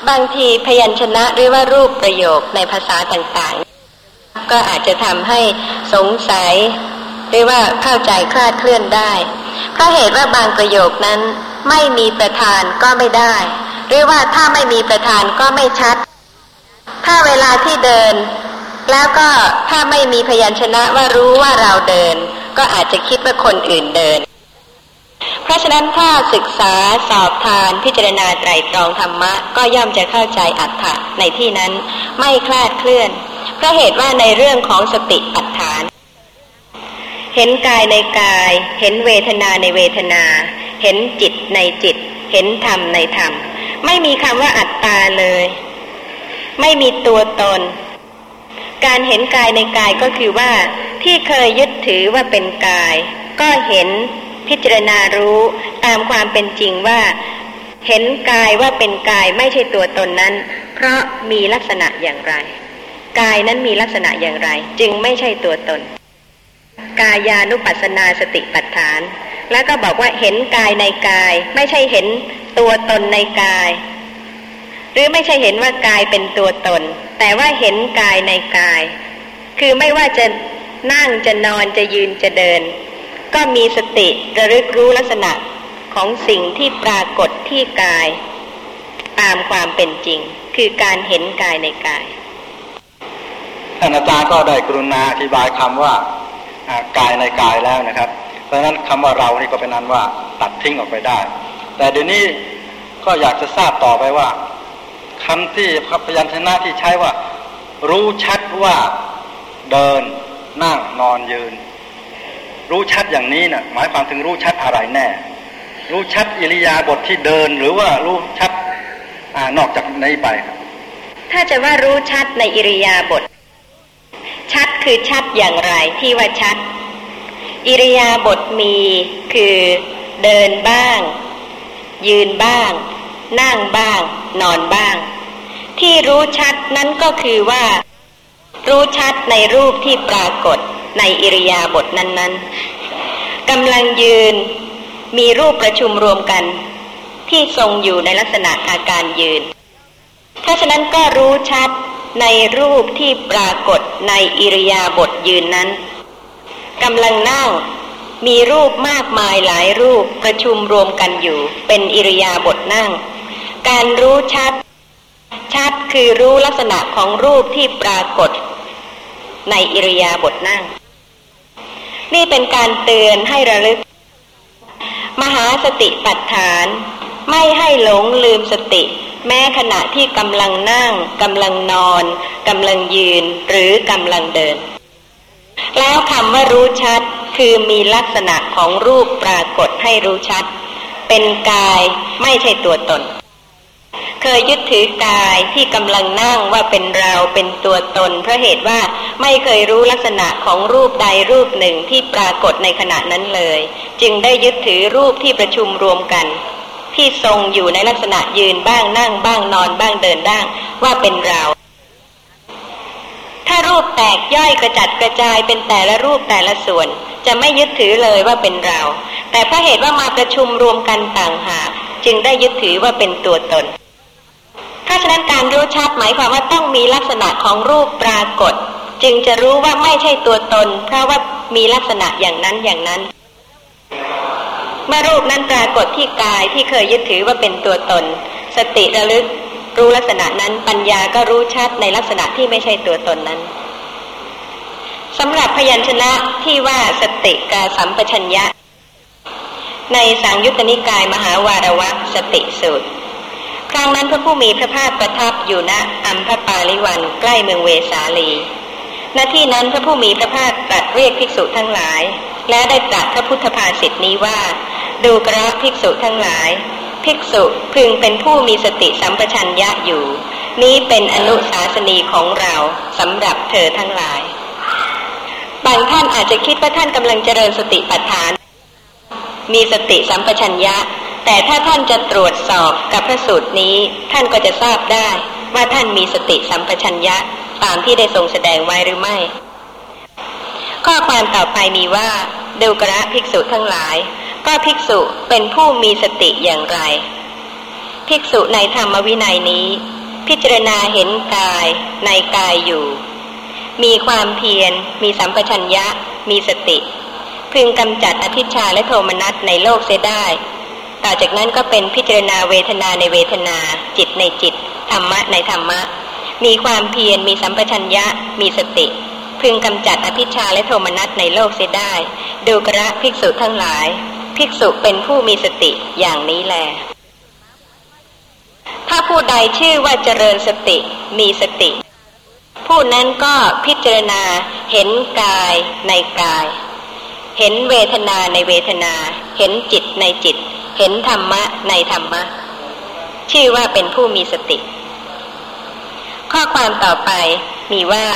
บางทีพยัญชนะหรือว่ารูปประโยคในภาษาต่างๆ ก็อาจจะทำให้สงสัย หรือว่าเข้าใจคลาดเคลื่อนได้ เพราะเหตุว่าบางประโยคนั้นไม่มีประธานก็ไม่ได้ หรือว่าถ้าไม่มีประธานก็ไม่ชัด ถ้าเวลาที่เดิน แล้วก็ถ้าไม่มีพยัญชนะว่ารู้ว่าเราเดิน ก็อาจจะคิดว่าคนอื่นเดิน เพราะฉะนั้นถ้าศึกษาสอบทานพิจารณาไตรตรองธรรมะ ก็ย่อมจะเข้าใจอัตถะในที่นั้นไม่คลาดเคลื่อนเพราะเหตุว่าในเรื่องของสติปัฏฐาน เห็นกายในกาย เห็นเวทนาในเวทนา เห็นจิตในจิต เห็นธรรมในธรรม ไม่มีคำว่าอัตตาเลย ไม่มีตัวตน การเห็นกายในกายก็คือว่าที่เคยยึดถือว่าเป็นกาย ก็เห็น พิจารณารู้ตามความเป็นจริงว่า เห็นกายว่าเป็นกายไม่ใช่ตัวตนนั้น เพราะมีลักษณะอย่างไร กายนั้นมีลักษณะอย่างไร จึงไม่ใช่ตัวตน กายานุปัสสนาสติปัฏฐาน แล้วก็บอกว่าเห็นกายในกาย ไม่ใช่เห็นตัวตนในกาย หรือไม่ใช่เห็นว่ากายเป็นตัวตน แต่ว่าเห็นกายในกาย คือไม่ว่าจะนั่งจะนอนจะยืนจะเดิน ก็มีสติระลึกรู้ลักษณะของสิ่งที่ปรากฏที่กาย ตามความเป็นจริง คือการเห็นกายในกายท่านอาจารย์ก็ได้กรุณาอธิบายคำว่ากายในกายแล้วนะครับ เพราะฉะนั้นคำว่าเรานี่ก็เป็นนั้นว่าตัดทิ้งออกไปได้ แต่เดี๋ยวนี้ก็อยากจะทราบต่อไปว่าคำที่พยัญชนะที่ใช้ว่า รู้ชัดว่าเดินนั่งนอนยืน รู้ชัดอย่างนี้นะ่ะหมายความถึงรู้ชัดอะไรแน่ รู้ชัดอิริยาบถทที่เดินหรือว่ารู้ชัดอนอกจากนี้ไป ถ้าจะว่ารู้ชัดในอิริยาบถชัดคือชัดอย่างไรที่ว่าชัด อิริยาบถมีคือเดินบ้าง ยืนบ้าง นั่งบ้าง นอนบ้าง ที่รู้ชัดนั้นก็คือว่า รู้ชัดในรูปที่ปรากฏ ในอิริยาบถนั้นๆกำลังยืนมีรูปประชุมรวมกัน ที่ทรงอยู่ในลักษณะอาการยืน เพราะฉะนั้นก็รู้ชัดในรูปที่ปรากฏในอิริยาบถยืนนั้นกำลังนั่งมีรูปมากมายหลายรูปประชุมรวมกันอยู่ เป็นอิริยาบถนั่ง การรู้ชัด ชัดคือรู้ลักษณะของรูปที่ปรากฏ ในอิริยาบถนั่ง นี่เป็นการเตือนให้ระลึก มหาสติปัฏฐาน ไม่ให้หลงลืมสติ แม้ขณะที่กำลังนั่งกำลังนอนกำลังยืนหรือกำลังเดิน แล้วคำว่ารู้ชัดคือมีลักษณะของรูปปรากฏให้รู้ชัด เป็นกายไม่ใช่ตัวตน เคยยึดถือกายที่กำลังนั่งว่าเป็นเราเป็นตัวตน เพราะเหตุว่าไม่เคยรู้ลักษณะของรูปใดรูปหนึ่งที่ปรากฏในขณะนั้นเลย จึงได้ยึดถือรูปที่ประชุมรวมกัน ที่ทรงอยู่ในลักษณะยืนบ้างนั่งบ้างนอนบ้างเดินบ้างว่าเป็นเรา ถ้ารูปแตกย่อยกระจัดกระจายเป็นแต่ละรูปแต่ละส่วน จะไม่ยึดถือเลยว่าเป็นเรา แต่เพราะเหตุว่ามาประชุมรวมกันต่างหากจึงได้ยึดถือว่าเป็นตัวตน เพราฉะนั้นการรู้ชัดหมายความว่าต้องมีลักษณะของรูปปรากฏ จึงจะรู้ว่าไม่ใช่ตัวตน เพราะว่ามีลักษณะอย่างนั้นอย่างนั้น เมื่อรูปนั้นปรากฏที่กายที่เคยยึดถือว่าเป็นตัวตน สติระลึกรู้ลักษณะนั้นปัญญาก็รู้ชัดในลักษณะที่ไม่ใช่ตัวตนนั้นสำหรับพยัญชนะที่ว่าสติกาสัมปชัญญะ ในสังยุตตนิกายมหาวารวะสติสูตร ครั้งนั้นพระผู้มีพระภาคประทับอยู่ณอัมพปาลิวันใกล้เมืองเวสาลีณที่นั้นพระผู้มีพระภาคตรัสเรียกภิกษุทั้งหลาย และได้ตรัสพระพุทธภาษิตนี้ว่า ดูกระภิกษุทั้งหลาย ภิกษุพึงเป็นผู้มีสติสัมปชัญญะอยู่ นี้เป็นอนุสาสนีของเราสำหรับเธอทั้งหลาย บางท่านอาจจะคิดว่าท่านกำลังเจริญสติปัฏฐาน มีสติสัมปชัญญะ แต่ถ้าท่านจะตรวจสอบกับพระสูตรนี้ ท่านก็จะทราบได้ว่าท่านมีสติสัมปชัญญะตามที่ได้ทรงแสดงไว้หรือไม่ ข้อความต่อไปมีว่าดูกระภิกษุทั้งหลาย ก็ภิกษุเป็นผู้มีสติอย่างไร ภิกษุในธรรมวินัยนี้ พิจารณาเห็นกายในกายอยู่ มีความเพียร มีสัมปชัญญะ มีสติ พึงกำจัดอภิชาและโทมนัสในโลกเสียได้ ต่อจากนั้นก็เป็นพิจารณาเวทนาในเวทนา จิตในจิต ธรรมะในธรรมะ มีความเพียรมีสัมปชัญญะ มีสติ พึงกำจัดอภิชาและโทมนัสในโลกเสียได้ ดูกระภิกษุทั้งหลาย ภิกษุเป็นผู้มีสติอย่างนี้แล ถ้าผู้ใดชื่อว่าเจริญสติ มีสติ ผู้นั้นก็พิจารณาเห็นกายในกาย เห็นเวทนาในเวทนา เห็นจิตในจิต เห็นธรรมะในธรรมะ ชื่อว่าเป็นผู้มีสติ ข้อความต่อไปมีว่า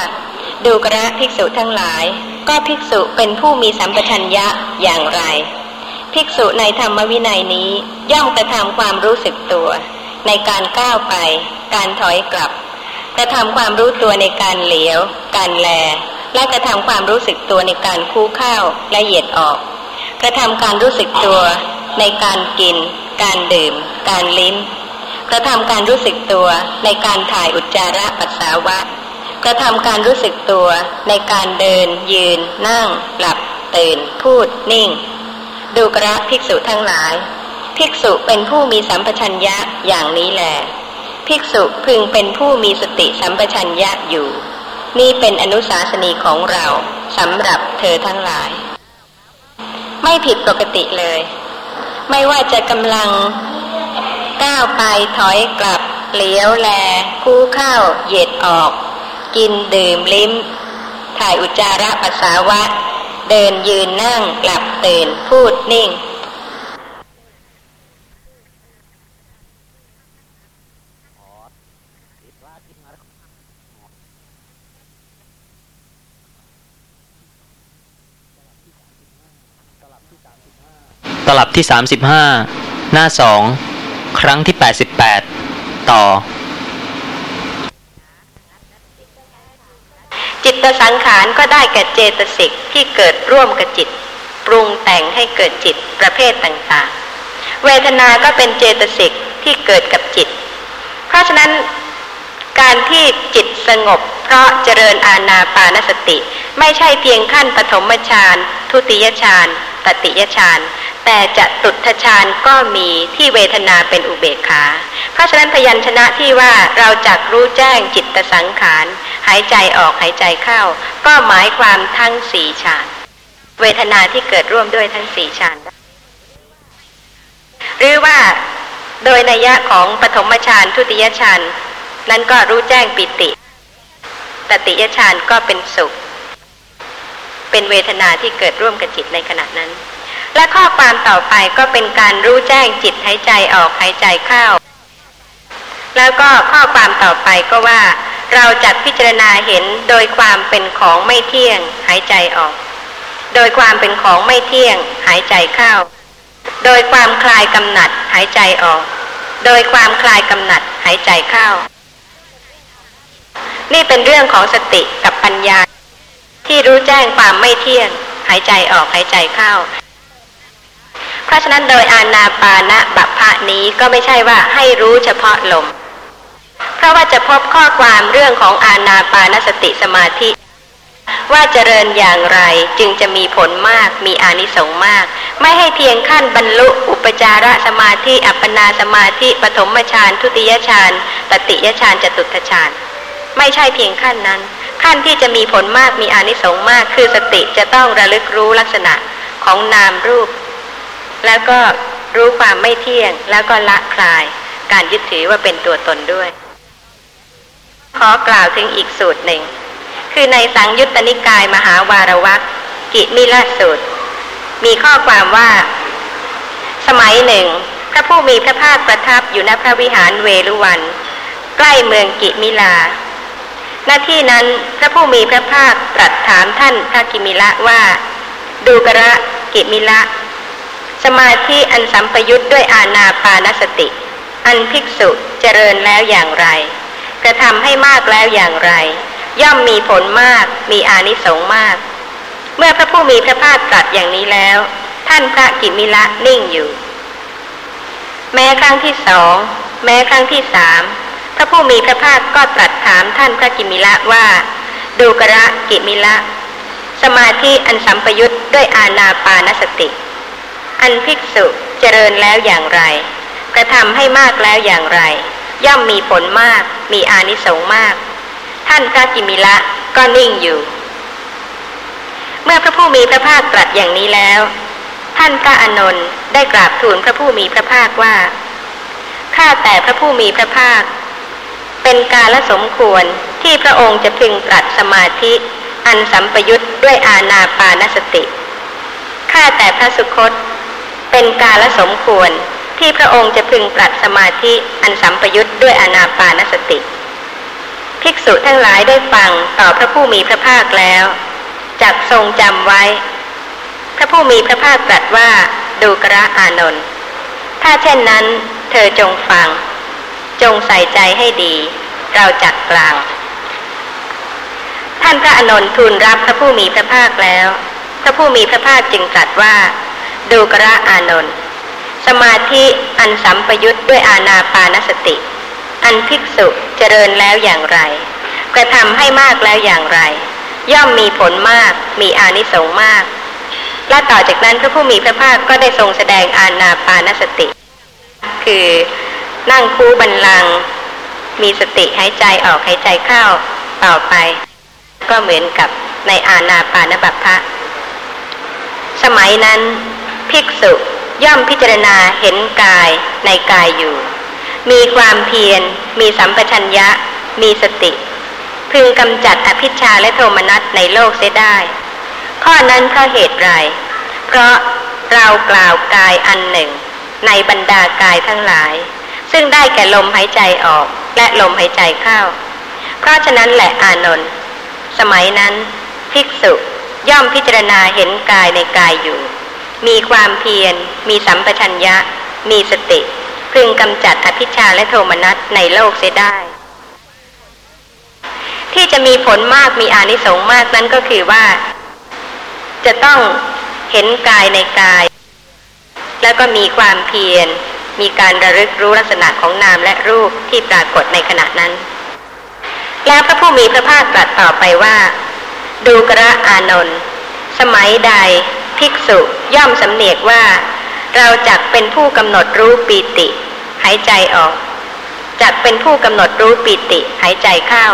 ดูกระภิกษุทั้งหลาย ก็ภิกษุเป็นผู้มีสัมปชัญญะอย่างไร ภิกษุในธรรมวินัยนี้ย่อมกระทำความรู้สึกตัว ในการก้าวไป การถอยกลับ กระทำความรู้ตัวในการเหลียว การแล และกระทำความรู้สึกตัวในการคู่เข้าและเหยียดออกกระทำการรู้สึกตัว ในการกิน การดื่ม การลิ้มกระทำการรู้สึกตัวในการถ่ายอุจจาระปัสสาวะกระทำการรู้สึกตัวในการเดิน ยืน นั่ง หลับ ตื่น พูด นิ่ง ดูกระภิกษุทั้งหลาย ภิกษุเป็นผู้มีสัมปชัญญะอย่างนี้แหลภิกษุพึงเป็นผู้มีสติสัมปชัญญะอยู่ นี่เป็นอนุสาสนีของเราสำหรับเธอทั้งหลาย ไม่ผิดปกติเลย ไม่ว่าจะกำลัง ก้าวไปถอยกลับเหลียวแล คู่เข้าเหยียดออก กินดื่มลิ้ม ถ่ายอุจจาระปัสสาวะ เดินยืนนั่งหลับตื่นพูดนิ่ง ตลับที่สามสิบห้าหน้าสองครั้งที่แปดสิบแปดต่อ จิตสังขารก็ได้แก่เจตสิกที่เกิดร่วมกับจิต ปรุงแต่งให้เกิดจิตประเภทต่างๆ เวทนาก็เป็นเจตสิกที่เกิดกับจิต เพราะฉะนั้น การที่จิตสงบ เพราะเจริญอาณาปานสติ ไม่ใช่เพียงขั้นปฐมฌานทุติยฌานตติยฌานแต่จะตุทฌานก็มีที่เวทนาเป็นอุเบกขา เพราะฉะนั้นพยัญชนะที่ว่าเราจักรู้แจ้งจิตสังขาร หายใจออกหายใจเข้า ก็หมายความทั้งสี่ฌานเวทนาที่เกิดร่วมด้วยทั้งสี่ฌานหรือว่าโดยนัยยะของปฐมฌานทุติยฌาน นั้นก็รู้แจ้งปิติ ตติยฌานก็เป็นสุข เป็นเวทนาที่เกิดร่วมกับจิตในขณะนั้น และข้อความต่อไปก็เป็นการรู้แจ้งจิตหายใจออกหายใจเข้า แล้วก็ข้อความต่อไปก็ว่าเราจัดพิจารณาเห็นโดยความเป็นของไม่เที่ยงหายใจออก โดยความเป็นของไม่เที่ยงหายใจเข้า โดยความคลายกำหนัดหายใจออก โดยความคลายกำหนัดหายใจเข้า นี่เป็นเรื่องของสติกับปัญญา ที่รู้แจ้งความไม่เที่ยง หายใจออกหายใจเข้า เพราะฉะนั้นโดยอานาปานะบัพพะนี้ก็ไม่ใช่ว่าให้รู้เฉพาะลม เพราะว่าจะพบข้อความเรื่องของอาณาปานสติสมาธิ ว่าเจริญอย่างไรจึงจะมีผลมากมีอานิสงส์มาก ไม่ให้เพียงขั้นบรรลุอุปจารสมาธิอัปปนาสมาธิปฐมฌานทุติยฌานตติยฌานจตุตฌาน ไม่ใช่เพียงขั้นนั้น ขั้นที่จะมีผลมากมีอานิสงส์มาก คือสติจะต้องระลึกรู้ลักษณะของนามรูป แล้วก็รู้ความไม่เที่ยง แล้วก็ละคลาย การยึดถือว่าเป็นตัวตนด้วย ขอกล่าวถึงอีกสูตรหนึ่ง คือในสังยุตตนิกายมหาวารวักกิมิลสูตร มีข้อความว่า สมัยหนึ่ง พระผู้มีพระภาคประทับอยู่ณพระวิหารเวรุวัน ใกล้เมืองกิมิลา หน้าที่นั้นพระผู้มีพระภาคตรัสถามท่านพระกิมิละว่า ดูกระกิมิละ สมาธิอันสัมปยุทธ์ด้วยอาณาปานสติ อันภิกษุเจริญแล้วอย่างไร กระทำให้มากแล้วอย่างไร ย่อมมีผลมากมีอานิสงส์มาก เมื่อพระผู้มีพระภาคตรัสอย่างนี้แล้ว ท่านพระกิมิละนิ่งอยู่ แม้ครั้งที่สอง แม้ครั้งที่สาม ระผู้มีพระภาคก็ตรัสถามท่านพระกิมิละว่า ดูกระกิมิละ สมาธิอันสัมปยุทธด้วยอาณาปานสติ อันภิกษุเจริญแล้วอย่างไร กระทำให้มากแล้วอย่างไร ย่อมมีผลมาก มีอานิสงส์มาก ท่านพระกิมิละก็นิ่งอยู่ เมื่อพระผู้มีพระภาคตรัสอย่างนี้แล้ว ท่านพระอานนท์ได้กราบทูลพระผู้มีพระภาคว่าข้าแต่พระผู้มีพระภาค เป็นกาลสมควรที่พระองค์จะพึงตรัสสมาธิ อันสัมปยุทธ์ด้วยอาณาปานสติ ข้าแต่พระสุคต เป็นกาลสมควรที่พระองค์จะพึงตรัสสมาธิอันสัมปยุทธ์ด้วยอาณาปานสติ ภิกษุทั้งหลายได้ฟังต่อพระผู้มีพระภาคแล้วจักทรงจำไว้ พระผู้มีพระภาคตรัสว่าดูกระอานนท์ถ้าเช่นนั้น เธอจงฟัง จงใส่ใจให้ดี เราจักกล่าวท่านพระอนนท์ทูลรับพระผู้มีพระภาคแล้ว พระผู้มีพระภาคจึงตรัสว่า ดูกระอานนท์สมาธิอันสัมปยุทธ์ด้วยอาณาปานสติ อันภิกษุเจริญแล้วอย่างไร กระทำให้มากแล้วอย่างไร ย่อมมีผลมากมีอานิสงส์มาก และต่อจากนั้นพระผู้มีพระภาคก็ได้ทรงแสดงอาณาปานสติ คือ นั่งคู่บันลัง มีสติหายใจออกหายใจเข้าต่อไป ก็เหมือนกับในอาณาปานบัพพะ สมัยนั้น ภิกษุย่อมพิจารณาเห็นกายในกายอยู่ มีความเพียร มีสัมปชัญญะ มีสติ พึงกำจัดอภิชาและโทมนัสในโลกเสียได้ ข้อนั้นเพราะเหตุไร เพราะเรากล่าวกายอันหนึ่ง ในบรรดากายทั้งหลาย ซึ่งได้แก่ลมหายใจออกและลมหายใจเข้า เพราะฉะนั้นแหละอานนท์สมัยนั้น ภิกษุย่อมพิจารณาเห็นกายในกายอยู่ มีความเพียร มีสัมปชัญญะ มีสติ พึงกำจัดอภิชาและโทมนัสในโลกเสียได้ ที่จะมีผลมากมีอานิสงส์มากนั้นก็คือว่า จะต้องเห็นกายในกาย แล้วก็มีความเพียร มีการระลึกรู้ลักษณะของนามและรูปที่ปรากฏในขณะนั้น แล้วพระผู้มีพระภาคตรัสต่อไปว่า ดูกระอานนท์สมัยใด ภิกษุย่อมสำเนียกว่า เราจักเป็นผู้กำหนดรู้ปีติ หายใจออกจักเป็นผู้กำหนดรู้ปีติ หายใจเข้า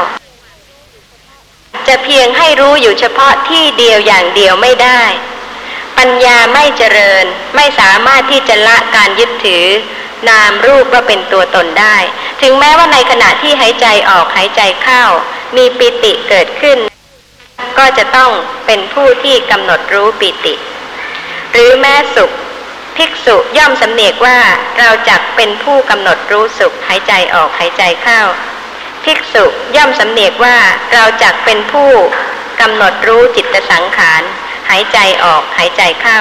จะเพียงให้รู้อยู่เฉพาะที่เดียวอย่างเดียวไม่ได้ ปัญญาไม่เจริญไม่สามารถที่จะละการยึดถือ นามรูปว่าเป็นตัวตนได้ ถึงแม้ว่าในขณะที่หายใจออกหายใจเข้า มีปิติเกิดขึ้น ก็จะต้องเป็นผู้ที่กำหนดรู้ปิติ หรือแม้สุข ภิกษุย่อมสำเนียกว่าเราจักเป็นผู้กำหนดรู้สุขหายใจออกหายใจเข้า ภิกษุย่อมสำเนียกว่าเราจักเป็นผู้กำหนดรู้จิตสังขาร หายใจออกหายใจเข้า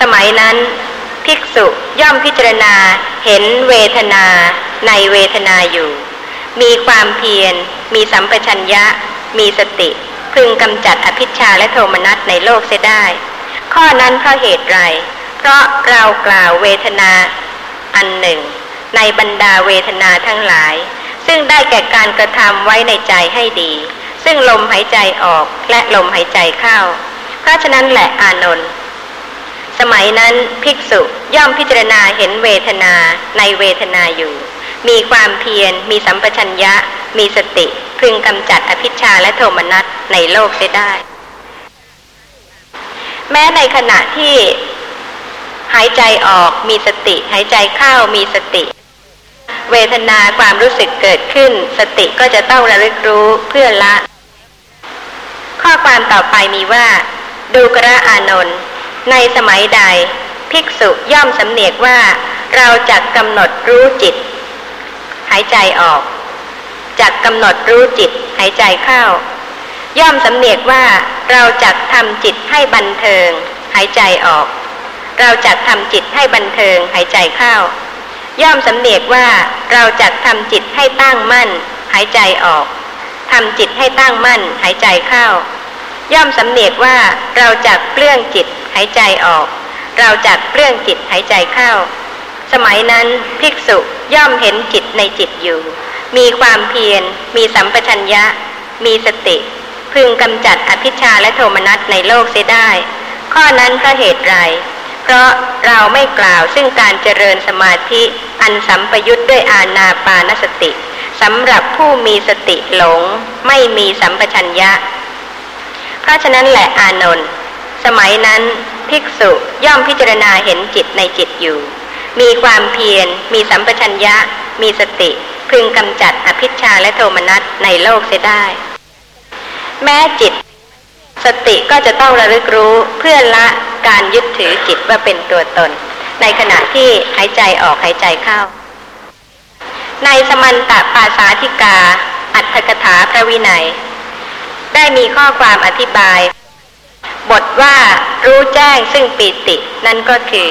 สมัยนั้น ภิกษุย่อมพิจารณาเห็นเวทนาในเวทนาอยู่ มีความเพียร มีสัมปชัญญะ มีสติ พึงกำจัดอภิชาและโทมนัสในโลกเสียได้ ข้อนั้นเพราะเหตุไร เพราะเรากล่าวเวทนาอันหนึ่ง ในบรรดาเวทนาทั้งหลาย ซึ่งได้แก่การกระทำไว้ในใจให้ดี ซึ่งลมหายใจออกและลมหายใจเข้า เพราะฉะนั้นแหละอานนท์สมัยนั้นภิกษุย่อมพิจารณาเห็นเวทนาในเวทนาอยู่ มีความเพียร มีสัมปชัญญะ มีสติพึงกำจัดอภิชาและโทมนัสในโลกเสียได้ แม้ในขณะที่หายใจออกมีสติ หายใจเข้ามีสติ เวทนาความรู้สึกเกิดขึ้น สติก็จะต้องระลึกรู้เพื่อละ ข้อความต่อไปมีว่า ดูกระอานนท์ในสมัยใด ภิกษุย่อมสำเนียกว่า เราจะกำหนดรู้จิต หายใจออกจักกำหนดรู้จิตหายใจเข้า ย่อมสำเนียกว่าเราจักทำจิตให้บันเทิง หายใจออก เราจักทำจิตให้บันเทิงหายใจเข้า ย่อมสำเนียกว่าเราจักทำจิตให้ตั้งมั่น หายใจออก ทำจิตให้ตั้งมั่นหายใจเข้า ย่อมสำเนียกว่าเราจักเปลื้องจิตหายใจออก เราจักเปลื้องจิตหายใจเข้า สมัยนั้นภิกษุย่อมเห็นจิตในจิตอยู่ มีความเพียร มีสัมปชัญญะ มีสติ พึงกำจัดอภิชาและโทมนัสในโลกเสียได้ ข้อนั้นเพราะเหตุไรเพราะเราไม่กล่าวซึ่งการเจริญสมาธิอันสัมปยุทธ์ด้วยอาณาปานสติ สำหรับผู้มีสติหลงไม่มีสัมปชัญญะ เพราะฉะนั้นแหละอานนท์สมัยนั้นภิกษุย่อมพิจารณาเห็นจิตในจิตอยู่ มีความเพียร มีสัมปชัญญะ มีสติ พึงกำจัดอภิชาและโทมนัสในโลกเสียได้ แม้จิต สติก็จะต้องระลึกรู้เพื่อละการยึดถือจิตว่าเป็นตัวตน ในขณะที่หายใจออกหายใจเข้า ในสมันตปาสาธิกา อัตถกถาพระวินัย ได้มีข้อความอธิบาย บทว่ารู้แจ้งซึ่งปีตินั่นก็คือ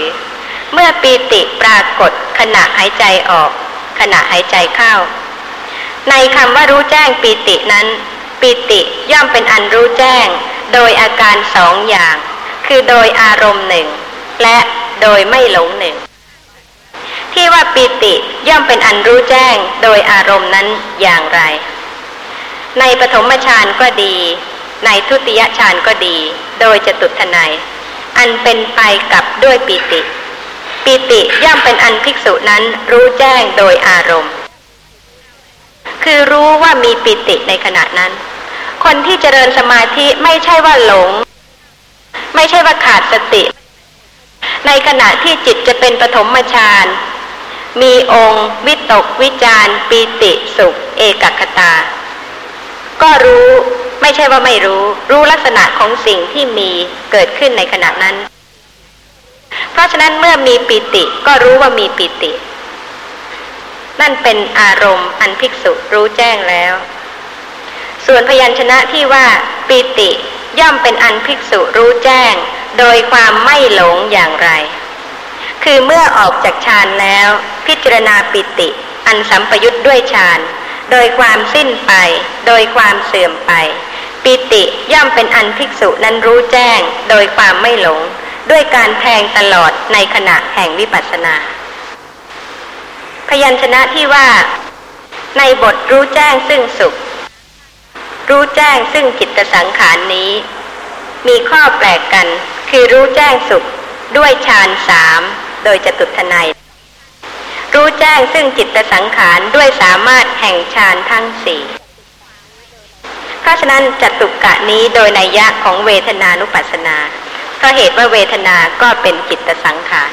เมื่อปีติปรากฏขณะหายใจออก ขณะหายใจเข้า ในคำว่ารู้แจ้งปีตินั้น ปีติย่อมเป็นอันรู้แจ้ง โดยอาการสองอย่าง คือโดยอารมณ์หนึ่ง และโดยไม่หลงหนึ่ง ที่ว่าปีติย่อมเป็นอันรู้แจ้งโดยอารมณ์นั้นอย่างไร ในปฐมฌานก็ดี ในทุติยฌานก็ดี โดยจะตุทนายอันเป็นไปกับด้วยปีติปีติย่อมเป็นอันภิกษุนั้นรู้แจ้งโดยอารมณ์ คือรู้ว่ามีปีติในขณะนั้น คนที่เจริญสมาธิไม่ใช่ว่าหลง ไม่ใช่ว่าขาดสติ ในขณะที่จิตจะเป็นปฐมฌาน มีองค์วิตกวิจารปีติสุข เอกคตา ก็รู้ไม่ใช่ว่าไม่รู้ รู้ลักษณะของสิ่งที่มีเกิดขึ้นในขณะนั้น เพราะฉะนั้นเมื่อมีปีติก็รู้ว่ามีปีติ นั่นเป็นอารมณ์อันภิกษุรู้แจ้งแล้ว ส่วนพยัญชนะที่ว่าปีติย่อมเป็นอันภิกษุรู้แจ้ง โดยความไม่หลงอย่างไร คือเมื่อออกจากฌานแล้ว พิจารณาปิติ อันสัมปยุทธ์ด้วยฌานโดยความสิ้นไป โดยความเสื่อมไป ปิติย่อมเป็นอันภิกษุนั้นรู้แจ้ง โดยความไม่หลง ด้วยการแทงตลอดในขณะแห่งวิปัสสนา พยัญชนะที่ว่า ในบทรู้แจ้งซึ่งสุข รู้แจ้งซึ่งจิตสังขารนนี้ มีข้อแปลกกัน คือรู้แจ้งสุขด้วยฌานสาม โดยจตุทนายรู้แจ้งซึ่งจิตสังขารด้วยสามารถแห่งฌานทั้งสี่เพราะฉะนั้นจตุกะนี้โดยนัยยะของเวทนานุปัสสนาเพราะเหตุว่าเวทนาก็เป็นจิตสังขาร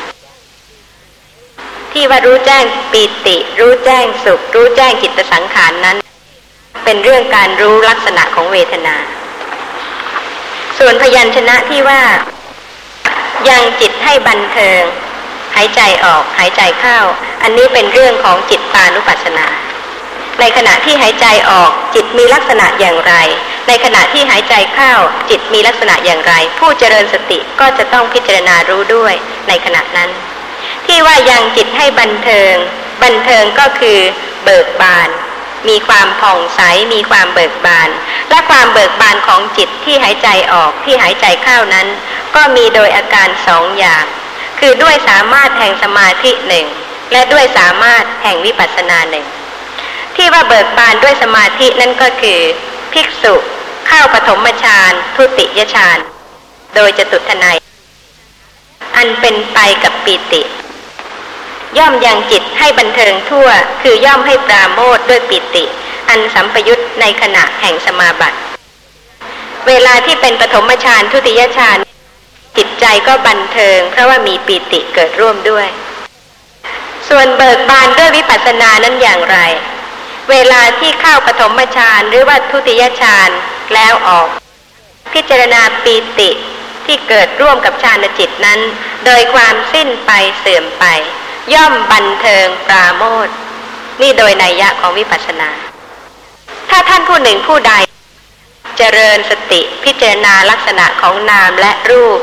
ที่ว่ารู้แจ้งปีติ รู้แจ้งสุข รู้แจ้งจิตสังขารนั้น เป็นเรื่องการรู้ลักษณะของเวทนา ส่วนพยัญชนะที่ว่ายังจิตให้บันเทิง หายใจออกหายใจเข้า อันนี้เป็นเรื่องของจิตตานุปัสสนา ในขณะที่หายใจออกจิตมีลักษณะอย่างไร ในขณะที่หายใจเข้าจิตมีลักษณะอย่างไร ผู้เจริญสติก็จะต้องพิจารณารู้ด้วยในขณะนั้น ที่ว่ายังจิตให้บันเทิง บันเทิงก็คือเบิกบาน มีความผ่องใสมีความเบิกบาน และความเบิกบานของจิตที่หายใจออกที่หายใจเข้านั้น ก็มีโดยอาการสองอย่าง คือด้วยสามารถแห่งสมาธิหนึ่งและด้วยสามารถแห่งวิปัสสนาหนึ่งที่ว่าเบิกบานด้วยสมาธินั่นก็คือ ภิกษุเข้าปฐมฌานทุติยฌานโดยจะตุทนายอันเป็นไปกับปีติ ย่อมยังจิตให้บันเทิงทั่ว คือย่อมให้ปราโมทด้วยปิติ อันสัมปยุตในขณะแห่งสมาบัติ เวลาที่เป็นปฐมฌานทุติยฌาน จิตใจก็บันเทิง เพราะว่ามีปีติเกิดร่วมด้วย ส่วนเบิกบานด้วยวิปัสสนานั้นอย่างไร เวลาที่เข้าปฐมฌานหรือว่าทุติยฌานแล้วออก พิจารณาปีติที่เกิดร่วมกับฌานจิตนั้น โดยความสิ้นไปเสื่อมไป ย่อมบันเทิงปราโมทนี่โดยนัยยะของวิปัสสนา ถ้าท่านผู้หนึ่งผู้ใด เจริญสติพิจารณาลักษณะของนามและรูป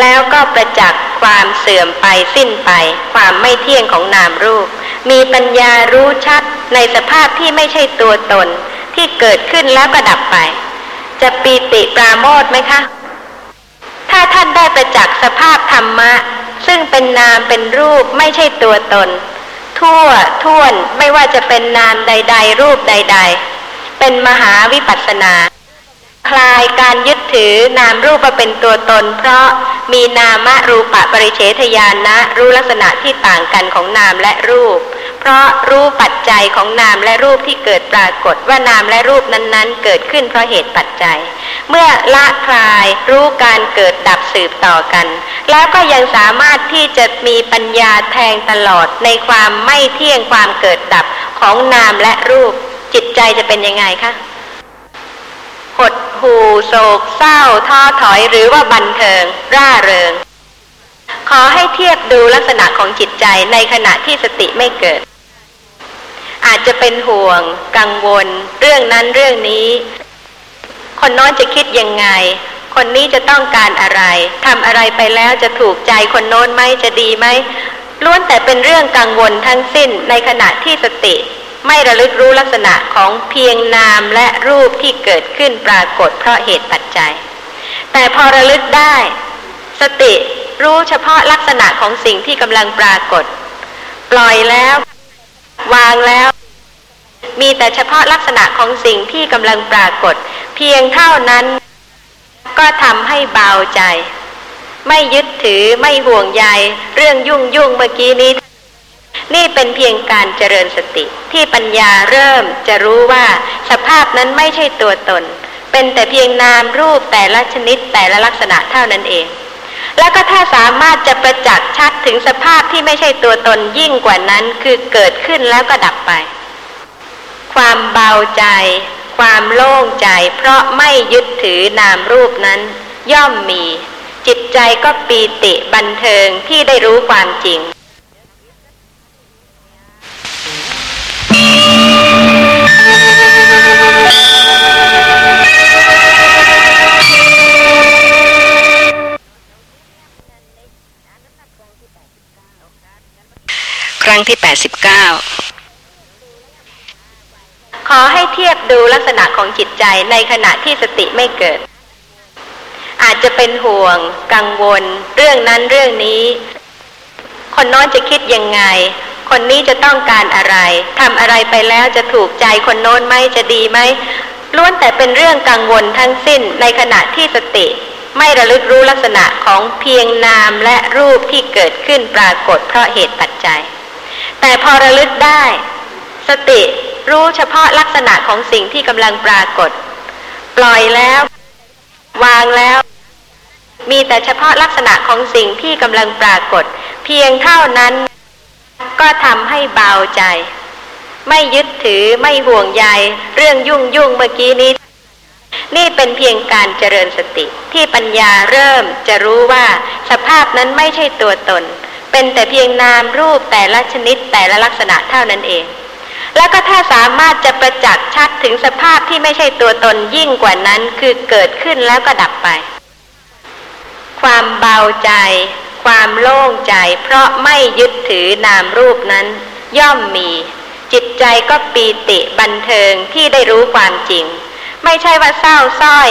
แล้วก็ประจักษ์ความเสื่อมไปสิ้นไป ความไม่เที่ยงของนามรูป มีปัญญารู้ชัดในสภาพที่ไม่ใช่ตัวตน ที่เกิดขึ้นแล้วก็ดับไป จะปีติปราโมทไหมคะ ถ้าท่านได้ประจักษ์สภาพธรรมะ ซึ่งเป็นนามเป็นรูปไม่ใช่ตัวตน ทั่วท่วนไม่ว่าจะเป็นนามใด ๆ รูปใด ๆ เป็นมหาวิปัสสนา คลายการยึดถือนามรูปมาเป็นตัวตน เพราะ มีนามรูปะปริเฉทญาณนะรู้ลักษณะที่ต่างกันของนามและรูป เพราะรู้ปัจจัยของนามและรูปที่เกิดปรากฏว่านามและรูปนั้นๆ เกิดขึ้นเพราะเหตุปัจจัย เมื่อละคลายรู้การเกิดดับสืบต่อกัน แล้วก็ยังสามารถที่จะมีปัญญาแทงตลอดในความไม่เที่ยงความเกิดดับของนามและรูป จิตใจจะเป็นยังไงคะหด หูโศกเศร้าท้อถอยหรือว่าบันเทิง ร่าเริง ขอให้เทียบดูลักษณะของจิตใจในขณะที่สติไม่เกิด อาจจะเป็นห่วง กังวล เรื่องนั้นเรื่องนี้ คนน้อยจะคิดยังไง คนนี้จะต้องการอะไรทำอะไรไปแล้วจะถูกใจคนโน้นไหมจะดีไหมล้วนแต่เป็นเรื่องกังวลทั้งสิ้นในขณะที่สติ ไม่ระลึกรู้ลักษณะของเพียงนามและรูปที่เกิดขึ้นปรากฏเพราะเหตุปัจจัย แต่พอระลึกได้ สติรู้เฉพาะลักษณะของสิ่งที่กำลังปรากฏ ปล่อยแล้ว วางแล้ว มีแต่เฉพาะลักษณะของสิ่งที่กำลังปรากฏ เพียงเท่านั้น ก็ทำให้เบาใจ ไม่ยึดถือไม่ห่วงใย เรื่องยุ่งยุ่งเมื่อกี้นี้ นี่เป็นเพียงการเจริญสติที่ปัญญาเริ่มจะรู้ว่าสภาพนั้นไม่ใช่ตัวตน เป็นแต่เพียงนามรูปแต่ละชนิดแต่ละลักษณะเท่านั้นเอง แล้วก็ถ้าสามารถจะประจักษ์ชัดถึงสภาพที่ไม่ใช่ตัวตนยิ่งกว่านั้นคือเกิดขึ้นแล้วก็ดับไป ความเบาใจ ความโล่งใจ เพราะไม่ยึดถือนามรูปนั้น ย่อมมี จิตใจก็ปีติบันเทิงที่ได้รู้ความจริง ครั้งที่ 89 ขอให้เทียบดูลักษณะของจิตใจในขณะที่สติไม่เกิด อาจจะเป็นห่วง กังวล เรื่องนั้นเรื่องนี้ คนน้อยจะคิดยังไง คนนี้จะต้องการอะไรทำอะไรไปแล้วจะถูกใจคนโน้นไหมจะดีไหมล้วนแต่เป็นเรื่องกังวลทั้งสิ้นในขณะที่สติ ไม่ระลึกรู้ลักษณะของเพียงนามและรูปที่เกิดขึ้นปรากฏเพราะเหตุปัจจัย แต่พอระลึกได้ สติรู้เฉพาะลักษณะของสิ่งที่กำลังปรากฏ ปล่อยแล้ว วางแล้ว มีแต่เฉพาะลักษณะของสิ่งที่กำลังปรากฏ เพียงเท่านั้นก็ทำให้เบาใจ ไม่ยึดถือไม่ห่วงใยเรื่องยุ่งยุ่งเมื่อกี้นี้ นี่เป็นเพียงการเจริญสติ ที่ปัญญาเริ่มจะรู้ว่าสภาพนั้นไม่ใช่ตัวตน เป็นแต่เพียงนามรูปแต่ละชนิดแต่ละลักษณะเท่านั้นเอง แล้วก็ถ้าสามารถจะประจักษ์ชัดถึงสภาพที่ไม่ใช่ตัวตนยิ่งกว่านั้นคือเกิดขึ้นแล้วก็ดับไป ความเบาใจ ความโล่งใจ เพราะไม่ยึดถือนามรูปนั้น ย่อมมี จิตใจก็ปีติบันเทิงที่ได้รู้ความจริง ไม่ใช่ว่าเศร้าส้อย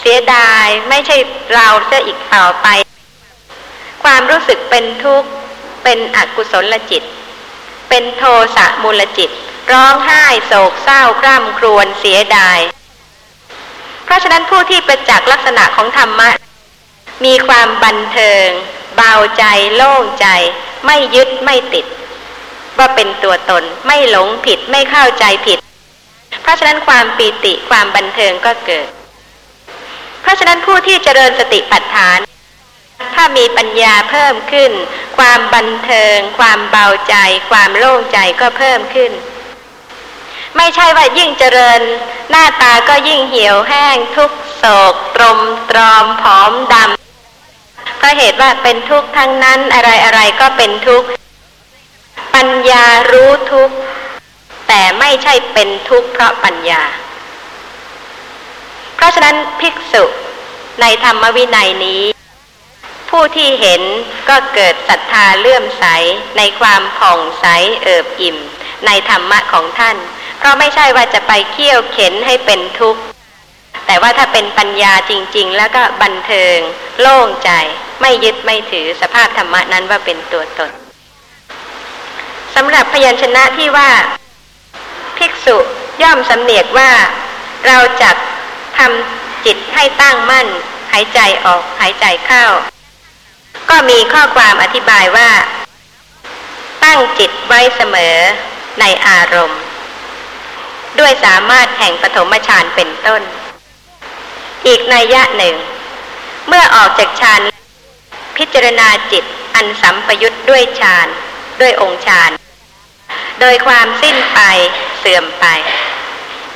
เสียดายไม่ใช่เราจะอีกต่อไป ความรู้สึกเป็นทุกข์เป็นอกุศลจิต เป็นโทสะมูลจิต ร้องไห้โศกเศร้าคร่ำครวญเสียดาย เพราะฉะนั้นผู้ที่ประจักษ์ลักษณะของธรรมะ มีความบันเทิง เบาใจโล่งใจ ไม่ยึดไม่ติด ว่าเป็นตัวตนไม่หลงผิดไม่เข้าใจผิด เพราะฉะนั้นความปีติความบันเทิงก็เกิด เพราะฉะนั้นผู้ที่เจริญสติปัฏฐาน ถ้ามีปัญญาเพิ่มขึ้น ความบันเทิง ความเบาใจ ความโล่งใจก็เพิ่มขึ้น ไม่ใช่ว่ายิ่งเจริญ หน้าตาก็ยิ่งเหี่ยวแห้งทุกโศกตรมตรอมผอมดำเพราะเหตุว่าเป็นทุกข์ทั้งนั้นอะไรอะไรก็เป็นทุกข์ปัญญารู้ทุกข์แต่ไม่ใช่เป็นทุกข์เพราะปัญญา เพราะฉะนั้นภิกษุในธรรมวินัยนี้ ผู้ที่เห็นก็เกิดศรัทธาเลื่อมใสในความผ่องใสเอิบอิ่ม ในธรรมะของท่าน เพราะไม่ใช่ว่าจะไปเคี่ยวเข็นให้เป็นทุกข์ แต่ว่าถ้าเป็นปัญญาจริง ๆ แล้วก็บันเทิง โล่งใจ ไม่ยึดไม่ถือสภาพธรรมะนั้นว่าเป็นตัวตนสำหรับพยัญชนะที่ว่า ภิกษุย่อมสำเนียกว่า เราจะทำจิตให้ตั้งมั่น หายใจออกหายใจเข้า ก็มีข้อความอธิบายว่า ตั้งจิตไว้เสมอในอารมณ์ ด้วยสามารถแห่งปฐมฌานเป็นต้น อีกนัยยะหนึ่ง เมื่อออกจากฌานพิจารณาจิตอันสัมปยุทธ์ด้วยฌานด้วยองค์ฌานโดยความสิ้นไปเสื่อมไป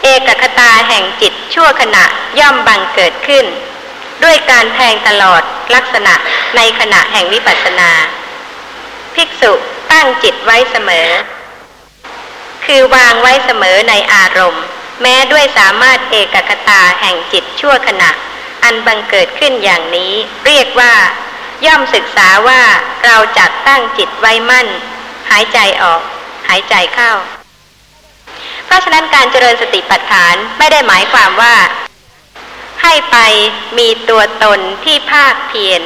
เอกคตาแห่งจิตชั่วขณะย่อมบังเกิดขึ้น ด้วยการแทงตลอดลักษณะในขณะแห่งวิปัสสนา ภิกษุตั้งจิตไว้เสมอ คือวางไว้เสมอในอารมณ์ แม้ด้วยสามารถเอกคตาแห่งจิตชั่วขณะ อันบังเกิดขึ้นอย่างนี้ เรียกว่า ย่อมศึกษาว่าเราจัดตั้งจิตไว้มั่น หายใจออก หายใจเข้า เพราะฉะนั้นการเจริญสติปัฏฐานไม่ได้หมายความว่า ให้ไปมีตัวตนที่ภาคเพียร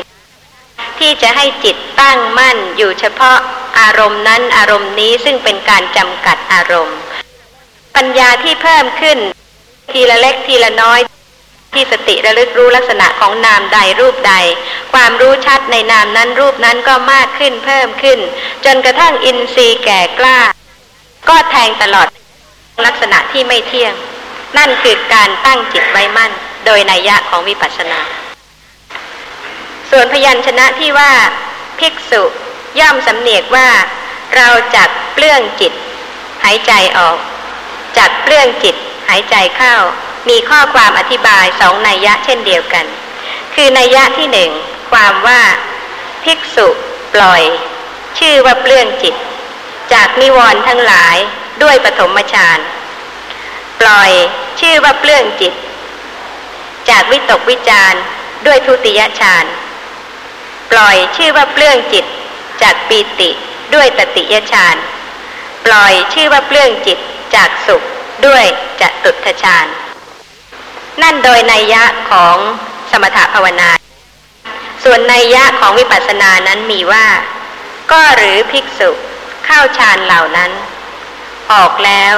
ที่จะให้จิตตั้งมั่นอยู่เฉพาะอารมณ์นั้นอารมณ์นี้ซึ่งเป็นการจำกัดอารมณ์ ปัญญาที่เพิ่มขึ้น ทีละเล็กทีละน้อย ที่สติระลึกรู้ลักษณะของนามใดรูปใด ความรู้ชัดในนามนั้นรูปนั้นก็มากขึ้นเพิ่มขึ้น จนกระทั่งอินทรีย์แก่กล้า ก็แทงตลอดลักษณะที่ไม่เที่ยง นั่นคือการตั้งจิตไว้มั่น โดยนัยยะของวิปัสสนา ส่วนพยัญชนะที่ว่า ภิกษุย่อมสำเนียกว่า เราจักเปลื้องจิต หายใจออกจักเปลื้องจิต หายใจเข้า มีข้อความอธิบายสองนัยยะเช่นเดียวกัน คือนัยยะที่หนึ่งความว่า ภิกษุปล่อย ชื่อว่าเปลื้องจิต จากนิวรณ์ทั้งหลายด้วยปฐมฌานปล่อยชื่อว่าเปลื้องจิต จากวิตกวิจารด้วยทุติยฌาน ปล่อยชื่อว่าเปลื้องจิตจากปีติด้วยตติยฌานปล่อยชื่อว่าเปลื้องจิตจากสุขด้วยจตุตฌานนั่นโดยนัยยะของสมถภาวนา ส่วนนัยยะของวิปัสสนานั้นมีว่า ก็หรือภิกษุเข้าฌานเหล่านั้น ออกแล้ว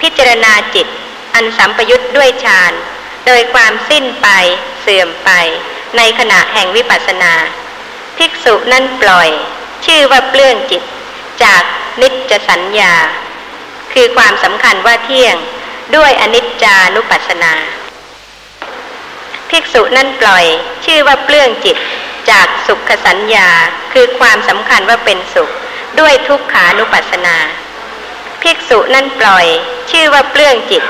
พิจารณาจิตอันสัมปยุทธ์ด้วยฌานโดยความสิ้นไปเสื่อมไป ในขณะแห่งวิปัสสนา ภิกษุนั่นปล่อย ชื่อว่าเปลื้องจิต จากนิจสัญญา คือความสำคัญว่าเที่ยงด้วยอนิจจานุปัสสนา ภิกษุนั่นปล่อย ชื่อว่าเปลื้องจิต จากสุขสัญญา คือความสำคัญว่าเป็นสุข ด้วยทุกขานุปัสสนา ภิกษุนั่นปล่อย ชื่อว่าเปลื้องจิต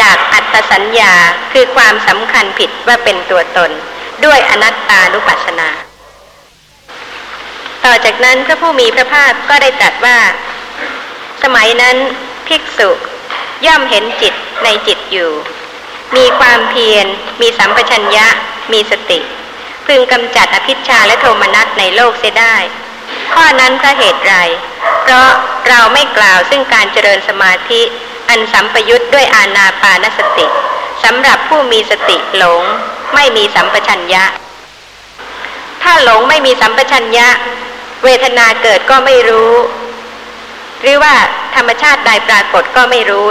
จากอัตสัญญา คือความสำคัญผิดว่าเป็นตัวตน ด้วยอนัตตานุปัสสนา ต่อจากนั้นพระผู้มีพระภาคก็ได้ตรัสว่า สมัยนั้นภิกษุย่อมเห็นจิตในจิตอยู่ มีความเพียร มีสัมปชัญญะ มีสติ พึงกำจัดอภิชาและโทมนัสในโลกเสียได้ ข้อนั้นเพราะเหตุไร เพราะเราไม่กล่าวซึ่งการเจริญสมาธิ อันสัมปยุทธ์ด้วยอาณาปานสติสำหรับผู้มีสติหลง ไม่มีสัมปชัญญะ ถ้าหลงไม่มีสัมปชัญญะ เวทนาเกิดก็ไม่รู้ หรือว่าธรรมชาติใดปรากฏก็ไม่รู้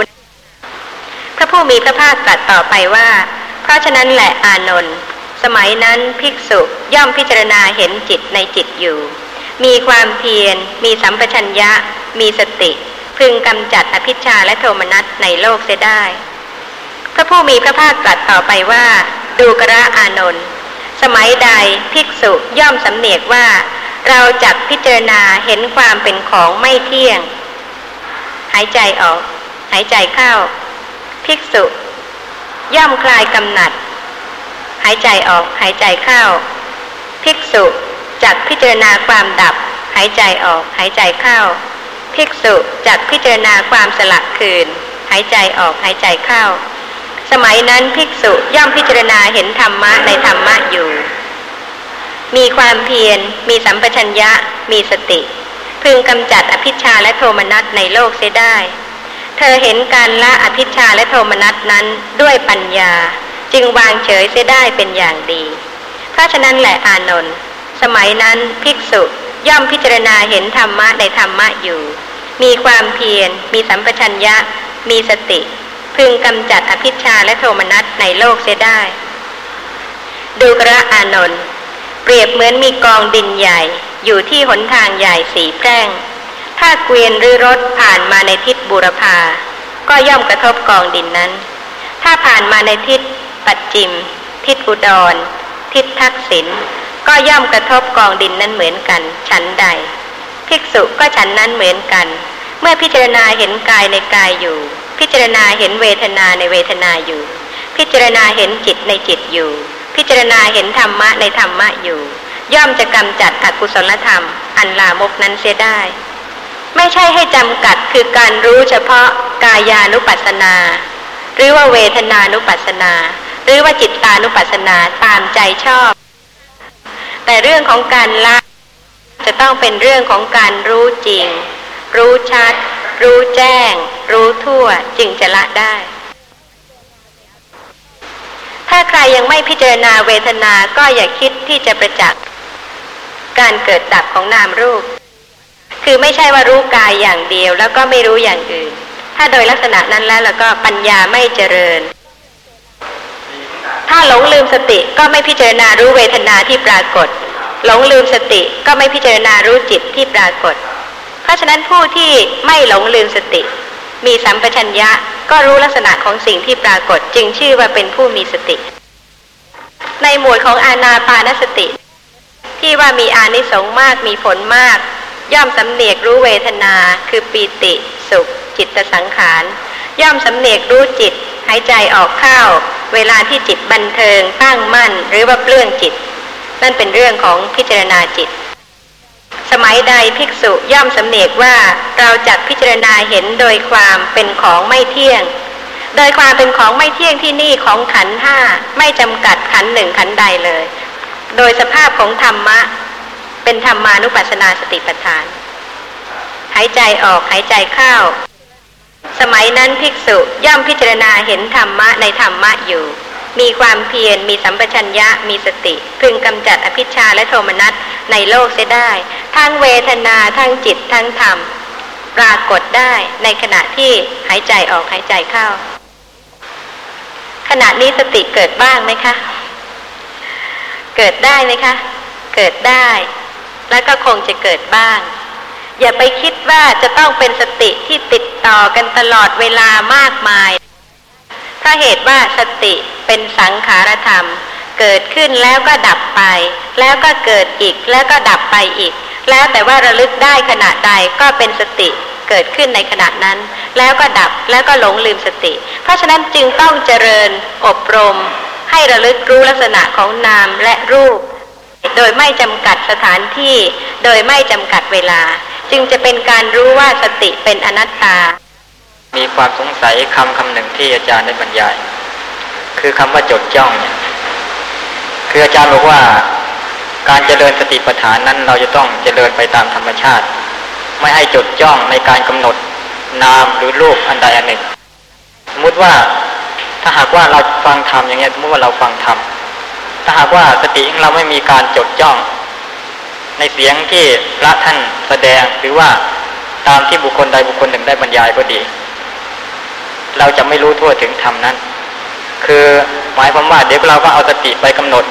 พระผู้มีพระภาคตรัสต่อไปว่า เพราะฉะนั้นแหละอานนท์สมัยนั้นภิกษุย่อมพิจารณาเห็นจิตในจิตอยู่ มีความเพียร มีสัมปชัญญะ มีสติ พึงกำจัดอภิชาและโทมนัสในโลกเสียได้ พระผู้มีพระภาคตรัสต่อไปว่า ดูกระอานนท์สมัยใดภิกษุย่อมสำเนียกว่า เราจักพิจารณาเห็นความเป็นของไม่เที่ยง หายใจออก หายใจเข้า ภิกษุ ย่อมคลายกำหนัด หายใจออก หายใจเข้า ภิกษุจักพิจารณาความดับ หายใจออก หายใจเข้า ภิกษุจักพิจารณาความสลักคืน หายใจออก หายใจเข้า สมัยนั้นภิกษุย่อมพิจารณาเห็นธรรมะในธรรมะอยู่ มีความเพียร มีสัมปชัญญะ มีสติ พึงกำจัดอภิชาและโทมนัสในโลกเสียได้ เธอเห็นการละอภิชาและโทมนัสนั้นด้วยปัญญา จึงวางเฉยเสียได้เป็นอย่างดี เพราะฉะนั้นแหละอานนท์สมัยนั้นภิกษุย่อมพิจารณาเห็นธรรมะในธรรมะอยู่ มีความเพียร มีสัมปชัญญะ มีสติ พึงกำจัดอภิชาและโทมนัสในโลกเสียได้ ดูกระอานนท์เปรียบเหมือนมีกองดินใหญ่อยู่ที่หนทางใหญ่สีแพร่ง ถ้าเกวียนหรือรถผ่านมาในทิศบูรพาก็ย่อมกระทบกองดินนั้น ถ้าผ่านมาในทิศปัจจิม ทิศอุดร ทิศทักษิณก็ย่อมกระทบกองดินนั้นเหมือนกันฉันใด ภิกษุก็ฉันนั้นเหมือนกัน เมื่อพิจารณาเห็นกายในกายอยู่ พิจารณาเห็นเวทนาในเวทนาอยู่ พิจารณาเห็นจิตในจิตอยู่ พิจารณาเห็นธรรมะในธรรมะอยู่ ย่อมจะกำจัดอกุศลธรรม อันลามกนั้นเสียได้ ไม่ใช่ให้จำกัดคือการรู้เฉพาะกายานุปัสสนา หรือว่าเวทนานุปัสสนา หรือว่าจิตตานุปัสสนาตามใจชอบ แต่เรื่องของการละจะต้องเป็นเรื่องของการรู้จริง รู้ชัด รู้แจ้ง รู้ทั่วจึงจะละได้ ถ้าใครยังไม่พิจารณาเวทนาก็อย่าคิดที่จะประจักษ์การเกิดดับของนามรูป คือไม่ใช่ว่ารู้กายอย่างเดียวแล้วก็ไม่รู้อย่างอื่น ถ้าโดยลักษณะนั้นแล้วแล้วก็ปัญญาไม่เจริญ ถ้าหลงลืมสติก็ไม่พิจารณารู้เวทนาที่ปรากฏ หลงลืมสติก็ไม่พิจารณารู้จิตที่ปรากฏ ราะฉะนั้นผู้ที่ไม่หลงลืมสติ มีสัมปชัญญะก็รู้ลักษณะของสิ่งที่ปรากฏจึงชื่อว่าเป็นผู้มีสติ ในหมวดของอาณาปานสติ ที่ว่ามีอานิสงส์มากมีผลมาก ย่อมสำเนียกรู้เวทนา คือปีติ สุข จิตสังขาร ย่อมสำเนียกรู้จิต หายใจออกเข้า เวลาที่จิตบันเทิงตั้งมั่น หรือว่าเปลื้องจิต นั่นเป็นเรื่องของพิจารณาจิต สมัยใดภิกษุย่อมสำเนกว่าเราจักพิจารณาเห็นโดยความเป็นของไม่เที่ยง โดยความเป็นของไม่เที่ยงที่นี่ของขันห้าไม่จำกัดขันหนึ่งขันใดเลย โดยสภาพของธรรมะ เป็นธรรมานุปัสสนาสติปัฏฐาน หายใจออกหายใจเข้า สมัยนั้นภิกษุย่อมพิจารณาเห็นธรรมะในธรรมะอยู่ มีความเพียร มีสัมปชัญญะ มีสติ พึงกำจัดอภิชาและโทมนัสในโลกเสียได้ ทั้งเวทนา ทั้งจิต ทั้งธรรม ปรากฏได้ในขณะที่หายใจออกหายใจเข้า ขณะนี้สติเกิดบ้างไหมคะ เกิดได้ไหมคะ เกิดได้ แล้วก็คงจะเกิดบ้าง อย่าไปคิดว่าจะต้องเป็นสติที่ติดต่อกันตลอดเวลามากมาย ถ้าเหตุว่าสติเป็นสังขารธรรม เกิดขึ้นแล้วก็ดับไป แล้วก็เกิดอีกแล้วก็ดับไปอีก แล้วแต่ว่าระลึกได้ขณะใดก็เป็นสติเกิดขึ้นในขณะนั้น แล้วก็ดับแล้วก็หลงลืมสติ เพราะฉะนั้นจึงต้องเจริญอบรม ให้ระลึกรู้ลักษณะของนามและรูป โดยไม่จำกัดสถานที่ โดยไม่จำกัดเวลา จึงจะเป็นการรู้ว่าสติเป็นอนัตตา มีความสงสัยคำคำหนึ่งที่อาจารย์ได้บรรยาย คือคำว่าจดจ้องเนี่ย คืออาจารย์บอกว่า การเจริญสติปัฏฐานนั้น เราจะต้องเจริญไปตามธรรมชาติ ไม่ให้จดจ้องในการกำหนดนามหรือรูปอันใดอันหนึ่ง สมมติว่าถ้าหากว่าเราฟังธรรมอย่างเงี้ยสมมติว่าเราฟังธรรมถ้าหากว่าสติของเราไม่มีการจดจ้อง ในเสียงที่พระท่านแสดงหรือว่าตามที่บุคคลใดบุคคลหนึ่งได้บรรยายก็ดี เราจะไม่รู้ทั่วถึงธรรมนั้น คือหมายความว่าเดี๋ยวเราก็เอาสติไปกำหนด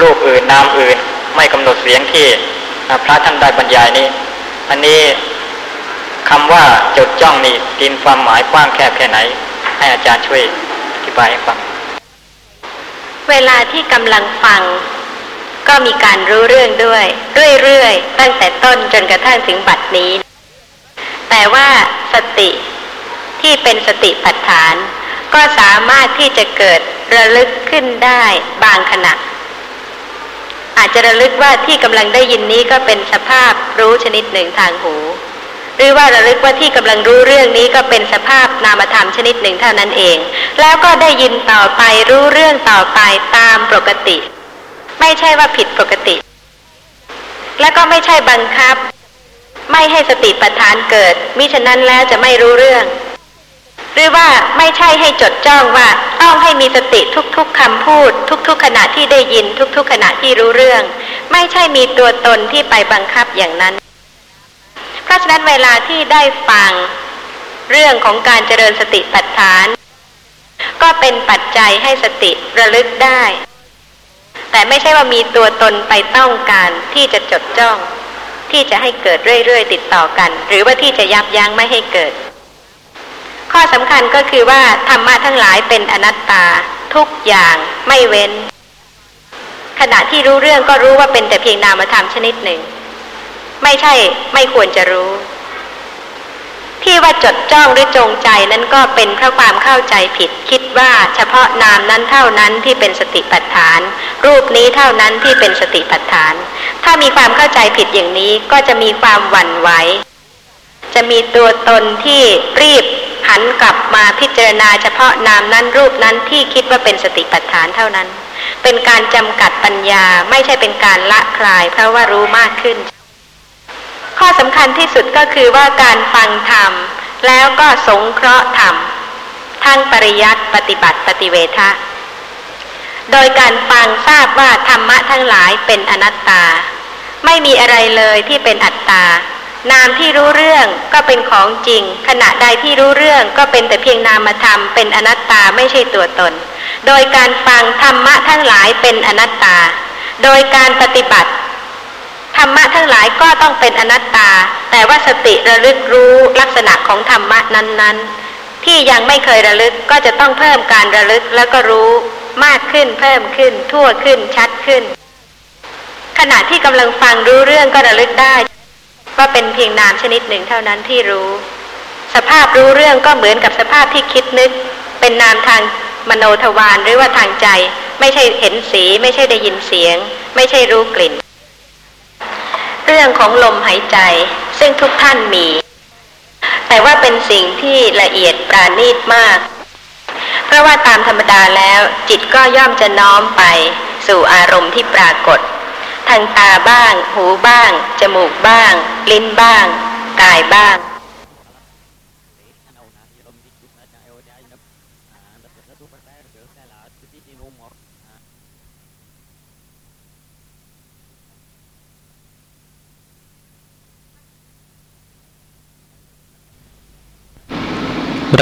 รูปอื่นนามอื่น ไม่กำหนดเสียงที่พระท่านได้บรรยายนี้ อันนี้คำว่าจดจ้องนี่ตีนความหมายกว้างแคบแค่ไหน ให้อาจารย์ช่วยอธิบายให้ฟัง เวลาที่กำลังฟัง ก็มีการรู้เรื่องด้วย เรื่อยๆตั้งแต่ต้นจนกระทั่งถึงบัดนี้ แต่ว่าสติ ที่เป็นสติปัฏฐาน ก็สามารถที่จะเกิดระลึกขึ้นได้บางขณะ อาจจะระลึกว่าที่กำลังได้ยินนี้ก็เป็นสภาพรู้ชนิดหนึ่งทางหู หรือว่าระลึกว่าที่กำลังรู้เรื่องนี้ก็เป็นสภาพนามธรรมชนิดหนึ่งเท่านั้นเอง แล้วก็ได้ยินต่อไปรู้เรื่องต่อไปตามปกติ ไม่ใช่ว่าผิดปกติ และก็ไม่ใช่บังคับ ไม่ให้สติปัฏฐานเกิดมิฉะนั้นแล้วจะไม่รู้เรื่อง หรือว่าไม่ใช่ให้จดจ้องว่าต้องให้มีสติทุกๆคำพูด ทุกๆขณะที่ได้ยินทุกๆขณะที่รู้เรื่อง ไม่ใช่มีตัวตนที่ไปบังคับอย่างนั้น เพราะฉะนั้นเวลาที่ได้ฟังเรื่องของการเจริญสติปัฏฐาน ก็เป็นปัจจัยให้สติระลึกได้ แต่ไม่ใช่ว่ามีตัวตนไปต้องการที่จะจดจ้อง ที่จะให้เกิดเรื่อยๆติดต่อกัน หรือว่าที่จะยับยั้งไม่ให้เกิด ข้อสำคัญก็คือว่าธรรมะทั้งหลายเป็นอนัตตา ทุกอย่างไม่เว้น ขณะที่รู้เรื่องก็รู้ว่าเป็นแต่เพียงนามธรรมชนิดหนึ่ง ไม่ใช่ไม่ควรจะรู้ ที่ว่าจดจ้องหรือจงใจนั้นก็เป็นเพราะความเข้าใจผิด คิดว่าเฉพาะนามนั้นเท่านั้นที่เป็นสติปัฏฐาน รูปนี้เท่านั้นที่เป็นสติปัฏฐาน ถ้ามีความเข้าใจผิดอย่างนี้ก็จะมีความหวั่นไหวจะมีตัวตนที่รีบ หันกลับมาพิจารณาเฉพาะนามนั้นรูปนั้นที่คิดว่าเป็นสติปัฏฐานเท่านั้น เป็นการจำกัดปัญญาไม่ใช่เป็นการละคลาย เพราะว่ารู้มากขึ้น ข้อสำคัญที่สุดก็คือว่าการฟังธรรม แล้วก็สงเคราะห์ธรรมทั้งปริยัติปฏิบัติปฏิเวทะโดยการฟังทราบว่าธรรมะทั้งหลายเป็นอนัตตา ไม่มีอะไรเลยที่เป็นอัตตา นามที่รู้เรื่องก็เป็นของจริง ขณะใดที่รู้เรื่องก็เป็นแต่เพียงนามธรรมเป็นอนัตตาไม่ใช่ตัวตน โดยการฟังธรรมะทั้งหลายเป็นอนัตตา โดยการปฏิบัติธรรมะทั้งหลายก็ต้องเป็นอนัตตา แต่ว่าสติระลึกรู้ลักษณะของธรรมะนั้น ๆ ที่ยังไม่เคยระลึกก็จะต้องเพิ่มการระลึกแล้วก็รู้มากขึ้นเพิ่มขึ้น ทั่วขึ้นชัดขึ้น ขณะที่กำลังฟังรู้เรื่องก็ระลึกได้ ว่าเป็นเพียงนามชนิดหนึ่งเท่านั้นที่รู้ สภาพรู้เรื่องก็เหมือนกับสภาพที่คิดนึก เป็นนามทางมโนทวารหรือว่าทางใจ ไม่ใช่เห็นสี ไม่ใช่ได้ยินเสียง ไม่ใช่รู้กลิ่น เรื่องของลมหายใจซึ่งทุกท่านมี แต่ว่าเป็นสิ่งที่ละเอียดปราณีตมาก เพราะว่าตามธรรมดาแล้วจิตก็ย่อมจะน้อมไปสู่อารมณ์ที่ปรากฏ ทางตาบ้าง หูบ้าง จมูกบ้าง ลิ้นบ้าง กายบ้าง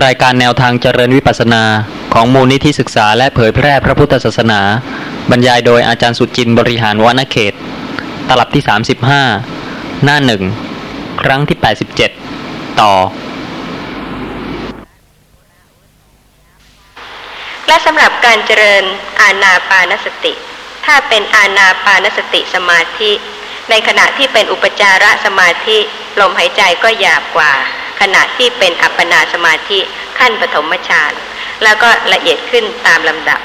รายการแนวทางเจริญวิปัสนาของมูลนิธิศึกษาและเผยแพร่พระพุทธศาสนา บรรยายโดยอาจารย์สุจินบริหารวนเขต ตลับที่ 35 หน้าหนึ่ง ครั้งที่ 87 ต่อ และสำหรับการเจริญอาณาปานสติ ถ้าเป็นอาณาปานสติสมาธิ ในขณะที่เป็นอุปจารสมาธิ ลมหายใจก็หยาบกว่า ขณะที่เป็นอัปปนาสมาธิขั้นปฐมฌานแล้วก็ละเอียดขึ้นตามลำดับ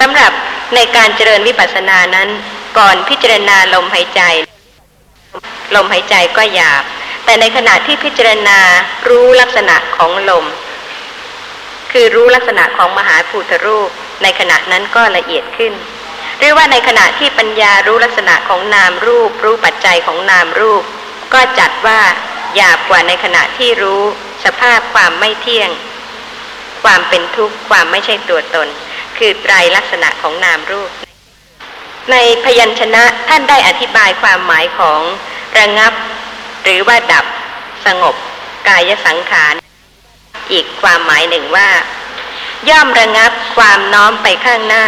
สำหรับในการเจริญวิปัสสนานั้น ก่อนพิจารณาลมหายใจ ลมหายใจก็หยาบ แต่ในขณะที่พิจารณารู้ลักษณะของลม คือรู้ลักษณะของมหาภูตรูป ในขณะนั้นก็ละเอียดขึ้นหรือว่าในขณะที่ปัญญารู้ลักษณะของนามรูป รู้ปัจจัยของนามรูป ก็จัดว่าหยาบกว่าในขณะที่รู้ สภาพความไม่เที่ยง ความเป็นทุกข์ความไม่ใช่ตัวตน คือไตรลักษณะของนามรูป ในพยัญชนะท่านได้อธิบายความหมายของระงับ หรือว่าดับ สงบ กายสังขาร อีกความหมายหนึ่งว่า ย่อมระงับความน้อมไปข้างหน้า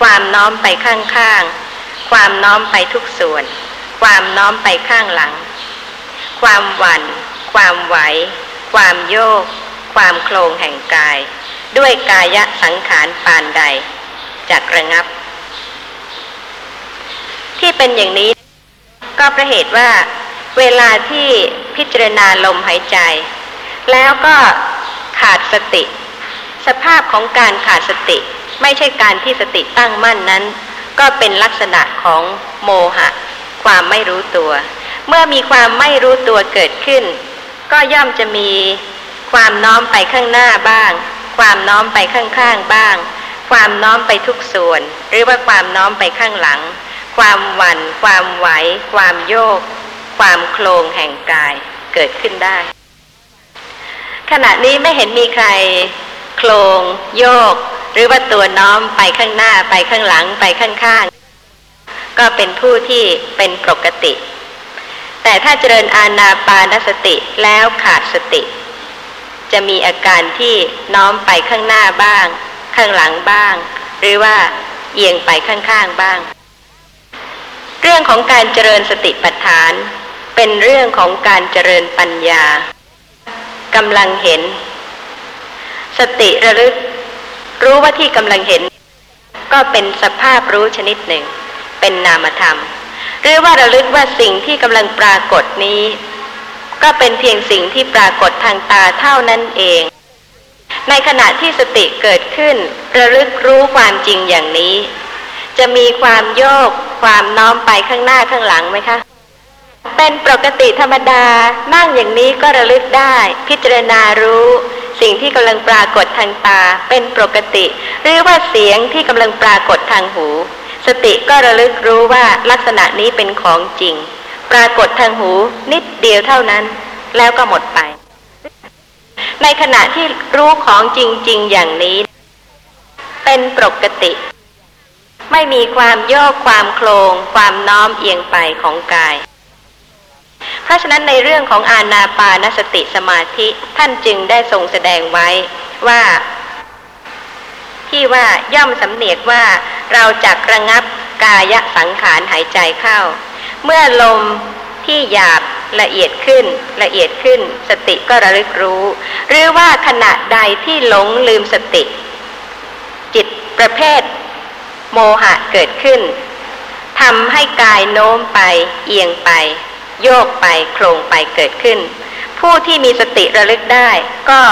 ความน้อมไปข้างข้าง ความน้อมไปทุกส่วน ความน้อมไปข้างหลัง ความหวัน่น ความไหว ความโยก ความโครงแห่งกาย ด้วยกายะสังขารปานใดจากระงับ ที่เป็นอย่างนี้ ก็ประเหตุว่า เวลาที่พิจารณาลมหายใจ แล้วก็ขาดสติ สภาพของการขาดสติ ไม่ใช่การที่สติตั้งมั่นนั้น ก็เป็นลักษณะของโมหะ ความไม่รู้ตัว เมื่อมีความไม่รู้ตัวเกิดขึ้น ก็ย่อมจะมีความน้อมไปข้างหน้าบ้าง ความน้อมไปข้างๆบ้าง ความน้อมไปทุกส่วน หรือว่าความน้อมไปข้างหลัง ความหวัน่น ความไหว ความโยก ความโคลงแห่งกายเกิดขึ้นได้ ขณะนี้ไม่เห็นมีใครโคลงโยก หรือว่าตัวน้อมไปข้างหน้าไปข้างหลังไปข้างๆก็เป็นผู้ที่เป็นปกติ แต่ถ้าเจริญอาณาปานสติแล้วขาดสติ จะมีอาการที่น้อมไปข้างหน้าบ้าง ข้างหลังบ้าง หรือว่าเอียงไปข้างๆบ้าง เรื่องของการเจริญสติปัฏฐาน เป็นเรื่องของการเจริญปัญญากำลังเห็น สติระลึก รู้ว่าที่กำลังเห็น ก็เป็นสภาพรู้ชนิดหนึ่ง เป็นนามธรรม หรือว่าระลึกว่าสิ่งที่กำลังปรากฏนี้ ก็เป็นเพียงสิ่งที่ปรากฏทางตาเท่านั้นเอง ในขณะที่สติเกิดขึ้น ระลึกรู้ความจริงอย่างนี้ จะมีความโยก ความน้อมไปข้างหน้าข้างหลังไหมคะ เป็นปกติธรรมดานั่งอย่างนี้ก็ระลึกได้ พิจารณารู้สิ่งที่กำลังปรากฏทางตาเป็นปกติ หรือว่าเสียงที่กำลังปรากฏทางหู สติก็ระลึกรู้ว่าลักษณะนี้เป็นของจริง ปรากฏทางหูนิดเดียวเท่านั้น แล้วก็หมดไป ในขณะที่รู้ของจริง ๆ อย่างนี้ เป็นปกติ ไม่มีความโยกความโคลง ความน้อมเอียงไปของกาย เพราะฉะนั้นในเรื่องของอาณาปานสติสมาธิท่านจึงได้ทรงแสดงไว้ว่าที่ว่าย่อมสำเนียกว่าเราจักระงับกายสังขารหายใจเข้า เมื่อลมที่หยาบละเอียดขึ้นละเอียดขึ้น สติก็ระลึกรู้ หรือว่าขณะใดที่หลงลืมสติ จิตประเภท โมหะเกิดขึ้นทำให้กายโน้มไป เอียงไป โยกไปโครงไปเกิดขึ้น ผู้ที่มีสติระลึกได้ ก็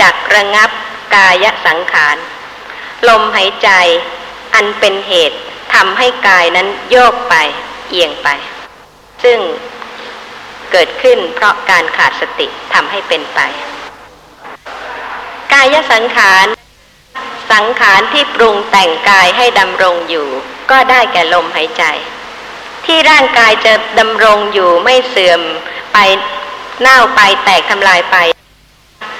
จักระงับกายสังขาร ลมหายใจอันเป็นเหตุทำให้กายนั้นโยกไป เอียงไป ซึ่งเกิดขึ้นเพราะการขาดสติทำให้เป็นไป กายสังขาร สังขารที่ปรุงแต่งกายให้ดำรงอยู่ ก็ได้แก่ลมหายใจ ที่ร่างกายจะดำรงอยู่ไม่เสื่อมไปเน่าไปแตกทำลายไป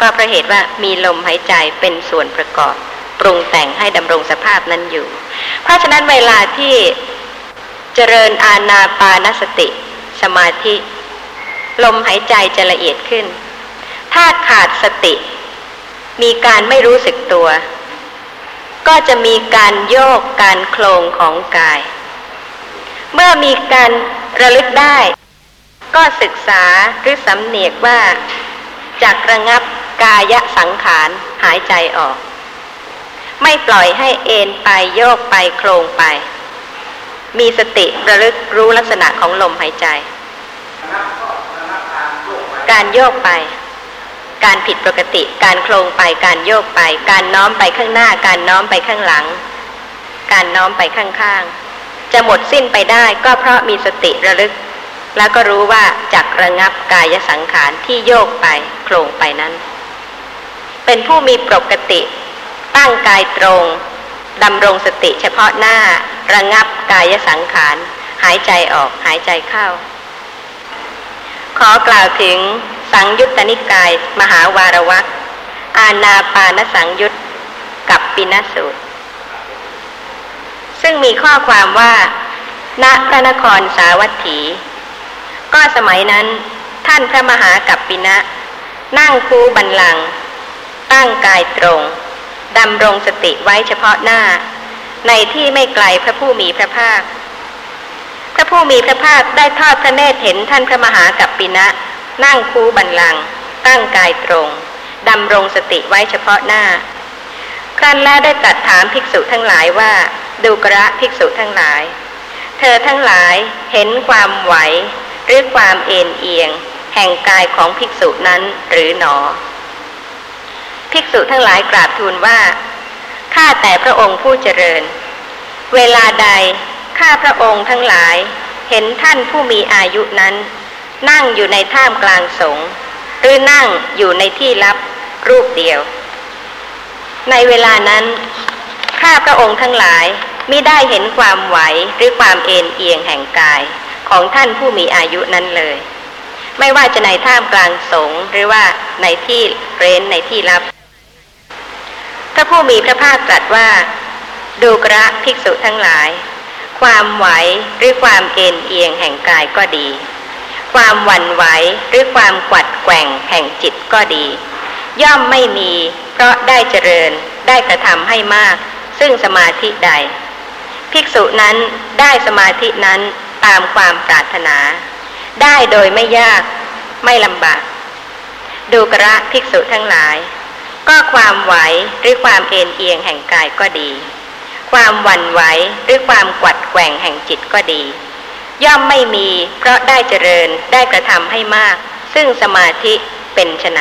ก็เพราะเหตุว่ามีลมหายใจเป็นส่วนประกอบ ปรุงแต่งให้ดำรงสภาพนั้นอยู่ เพราะฉะนั้นเวลาที่เจริญอาณาปานสติ สมาธิ ลมหายใจจะละเอียดขึ้น ถ้าขาดสติ มีการไม่รู้สึกตัว ก็จะมีการโยกการโคลงของกาย เมื่อมีการระลึกได้ ก็ศึกษาหรือสำเนียกว่าจากระงับกายสังขารหายใจออก ไม่ปล่อยให้เอ็นไปโยกไปโครงไป มีสติระลึกรู้ลักษณะของลมหายใจ การโยกไป การผิดปกติ การโครงไป การโยกไป การน้อมไปข้างหน้า การน้อมไปข้างหลัง การน้อมไปข้างๆ จะหมดสิ้นไปได้ก็เพราะมีสติระลึก แล้วก็รู้ว่าจักระงับกายสังขารที่โยกไปโครงไปนั้น เป็นผู้มีปกติ ตั้งกายตรง ดำรงสติเฉพาะหน้าระงับกายสังขาร หายใจออกหายใจเข้า ขอกล่าวถึงสังยุตตนิกาย มหาวารวักอาณาปานสังยุตกับปินสูตร ซึ่งมีข้อความว่าณพระนครสาวัตถี ก็สมัยนั้นท่านพระมหากัปปินะ นั่งคูบันลัง ตั้งกายตรง ดำรงสติไว้เฉพาะหน้า ในที่ไม่ไกลพระผู้มีพระภาค พระผู้มีพระภาคได้ทอดพระเนตรเห็นท่านพระมหากัปปินะ นั่งคูบันลัง ตั้งกายตรงดำรงสติไว้เฉพาะหน้า ครั้นแล้วได้ตรัสถามภิกษุทั้งหลายว่าดูกระภิกษุทั้งหลาย เธอทั้งหลายเห็นความไหว หรือความเอ็นเอียง แห่งกายของภิกษุนั้นหรือหนอ ภิกษุทั้งหลายกราบทูลว่า ข้าแต่พระองค์ผู้เจริญ เวลาใดข้าพระองค์ทั้งหลายเห็นท่านผู้มีอายุนั้น นั่งอยู่ในท่ามกลางสงหรือนั่งอยู่ในที่ลับรูปเดียว ในเวลานั้น ข้าพระองค์ทั้งหลายมิได้เห็นความไหวหรือความเอ็นเอียงแห่งกายของท่านผู้มีอายุนั้นเลย ไม่ว่าจะในท่ามกลางสงหรือว่าในที่เร้นในที่ลับ พระผู้มีพระภาคตรัสว่า ดูกระภิกษุทั้งหลาย ความไหวหรือความเอ็นเอียงแห่งกายก็ดี ความหวั่นไหวหรือความกวัดแกว่งแห่งจิตก็ดี ย่อมไม่มี เพราะได้เจริญได้กระทำให้มาก ซึ่งสมาธิใด ภิกษุนั้นได้สมาธินั้นตามความปรารถนา ได้โดยไม่ยากไม่ลำบาก ดูกระภิกษุทั้งหลาย ก็ความไหวหรือความเอ็นเอียงแห่งกายก็ดี ความหวั่นไหวหรือความกวัดแกว่งแห่งจิตก็ดี ย่อมไม่มีเพราะได้เจริญได้กระทำให้มาก ซึ่งสมาธิเป็นไฉน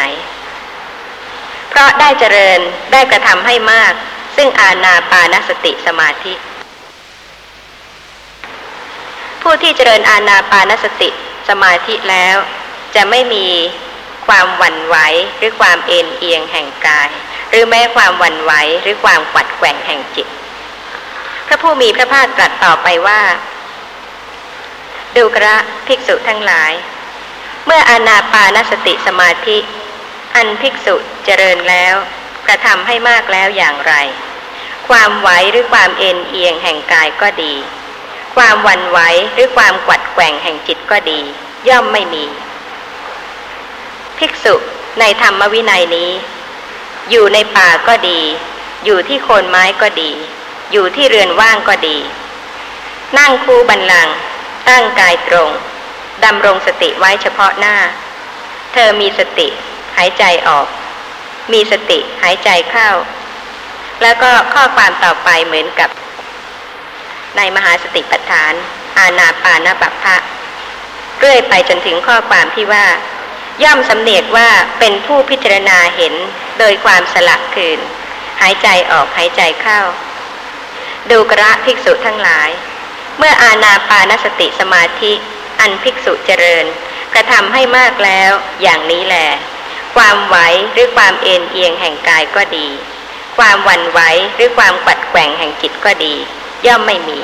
เพราะได้เจริญได้กระทำให้มาก ซึ่งอาณาปานสติสมาธิ ผู้ที่เจริญอาณาปานสติสมาธิแล้ว จะไม่มี ความหวั่นไหวหรือความเอ็นเอียงแห่งกาย หรือแม้ความหวั่นไหวหรือความกัดแกว่งแห่งจิต พระผู้มีพระภาคตรัสต่อไปว่า ดูกระภิกษุทั้งหลาย เมื่ออาณาปานสติสมาธิ อันภิกษุเจริญแล้วกระทำให้มากแล้วอย่างไร ความไหวหรือความเอ็นเอียงแห่งกายก็ดี ความหวั่นไหวหรือความกวัดแกว่งแห่งจิตก็ดี ย่อมไม่มี ภิกษุในธรรมวินัยนี้ อยู่ในป่าก็ดี อยู่ที่โคนไม้ก็ดี อยู่ที่เรือนว่างก็ดี นั่งคูบันลัง ตั้งกายตรงดำรงสติไว้เฉพาะหน้า เธอมีสติ หายใจออก มีสติหายใจเข้า แล้วก็ข้อความต่อไปเหมือนกับ ในมหาสติปัฏฐาน อาณาปานบัพพะเรื่อยไปจนถึงข้อความที่ว่า ย่อมสำเนียกว่าเป็นผู้พิจารณาเห็นโดยความสลักคืน หายใจออกหายใจเข้า ดูกระภิกษุทั้งหลาย เมื่ออาณาปานสติสมาธิอันภิกษุเจริญ กระทำให้มากแล้วอย่างนี้แหลความไหวหรือความเอ็นเอียงแห่งกายก็ดี ความวันไหวหรือความปัดแกว่งแห่งจิตก็ดี ย่อมไม่มี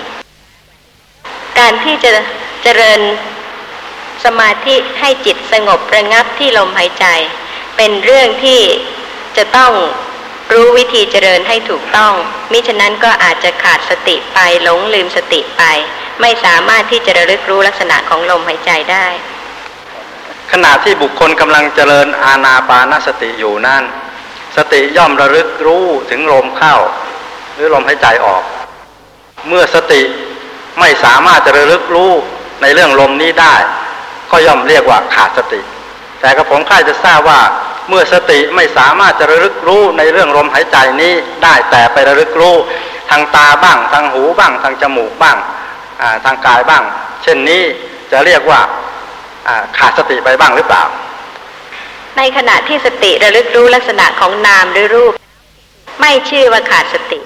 การที่จะเจริญ สมาธิให้จิตสงบระงับที่ลมหายใจ เป็นเรื่องที่จะต้องรู้วิธีเจริญให้ถูกต้อง มิฉะนั้นก็อาจจะขาดสติไปหลงลืมสติไป ไม่สามารถที่จะระลึกรู้ลักษณะของลมหายใจได้ ขณะที่บุคคลกำลังเจริญอาณาปานสติอยู่นั่น สติย่อมระลึกรู้ถึงลมเข้า หรือลมหายใจออก เมื่อสติไม่สามารถจะระลึกรู้ในเรื่องลมนี้ได้ ก็ย่อมเรียกว่าขาดสติ แต่กระผมค่ายจะทราบว่าเมื่อสติไม่สามารถจะระลึกรู้ในเรื่องลมหายใจนี้ได้แต่ไประลึกรู้ทางตาบ้าง ทางหูบ้าง ทางจมูกบ้างทางกายบ้าง เช่นนี้จะเรียกว่าขาดสติไปบ้างหรือเปล่า ในขณะที่สติระลึกรู้ลักษณะของนามหรือรูป ไม่ชื่อว่าขาดสติ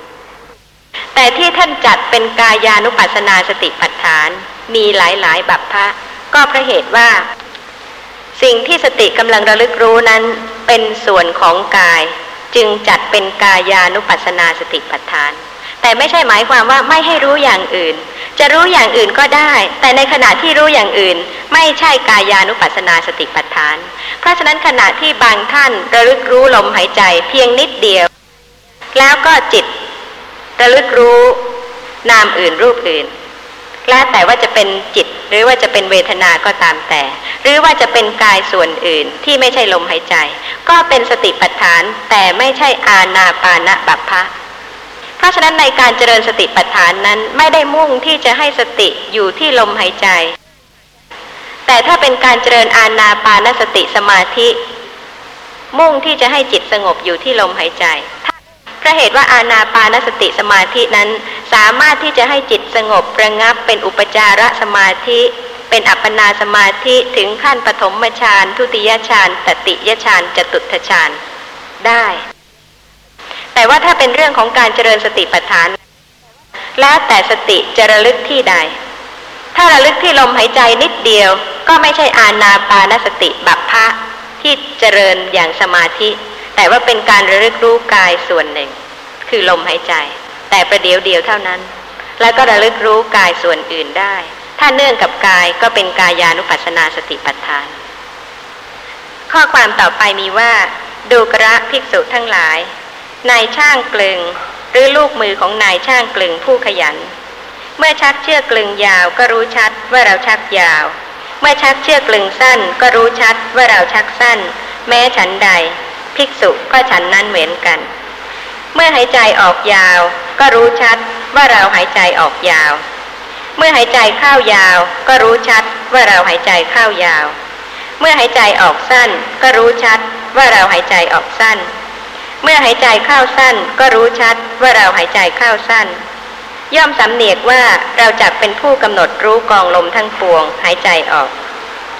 แต่ที่ท่านจัดเป็นกายานุปัสนาสติปัฏฐาน มีหลายๆบัพพะ ก็เพราะเหตุว่า สิ่งที่สติกำลังระลึกรู้นั้นเป็นส่วนของกาย จึงจัดเป็นกายานุปัสนาสติปัฏฐาน แต่ไม่ใช่หมายความว่าไม่ให้รู้อย่างอื่น จะรู้อย่างอื่นก็ได้ แต่ในขณะที่รู้อย่างอื่น ไม่ใช่กายานุปัสนาสติปัฏฐาน เพราะฉะนั้นขณะที่บางท่านระลึกรู้ลมหายใจเพียงนิดเดียว แล้วก็จิตระลึกรู้นามอื่นรูปอื่น แล้วแต่ว่าจะเป็นจิตหรือว่าจะเป็นเวทนาก็ตามแต่ หรือว่าจะเป็นกายส่วนอื่นที่ไม่ใช่ลมหายใจ ก็เป็นสติปัฏฐานแต่ไม่ใช่อาณาปานะบัพพะเพราะฉะนั้นในการเจริญสติปัฏฐานนั้นไม่ได้มุ่งที่จะให้สติอยู่ที่ลมหายใจ แต่ถ้าเป็นการเจริญอาณาปานสติสมาธิ มุ่งที่จะให้จิตสงบอยู่ที่ลมหายใจ พระเหตุว่าอาณาปานสติสมาธินั้นสามารถที่จะให้จิตสงบระงับเป็นอุปจารสมาธิ เป็นอัปปนาสมาธิถึงขั้นปฐมฌานทุติยฌานตติยฌานจตุตฌานได้ แต่ว่าถ้าเป็นเรื่องของการเจริญสติปัฏฐาน แล้วแต่สติจะระลึกที่ใด ถ้าระลึกที่ลมหายใจนิดเดียว ก็ไม่ใช่อาณาปานสติบัพพะที่เจริญอย่างสมาธิ แต่ว่าเป็นการระลึกรู้กายส่วนหนึ่ง คือลมหายใจ แต่ประเดี๋ยวเดียวเท่านั้น แล้วก็ระลึกรู้กายส่วนอื่นได้ ถ้าเนื่องกับกายก็เป็นกายานุปัสสนาสติปัฏฐาน ข้อความต่อไปมีว่า ดูกระภิกษุทั้งหลาย นายช่างกลึง หรือลูกมือของนายช่างกลึงผู้ขยัน เมื่อชักเชือกกลึงยาวก็รู้ชัดว่าเราชักยาว เมื่อชักเชือกกลึงสั้น ก็รู้ชัดว่าเราชักสั้น แม้ฉันใด ภิกษุก็ฉันนั้นเหมือนกัน เมื่อหายใจออกยาว ก็รู้ชัดว่าเราหายใจออกยาว เมื่อหายใจเข้ายาว ก็รู้ชัดว่าเราหายใจเข้ายาว เมื่อหายใจออกสั้น ก็รู้ชัดว่าเราหายใจออกสั้น เมื่อหายใจเข้าสั้น ก็รู้ชัดว่าเราหายใจเข้าสั้น ย่อมสำเนียกว่าเราจักเป็นผู้กำหนดรู้กองลมทั้งปวง หายใจออก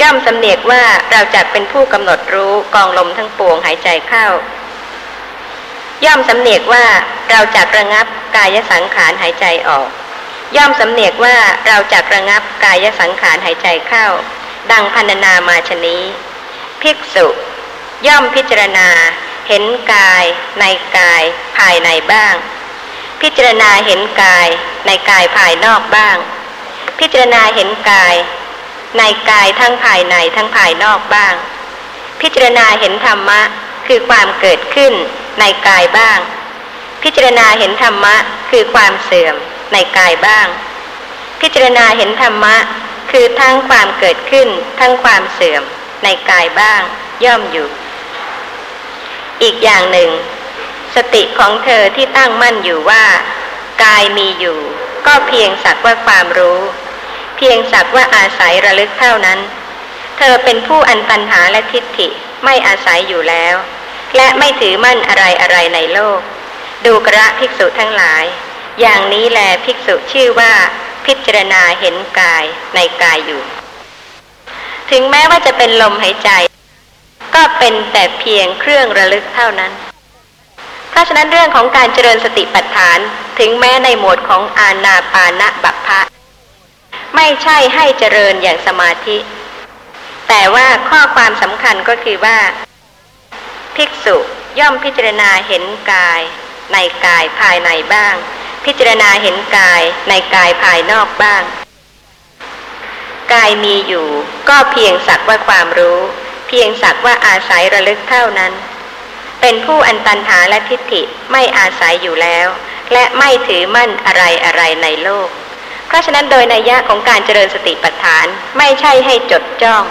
ย่อมสำเนียกว่าเราจักเป็นผู้กำหนดรู้กองลมทั้งปวงหายใจเข้า ย่อมสำเนียกว่าเราจักระงับกายสังขารหายใจออก ย่อมสำเนียกว่าเราจักระงับกายสังขารหายใจเข้า ดังพันนามาชนี้ ภิกษุ ย่อมพิจารณา เห็นกาย ในกาย ภายในบ้าง พิจารณาเห็นกาย ในกายภายนอกบ้าง พิจารณาเห็นกาย ในกายทั้งภายในทั้งภายนอกบ้าง พิจารณาเห็นธรรมะคือความเกิดขึ้นในกายบ้าง พิจารณาเห็นธรรมะคือความเสื่อมในกายบ้าง พิจารณาเห็นธรรมะคือทั้งความเกิดขึ้น ทั้งความเสื่อมในกายบ้าง ย่อมอยู่ อีกอย่างหนึ่ง สติของเธอที่ตั้งมั่นอยู่ว่า กายมีอยู่ ก็เพียงสักว่าความรู้ เพียงสักว่าอาศัยระลึกเท่านั้น เธอเป็นผู้อันตัญหาและทิฏฐิไม่อาศัยอยู่แล้ว และไม่ถือมั่นอะไรอะไรในโลก ดูกระภิกษุทั้งหลาย อย่างนี้แลภิกษุชื่อว่าพิจารณาเห็นกายในกายอยู่ ถึงแม้ว่าจะเป็นลมหายใจ ก็เป็นแต่เพียงเครื่องระลึกเท่านั้น เพราะฉะนั้นเรื่องของการเจริญสติปัฏฐานถึงแม้ในหมวดของอาณาปานะบัพพะ ไม่ใช่ให้เจริญอย่างสมาธิ แต่ว่าข้อความสำคัญก็คือว่า ภิกษุย่อมพิจารณาเห็นกาย ในกายภายในบ้าง พิจารณาเห็นกายในกายภายนอกบ้าง กายมีอยู่ ก็เพียงสักว่าความรู้ เพียงสักว่าอาศัยระลึกเท่านั้น เป็นผู้อันตันหาและทิฏฐิไม่อาศัยอยู่แล้ว และไม่ถือมั่นอะไรอะไรในโลก เพราะฉะนั้นโดยนัยยะของการเจริญสติปัฏฐานไม่ใช่ให้จดจ้อง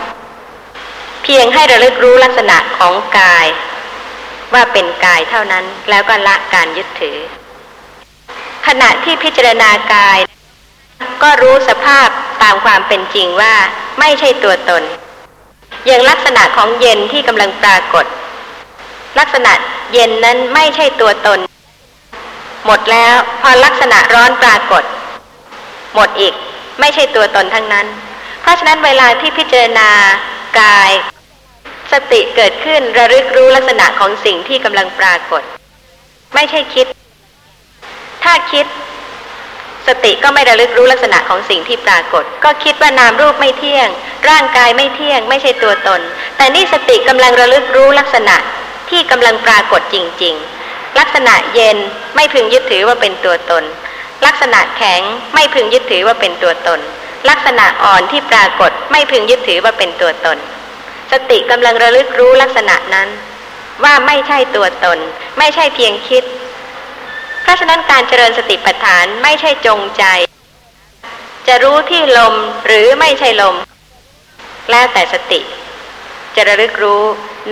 เพียงให้ระลึกรู้ลักษณะของกาย ว่าเป็นกายเท่านั้นแล้วก็ละการยึดถือ ขณะที่พิจารณากาย ก็รู้สภาพตามความเป็นจริงว่าไม่ใช่ตัวตน อย่างลักษณะของเย็นที่กำลังปรากฏ ลักษณะเย็นนั้นไม่ใช่ตัวตน หมดแล้วพอลักษณะร้อนปรากฏ หมดอีก ไม่ใช่ตัวตนทั้งนั้น เพราะฉะนั้นเวลาที่พิจารณากาย สติเกิดขึ้นระลึกรู้ลักษณะของสิ่งที่กำลังปรากฏ ไม่ใช่คิด ถ้าคิด สติก็ไม่ระลึกรู้ลักษณะของสิ่งที่ปรากฏ ก็คิดว่านามรูปไม่เที่ยง ร่างกายไม่เที่ยง ไม่ใช่ตัวตน แต่นี่สติกำลังระลึกรู้ลักษณะที่กำลังปรากฏจริง ๆ ลักษณะเย็นไม่พึงยึดถือว่าเป็นตัวตน ลักษณะแข็งไม่พึงยึดถือว่าเป็นตัวตน ลักษณะอ่อนที่ปรากฏไม่พึงยึดถือว่าเป็นตัวตน สติกำลังระลึกรู้ลักษณะนั้น ว่าไม่ใช่ตัวตน ไม่ใช่เพียงคิด เพราะฉะนั้นการเจริญสติปัฏฐานไม่ใช่จงใจ จะรู้ที่ลมหรือไม่ใช่ลม แล้วแต่สติ จะระลึกรู้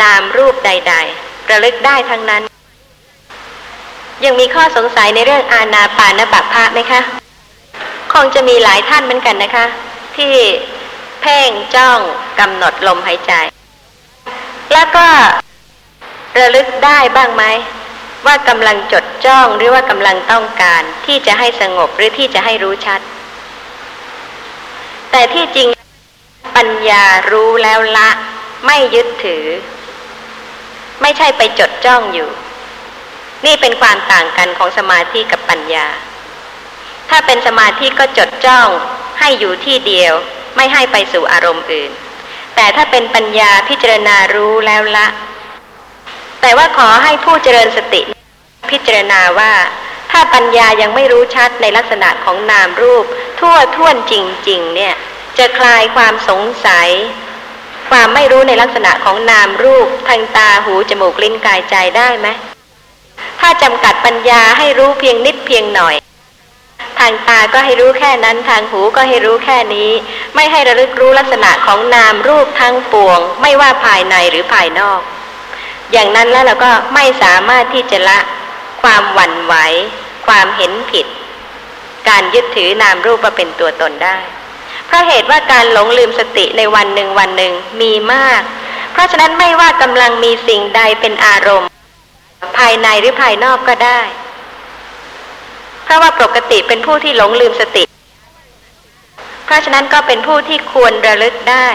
นามรูปใด ๆ ระลึกได้ทั้งนั้น ยังมีข้อสงสัยในเรื่องอาณาปานบัพพะไหมคะคงจะมีหลายท่านเหมือนกันนะคะ ที่เพ่งจ้องกำหนดลมหายใจ แล้วก็ระลึกได้บ้างไหมว่ากำลังจดจ้องหรือว่ากำลังต้องการที่จะให้สงบหรือที่จะให้รู้ชัด แต่ที่จริงปัญญารู้แล้วละ ไม่ยึดถือ ไม่ใช่ไปจดจ้องอยู่ นี่เป็นความต่างกันของสมาธิกับปัญญา ถ้าเป็นสมาธิก็จดจ้องให้อยู่ที่เดียวไม่ให้ไปสู่อารมณ์อื่น แต่ถ้าเป็นปัญญาพิจารณารู้แล้วละ แต่ว่าขอให้ผู้เจริญสติพิจารณาว่า ถ้าปัญญายังไม่รู้ชัดในลักษณะของนามรูป ทั่วท่วนจริง ๆ เนี่ย จะคลายความสงสัย ความไม่รู้ในลักษณะของนามรูปทางตาหูจมูกลิ้นกายใจได้ไหม ถ้าจำกัดปัญญาให้รู้เพียงนิดเพียงหน่อย ทางตาก็ให้รู้แค่นั้น ทางหูก็ให้รู้แค่นี้ ไม่ให้ระลึกรู้ลักษณะของนามรูปทั้งปวง ไม่ว่าภายในหรือภายนอก อย่างนั้นแล้วเราก็ไม่สามารถที่จะละ ความหวั่นไหว ความเห็นผิด การยึดถือนามรูปว่าเป็นตัวตนได้เพราะเหตุว่าการหลงลืมสติในวันหนึ่งวันหนึ่งมีมาก เพราะฉะนั้นไม่ว่ากำลังมีสิ่งใดเป็นอารมณ์ ภายในหรือภายนอกก็ได้ เพราะว่าปกติเป็นผู้ที่หลงลืมสติ เพราะฉะนั้นก็เป็นผู้ที่ควรระลึกได้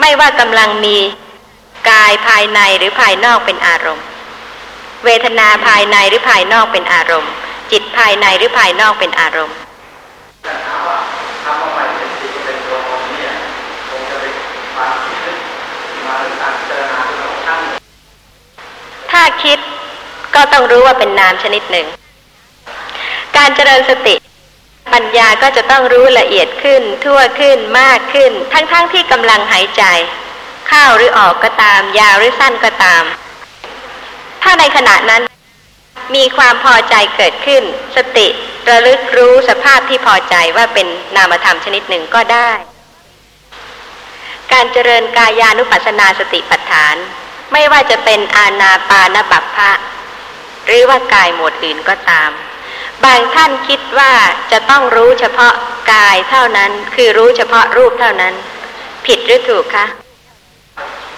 ไม่ว่ากำลังมีกายภายในหรือภายนอกเป็นอารมณ์ เวทนาภายในหรือภายนอกเป็นอารมณ์ จิตภายในหรือภายนอกเป็นอารมณ์ถ้าคิด ก็ต้องรู้ว่าเป็นนามชนิดหนึ่ง การเจริญสติ ปัญญาก็จะต้องรู้ละเอียดขึ้น ทั่วขึ้นมากขึ้น ทั้งๆทที่กำลังหายใจ เข้าหรือออกก็ตาม ยาวหรือสั้นก็ตาม ถ้าในขณะนั้น มีความพอใจเกิดขึ้น สติระลึกรู้สภาพที่พอใจว่าเป็นนามธรรมชนิดหนึ่งก็ได้การเจริญกายานุปัสสนาสติปัฏฐาน ไม่ว่าจะเป็นอาณาปานบัพพะ หรือว่ากายหมวดอื่นก็ตาม บางท่านคิดว่าจะต้องรู้เฉพาะกายเท่านั้น คือรู้เฉพาะรูปเท่านั้น ผิดหรือถูกคะ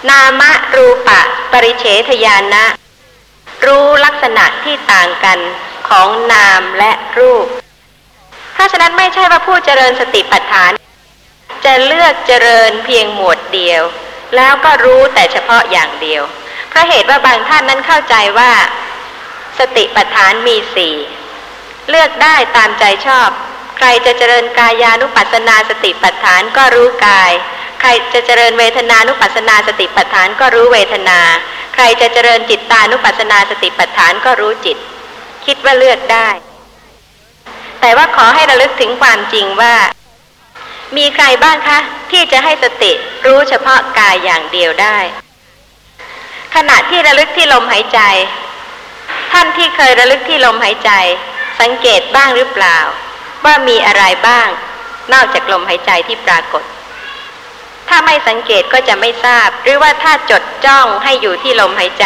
นามะรูปะ ปริเฉทยานะ รู้ลักษณะที่ต่างกันของนามและรูป เพราะฉะนั้นไม่ใช่ว่าผู้เจริญสติปัฏฐาน จะเลือกเจริญเพียงหมวดเดียว แล้วก็รู้แต่เฉพาะอย่างเดียว เพราะเหตุว่าบางท่านนั้นเข้าใจว่า สติปัฏฐานมีสี่เลือกได้ตามใจชอบ ใครจะเจริญกายานุปัสสนาสติปัฏฐานก็รู้กาย ใครจะเจริญเวทนานุปัสสนาสติปัฏฐานก็รู้เวทนา ใครจะเจริญจิตตานุปัสสนาสติปัฏฐานก็รู้จิต คิดว่าเลือกได้ แต่ว่าขอให้ระลึกถึงความจริงว่า มีใครบ้างคะ ที่จะให้สติรู้เฉพาะกายอย่างเดียวได้ ขณะที่ระลึกที่ลมหายใจ ท่านที่เคยระลึกที่ลมหายใจ สังเกตบ้างหรือเปล่า ว่ามีอะไรบ้าง นอกจากลมหายใจที่ปรากฏ ถ้าไม่สังเกตก็จะไม่ทราบ หรือว่าถ้าจดจ้องให้อยู่ที่ลมหายใจ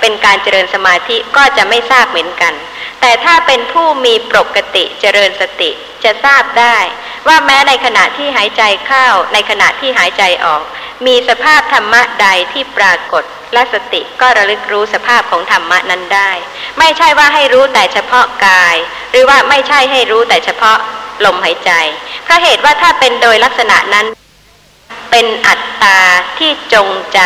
เป็นการเจริญสมาธิก็จะไม่ทราบเหมือนกัน แต่ถ้าเป็นผู้มีปกติเจริญสติ จะทราบได้ ว่าแม้ในขณะที่หายใจเข้า ในขณะที่หายใจออก มีสภาพธรรมะใดที่ปรากฏ และสติก็ระลึกรู้สภาพของธรรมะนั้นได้ ไม่ใช่ว่าให้รู้แต่เฉพาะกาย หรือว่าไม่ใช่ให้รู้แต่เฉพาะลมหายใจเพราะเหตุว่าถ้าเป็นโดยลักษณะนั้น เป็นอัตตาที่จงใจ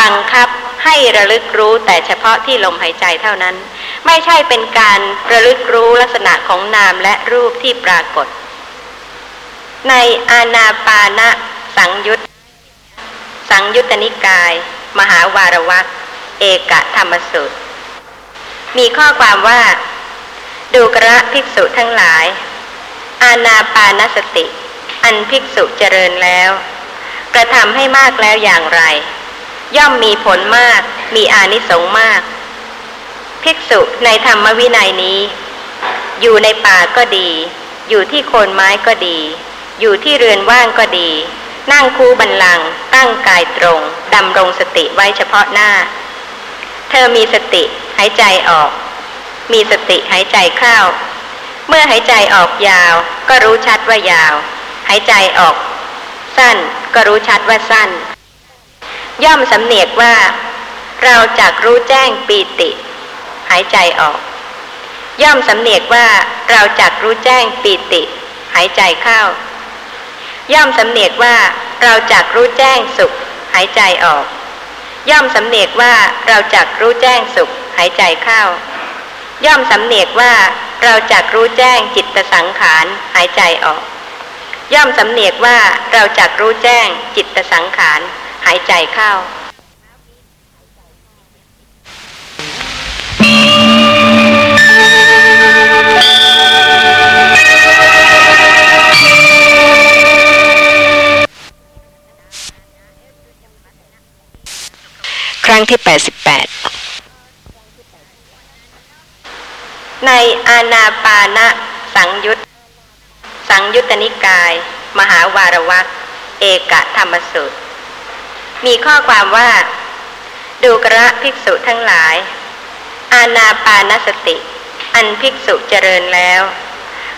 บังคับให้ระลึกรู้แต่เฉพาะที่ลมหายใจเท่านั้น ไม่ใช่เป็นการระลึกรู้ลักษณะของนามและรูปที่ปรากฏ ในอาณาปานะสังยุตสังยุตตนิกาย มหาวารวักเอกธรรมสุตมีข้อความว่า ดูกระภิกษุทั้งหลาย อาณาปานสติ อันภิกษุเจริญแล้ว กระทำให้มากแล้วอย่างไร ย่อมมีผลมาก มีอานิสงส์มาก ภิกษุในธรรมวินัยนี้ อยู่ในป่าก็ดี อยู่ที่โคนไม้ก็ดี อยู่ที่เรือนว่างก็ดี นั่งคูบันลัง ตั้งกายตรงดำรงสติไว้เฉพาะหน้า เธอมีสติหายใจออก มีสติหายใจเข้า เมื่อหายใจออกยาว ก็รู้ชัดว่ายาว หายใจออก สั้นก็รู้ชัดว่าสั้น ย่อมสำเนียกว่า เราจากรู้แจ้งปีติ หายใจออก ย่อมสำเนียกว่าเราจากรู้แจ้งปีติ หายใจเข้า ย่อมสำเนียกว่าเราจักรู้แจ้งสุข หายใจออก ย่อมสำเนียกว่าเราจักรู้แจ้งสุข หายใจเข้า ย่อมสำเนียกว่าเราจักรู้แจ้งจิตสังขารหายใจออก ย่อมสำเนียกว่าเราจักรู้แจ้งจิตสังขาร หายใจเข้าครั้งที่ 88 ในอาณาปานะสังยุต สังยุตตนิกาย มหาวารวักเอกธรรมสุตมีข้อความว่า ดูกระภิกษุทั้งหลาย อาณาปานสติ อันภิกษุเจริญแล้ว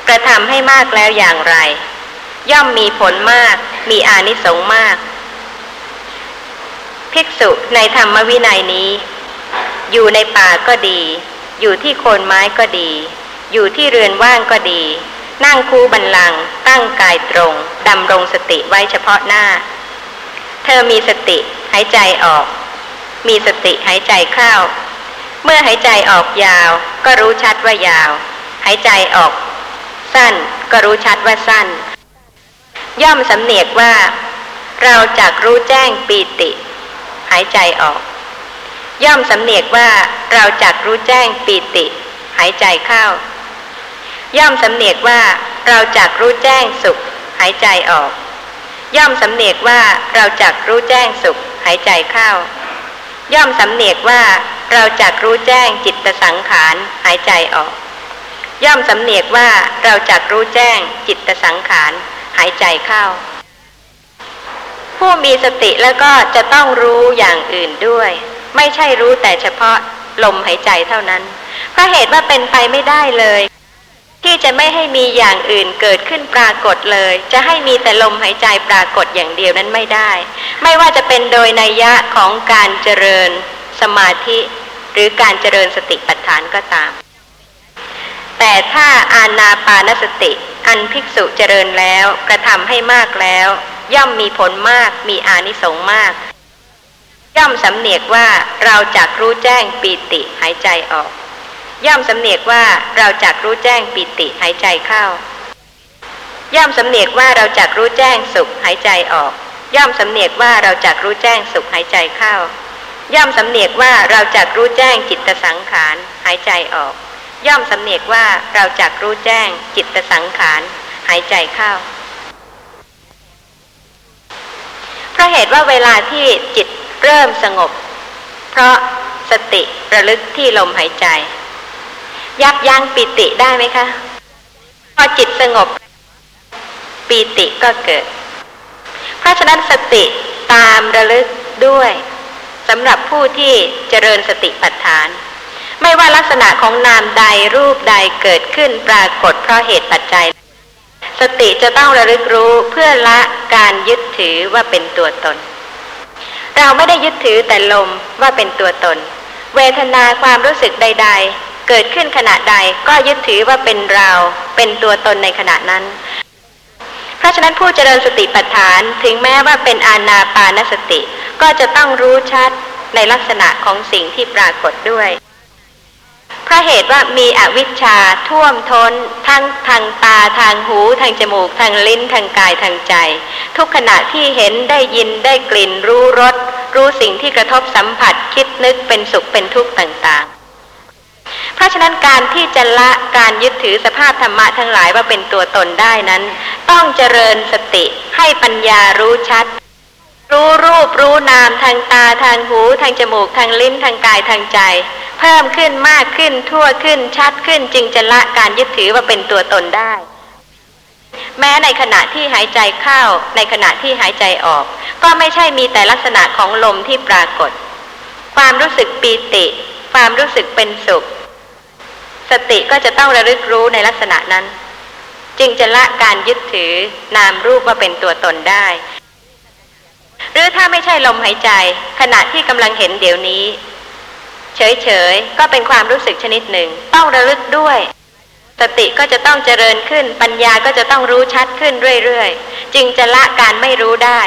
กระทำให้มากแล้วอย่างไร ย่อมมีผลมาก มีอานิสงส์มาก ภิกษุในธรรมวินัยนี้ อยู่ในป่าก็ดี อยู่ที่โคนไม้ก็ดี อยู่ที่เรือนว่างก็ดี นั่งคูบันลัง ตั้งกายตรง ดำรงสติไว้เฉพาะหน้า เธอมีสติหายใจออก มีสติหายใจเข้า เมื่อหายใจออกยาว ก็รู้ชัดว่ายาว หายใจออก สั้นก็รู้ชัดว่าสั้น ย่อมสำเนียกว่า เราจักรู้แจ้งปีติ หายใจออก ย่อมสำเนียกว่าเราจักรู้แจ้งปีติ หายใจเข้า ย่อมสำเนียกว่าเราจักรู้แจ้งสุข หายใจออก ย่อมสำเนียกว่าเราจักรู้แจ้งสุข หายใจเข้า ย่อมสำเนียกว่าเราจักรู้แจ้งจิตสังขารหายใจออก ย่อมสำเนียกว่าเราจักรู้แจ้งจิตสังขารหายใจเข้า ผู้มีสติแล้วก็จะต้องรู้อย่างอื่นด้วย ไม่ใช่รู้แต่เฉพาะลมหายใจเท่านั้นเพราะเหตุว่าเป็นไปไม่ได้เลย ที่จะไม่ให้มีอย่างอื่นเกิดขึ้นปรากฏเลย จะให้มีแต่ลมหายใจปรากฏอย่างเดียวนั้นไม่ได้ ไม่ว่าจะเป็นโดยนัยยะของการเจริญสมาธิหรือการเจริญสติปัฏฐานก็ตาม แต่ถ้าอาณาปานสติ อันภิกษุเจริญแล้วกระทำให้มากแล้ว ย่อมมีผลมากมีอานิสงส์มาก ย่อมสำเนียกว่าเราจักรู้แจ้งปีติหายใจออก ย่อมสำเนียกว่าเราจักรู้แจ้งปีติหายใจเข้า ย่อมสำเนียกว่าเราจักรู้แจ้งสุขหายใจออก ย่อมสำเนียกว่าเราจักรู้แจ้งสุขหายใจเข้า ย่อมสำเนียกว่าเราจักรู้แจ้งจิตสังขารหายใจออก ย่อมสำเนียกว่าเราจักรู้แจ้งจิตสังขารหายใจเข้าเพราะเหตุว่าเวลาที่จิตเริ่มสงบ เพราะสติระลึกที่ลมหายใจ ยับยั้งปิติได้ไหมคะ พอจิตสงบปีติก็เกิด เพราะฉะนั้นสติตามระลึกด้วยสำหรับผู้ที่เจริญสติปัฏฐาน ไม่ว่าลักษณะของนามใดรูปใดเกิดขึ้นปรากฏเพราะเหตุปัจจัย สติจะต้องระลึกรู้เพื่อละการยึดถือว่าเป็นตัวตน เราไม่ได้ยึดถือแต่ลมว่าเป็นตัวตน เวทนาความรู้สึกใด เกิดขึ้นขณะใดก็ยึดถือว่าเป็นเราเป็นตัวตนในขณะนั้น เพราะฉะนั้นผู้เจริญสติปัฏฐานถึงแม้ว่าเป็นอานาปานสติ ก็จะต้องรู้ชัดในลักษณะของสิ่งที่ปรากฏด้วยเพราะเหตุว่ามีอวิชชาท่วมท้นทั้งทางตาทางหู ทางจมูก ทางลิ้นทางกายทางใจ ทุกขณะที่เห็นได้ยินได้กลิ่นรู้รสรู้สิ่งที่กระทบสัมผัสคิดนึกเป็นสุขเป็นทุกข์ต่างๆ เพราะฉะนั้นการที่จะละการยึดถือสภาพธรรมะทั้งหลายว่าเป็นตัวตนได้นั้น ต้องเจริญสติให้ปัญญารู้ชัด รู้รูปรู้นามทางตาทางหูทางจมูกทางลิ้นทางกายทางใจ เพิ่มขึ้นมากขึ้นทั่วขึ้นชัดขึ้นจึงจะละการยึดถือว่าเป็นตัวตนได้แม้ในขณะที่หายใจเข้าในขณะที่หายใจออก ก็ไม่ใช่มีแต่ลักษณะของลมที่ปรากฏ ความรู้สึกปีติ ความรู้สึกเป็นสุข สติก็จะต้องระลึกรู้ในลักษณะนั้น จึงจะละการยึดถือนามรูปว่าเป็นตัวตนได้ หรือถ้าไม่ใช่ลมหายใจ ขณะที่กำลังเห็นเดี๋ยวนี้ เฉยๆ ก็เป็นความรู้สึกชนิดหนึ่ง ต้องระลึกด้วย สติก็จะต้องเจริญขึ้น ปัญญาก็จะต้องรู้ชัดขึ้นเรื่อยๆ จึงจะละการไม่รู้ได้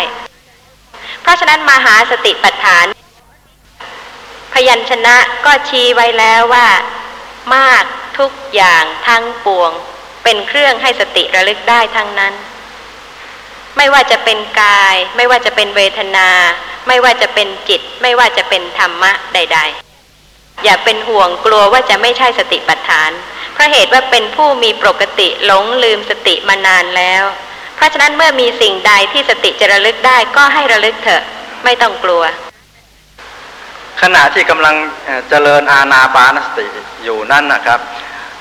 เพราะฉะนั้นมหาสติปัฏฐาน พยัญชนะก็ชี้ไว้แล้วว่า มากทุกอย่างทั้งปวง เป็นเครื่องให้สติระลึกได้ทั้งนั้น ไม่ว่าจะเป็นกาย ไม่ว่าจะเป็นเวทนา ไม่ว่าจะเป็นจิต ไม่ว่าจะเป็นธรรมะใด ๆ อย่าเป็นห่วงกลัวว่าจะไม่ใช่สติปัฏฐานเพราะเหตุว่าเป็นผู้มีปกติหลงลืมสติมานานแล้ว เพราะฉะนั้นเมื่อมีสิ่งใดที่สติจะระลึกได้ก็ให้ระลึกเถอะ ไม่ต้องกลัว ขณะที่กำลังเจริญอาณาปานสติอยู่นั่นนะครับ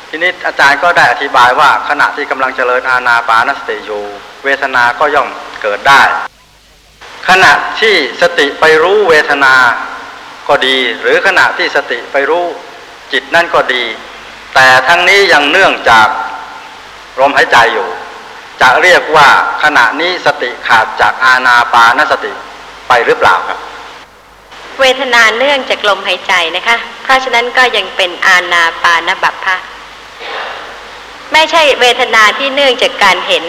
ทีนี้อาจารย์ก็ได้อธิบายว่าขณะที่กำลังเจริญอาณาปานสติอยู่ เวทนาก็ย่อมเกิดได้ ขณะที่สติไปรู้เวทนาก็ดี หรือขณะที่สติไปรู้จิตนั่นก็ดี แต่ทั้งนี้ยังเนื่องจากลมหายใจอยู่ จะเรียกว่าขณะนี้สติขาดจากอาณาปานสติไปหรือเปล่าครับ เวทนาเนื่องจากลมหายใจนะคะ เพราะฉะนั้นก็ยังเป็นอาณาปานบัพพะไม่ใช่เวทนาที่เนื่องจากการเห็น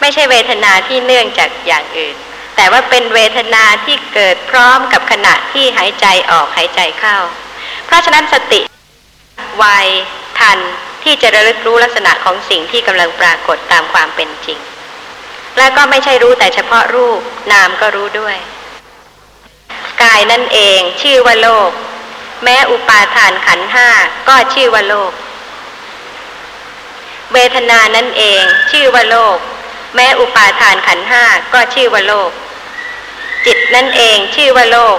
ไม่ใช่เวทนาที่เนื่องจากอย่างอื่น แต่ว่าเป็นเวทนาที่เกิดพร้อมกับขณะที่หายใจออกหายใจเข้า เพราะฉะนั้นสติไวทันที่จะระลึกรู้ลักษณะของสิ่งที่กำลังปรากฏตามความเป็นจริง และก็ไม่ใช่รู้แต่เฉพาะรูปนามก็รู้ด้วย กายนั่นเองชื่อว่าโลก แม้อุปาทานขันห้าก็ชื่อว่าโลก เวทนานั่นเองชื่อว่าโลก แม้อุปาทานขันห้าก็ชื่อว่าโลก จิตนั่นเองชื่อว่าโลก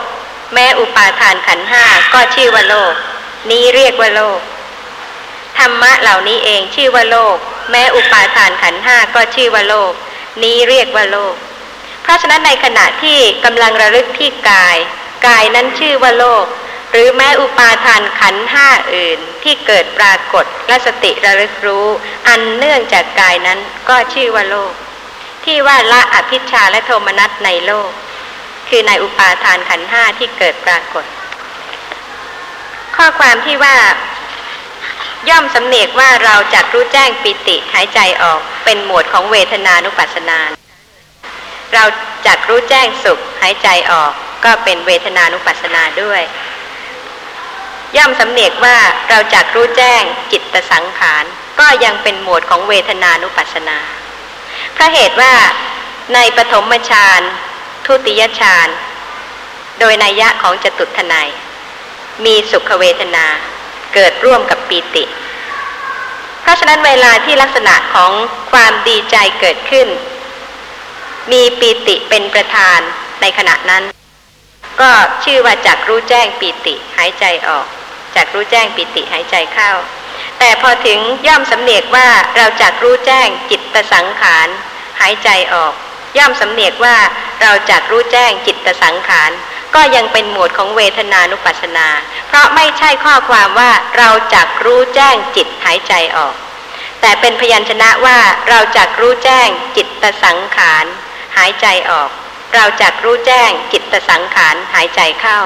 แม้อุปาทานขันห้าก็ชื่อว่าโลก นี้เรียกว่าโลกธรรมะเหล่านี้เองชื่อว่าโลก แม้อุปาทานขันห้าก็ชื่อว่าโลก นี้เรียกว่าโลก เพราะฉะนั้นในขณะที่กำลังระลึกที่กาย กายนั้นชื่อว่าโลก หรือแม้อุปาทานขันห้าอื่นที่เกิดปรากฏและสติระลึกรู้ อันเนื่องจากกายนั้นก็ชื่อว่าโลก ที่ว่าละอภิชาและโทมนัสในโลก คือในอุปาทานขันห้าที่เกิดปรากฏ ข้อความที่ว่าย่อมสำเนกว่าเราจักรู้แจ้งปิติหายใจออกเป็นหมวดของเวทนานุปัสสนา เราจักรู้แจ้งสุขหายใจออก ก็เป็นเวทนานุปัสสนาด้วย ย่อมสำเนียกว่าเราจักรู้แจ้งจิตสังขารก็ยังเป็นหมวดของเวทนานุปัสสนาเพราะเหตุว่าในปฐมฌานทุติยฌานโดยนัยยะของจตุทนายมีสุขเวทนาเกิดร่วมกับปีติ เพราะฉะนั้นเวลาที่ลักษณะของความดีใจเกิดขึ้น มีปีติเป็นประธานในขณะนั้น ก็ชื่อว่าจักรู้แจ้งปีติหายใจออกจักรู้แจ้งปีติหายใจเข้า แต่พอถึงย่อมสำเนียกว่าเราจักรู้แจ้งจิตตสังขารหายใจออก ย่อมสำเนียกว่าเราจักรู้แจ้งจิตตสังขารก็ยังเป็นหมวดของเวทนานุปัสสนา เพราะไม่ใช่ข้อความว่าเราจักรู้แจ้งจิตหายใจออก แต่เป็นพยัญชนะว่าเราจักรู้แจ้งจิตตสังขาร หายใจออก เราจักรู้แจ้งจิตตสังขารหายใจเข้า